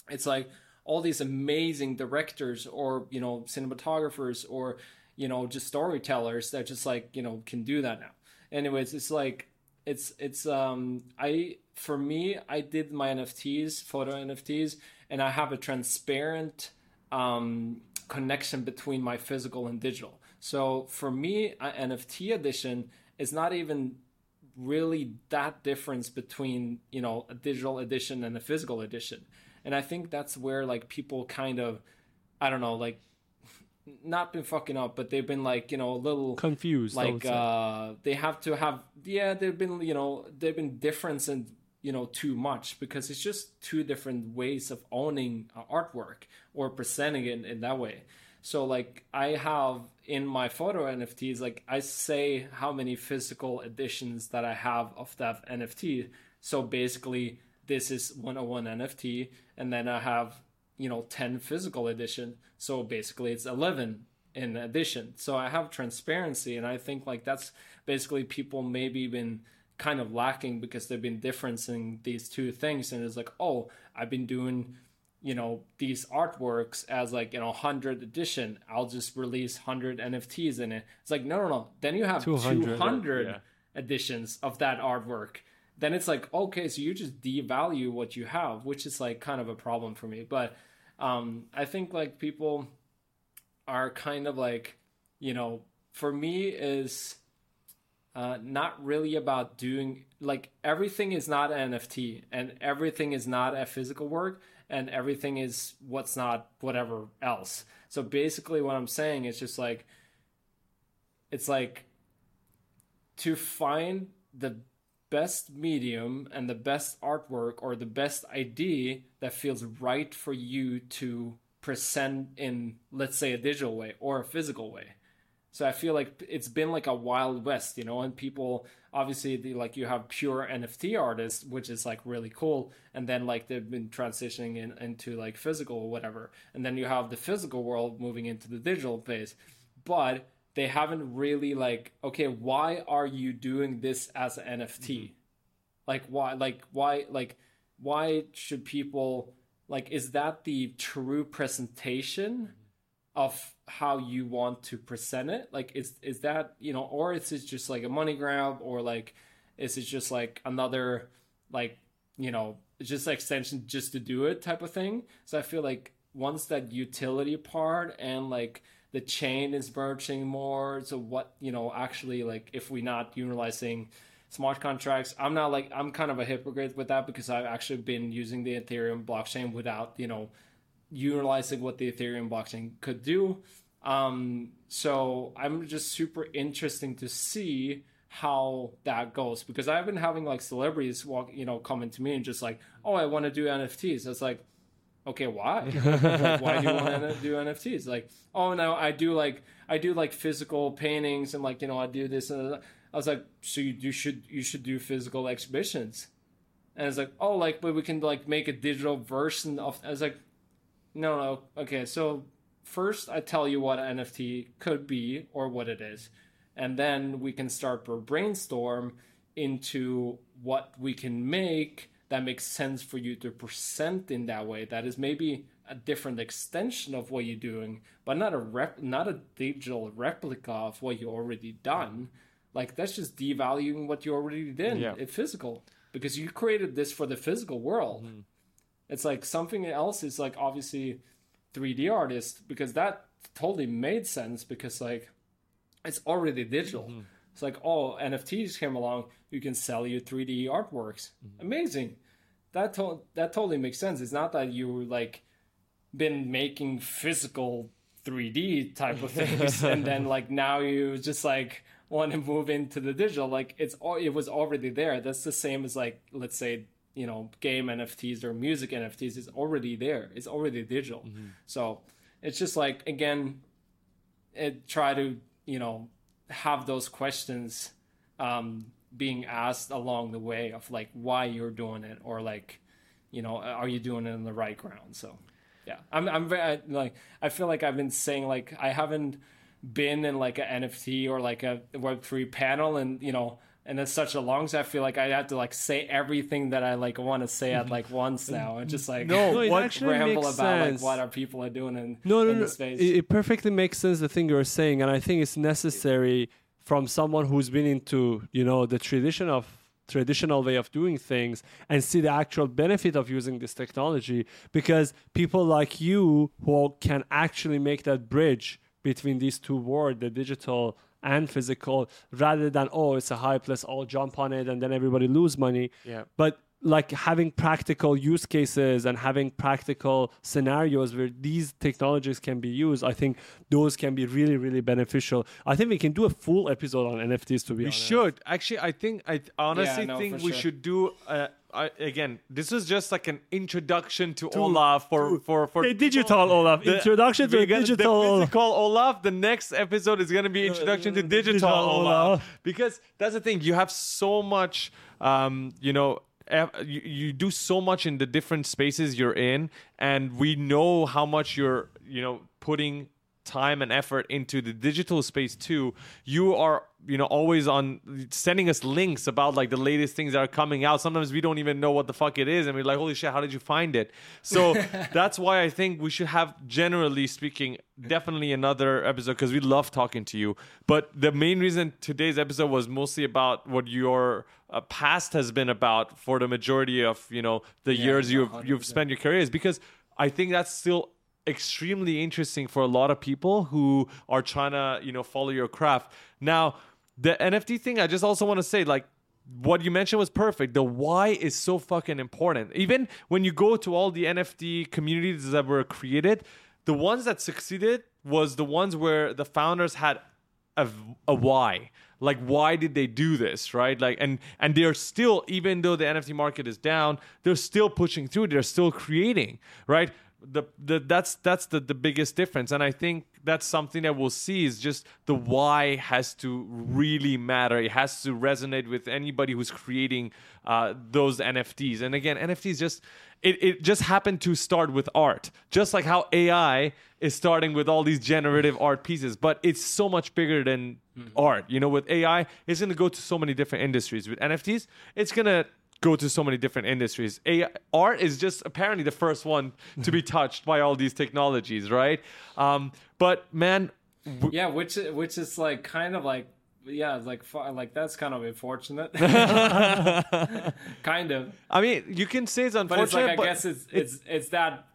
it's like all these amazing directors or you know cinematographers or you know just storytellers that just like you know can do that now. Anyways, it's like it's it's um I for me I did my NFTs, photo NFTs, and I have a transparent um connection between my physical and digital. So for me, an NFT edition is not even really that difference between you know a digital edition and a physical edition and i think that's where like people kind of i don't know like not been fucking up but they've been like you know a little confused like uh they have to have yeah they've been you know they've been different and you know too much because it's just two different ways of owning artwork or presenting it in that way. So like i have in my photo nfts like i say how many physical editions that i have of that nft so basically this is 101 nft and then i have you know 10 physical edition so basically it's 11 in addition. So i have transparency and i think like that's basically people maybe been kind of lacking because they've been differencing these two things and it's like oh i've been doing you know these artworks as like you know 100 edition. I'll just release 100 nfts in it. It's like no no no. Then you have 200, 200 yeah. editions of that artwork. Then it's like okay so you just devalue what you have which is like kind of a problem for me. But um i think like people are kind of like you know for me is uh, not really about doing like everything is not an NFT and everything is not a physical work and everything is what's not whatever else. So basically, what I'm saying is just like it's like to find the best medium and the best artwork or the best idea that feels right for you to present in let's say a digital way or a physical way. So I feel like it's been like a wild west, you know, and people obviously the, like you have pure NFT artists, which is like really cool, and then like they've been transitioning in, into like physical or whatever, and then you have the physical world moving into the digital phase, but they haven't really like okay, why are you doing this as an NFT? Mm-hmm. Like why? Like why? Like why should people like? Is that the true presentation? of how you want to present it like is is that you know or is it just like a money grab or like is it just like another like you know just extension just to do it type of thing so i feel like once that utility part and like the chain is merging more so what you know actually like if we're not utilizing smart contracts i'm not like i'm kind of a hypocrite with that because i've actually been using the ethereum blockchain without you know utilizing what the Ethereum blockchain could do. Um, so I'm just super interesting to see how that goes because I've been having like celebrities walk, you know, coming to me and just like, oh, I want to do NFTs. It's like, okay, why? like, why do you want to do NFTs? Like, oh no, I do like I do like physical paintings and like you know I do this and uh, I was like, so you, you should you should do physical exhibitions. And it's like, oh, like, but we can like make a digital version of. I was like, no, no. Okay, so first I tell you what NFT could be or what it is, and then we can start to brainstorm into what we can make that makes sense for you to present in that way. That is maybe a different extension of what you're doing, but not a rep, not a digital replica of what you already done. Like that's just devaluing what you already did. Yeah. It's physical because you created this for the physical world. Mm-hmm. It's like something else is like obviously 3D artist because that totally made sense because like it's already digital. Mm-hmm. It's like oh NFTs came along, you can sell your 3D artworks. Mm-hmm. Amazing. That to- that totally makes sense. It's not that you like been making physical 3D type of things and then like now you just like want to move into the digital like it's all it was already there. That's the same as like let's say you know game NFTs or music NFTs is already there. It's already digital. Mm-hmm. So it's just like again, it try to you know have those questions um, being asked along the way of like why you're doing it or like you know are you doing it in the right ground. So yeah. I'm I'm very like I feel like I've been saying like I haven't been in like an NFT or like a Web three panel and you know and it's such a long so I feel like I have to like say everything that I like want to say at like once now and just like No, No, what ramble makes about sense. like what our people are doing in, no, no, in no. the space. It, it perfectly makes sense the thing you're saying, and I think it's necessary from someone who's been into you know the tradition of traditional way of doing things and see the actual benefit of using this technology because people like you who can actually make that bridge between these two worlds the digital and physical rather than oh it's a hype let's all jump on it and then everybody lose money Yeah. but like having practical use cases and having practical scenarios where these technologies can be used i think those can be really really beneficial i think we can do a full episode on nfts to be We honest should actually. I think I honestly no, think we sure. should do. Uh, I, again, this is just like an introduction to, Olav for for for a digital olav The- introduction to we're a gonna- digital the olav physical Olav. The next episode is going to be introduction to digital, digital Olav. Olav. because that's the thing. You have so much, um, you know. You, you do so much in the different spaces you're in, and we know how much you're, you know, putting time and effort into the digital space too. You are, you know, always on sending us links about like the latest things that are coming out. Sometimes we don't even know what the fuck it is, and we're like, holy shit, how did you find it? So that's why I think we should have, generally speaking, definitely another episode because we love talking to you. But the main reason today's episode was mostly about what your uh, past has been about for the majority of you know the years you've you've spent your career is because I think that's still extremely interesting for a lot of people who are trying to you know follow your craft. Now the nft thing i just also want to say like what you mentioned was perfect. The why is so fucking important. Even when you go to all the nft communities that were created the ones that succeeded was the ones where the founders had a, a why. Like why did they do this right? Like and and they're still even though the nft market is down they're still pushing through they're still creating right the, the that's that's the, the biggest difference. And i think that's something that we'll see is just the why has to really matter. It has to resonate with anybody who's creating uh, those nfts and again nfts just it, it just happened to start with art just like how ai is starting with all these generative art pieces but it's so much bigger than art. You know with ai it's going to go to so many different industries. With nfts it's going to go to so many different industries AI, art is just apparently the first one to be touched by all these technologies right um, but man w- yeah, which which is like kind of like yeah, like like that's kind of unfortunate. kind of. i mean you can say it's unfortunate, But it's like I but guess it's it's it's that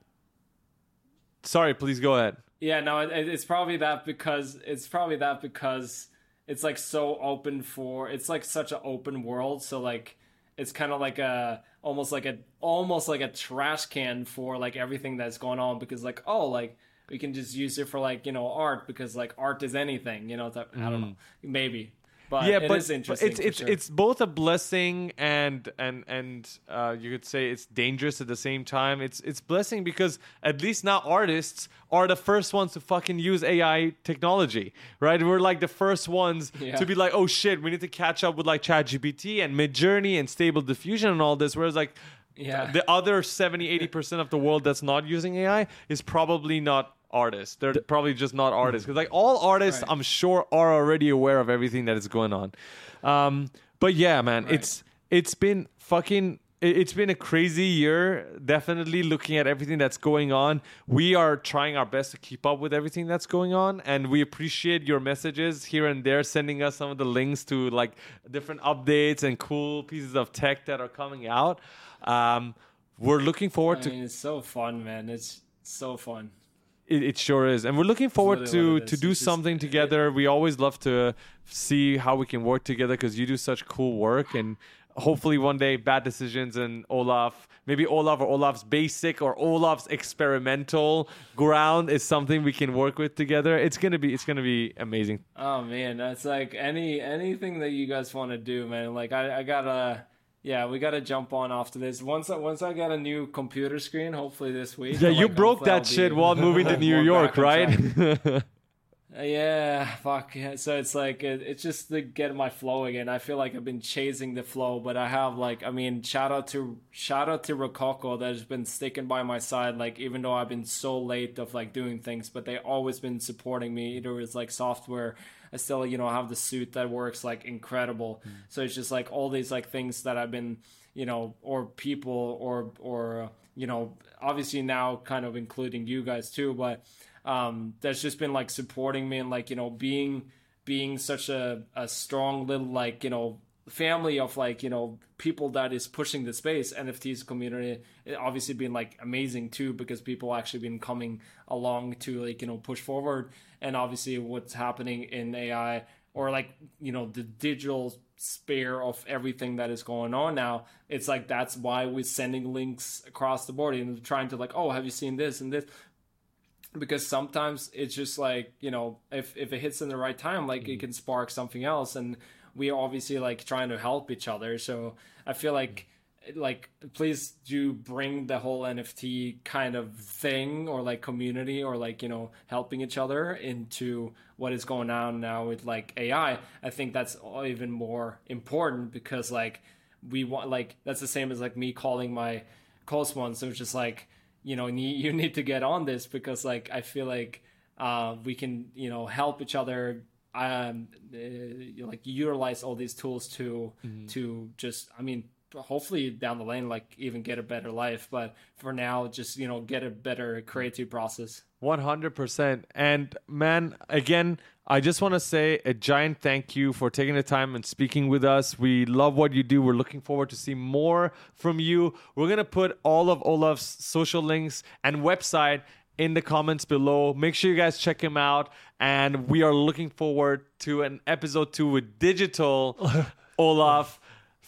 sorry please go ahead Yeah, no, it, it's probably that because it's probably that because it's like so open for it's like such an open world. So like it's kind of like a almost like a almost like a trash can for like everything that's going on because like oh like we can just use it for like you know art because like art is anything you know that, I don't know. Mm. Maybe but yeah, but, is but interesting. it's it's sure. it's both a blessing and and and uh, you could say it's dangerous at the same time. It's it's blessing because at least now artists are the first ones to fucking use AI technology, right? We're like the first ones Yeah. to be like, oh shit, we need to catch up with like ChatGPT and Midjourney and Stable Diffusion and all this. Whereas like Yeah. the other 70 80 percent of the world that's not using AI is probably not artists. They're probably just not artists because like all artists, Right. I'm sure, are already aware of everything that is going on. Um, but yeah, man, it's it's been fucking. it- It's been a crazy year. Definitely looking at everything that's going on. We are trying our best to keep up with everything that's going on, and we appreciate your messages here and there, sending us some of the links to like different updates and cool pieces of tech that are coming out. Um, we're looking forward I to mean, it's so fun, man. It's so fun. It, it sure is, and we're looking forward to to do It's just- something together. We always love to see how we can work together because you do such cool work, and hopefully one day Bad Decisions and Olav, maybe Olav or Olav's basic or Olav's experimental ground is something we can work with together. It's gonna be it's gonna be amazing. Oh man, that's like any anything that you guys want to do, man. Like I, I gotta, yeah, we gotta jump on after this. Once I, once I get a new computer screen, hopefully this week. Yeah, like, you broke hopefully I'll that be shit while moving to New York, right? Uh, yeah, fuck. Yeah. So it's like it, it's just to get my flow again. I feel like I've been chasing the flow, but I have like I mean, shout out to shout out to Rokoko that has been sticking by my side. Like even though I've been so late of like doing things, but they always been supporting me. Either it's like software. I still you know have the suit that works like incredible. Mm. So it's just like all these like things that I've been you know or people or or you know obviously now kind of including you guys too, but um, that's just been like supporting me and like you know being being such a, a strong little like you know family of like you know people that is pushing the space nfts community it obviously been like amazing too because people actually been coming along to like you know push forward. And obviously what's happening in ai or like you know the digital sphere of everything that is going on now it's like that's why we're sending links across the board and trying to like oh have you seen this and this? Because sometimes it's just like you know if if it hits in the right time like mm-hmm. it can spark something else. And we obviously like trying to help each other. So i feel like like please do bring the whole nft kind of thing or like community or like you know helping each other into what is going on now with like ai i. Think that's even more important because like we want like that's the same as like me calling my close ones. So it's just like you know you need to get on this because like i feel like uh, we can you know help each other um uh, like utilize all these tools to mm-hmm. to just i mean hopefully down the lane like even get a better life. But for now just you know get a better creative process. 100% and man again i just want to say a giant thank you for taking the time and speaking with us. We love what you do. We're looking forward to see more from you. We're going to put all of olav's social links and website in the comments below make sure you guys check him out and we are looking forward to an episode 2 with digital olav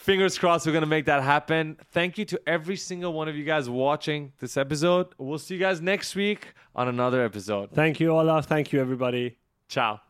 fingers crossed we're going to make that happen. Thank you to every single one of you guys watching this episode. We'll see you guys next week on another episode. Thank you, Olav. Thank you, everybody. Ciao.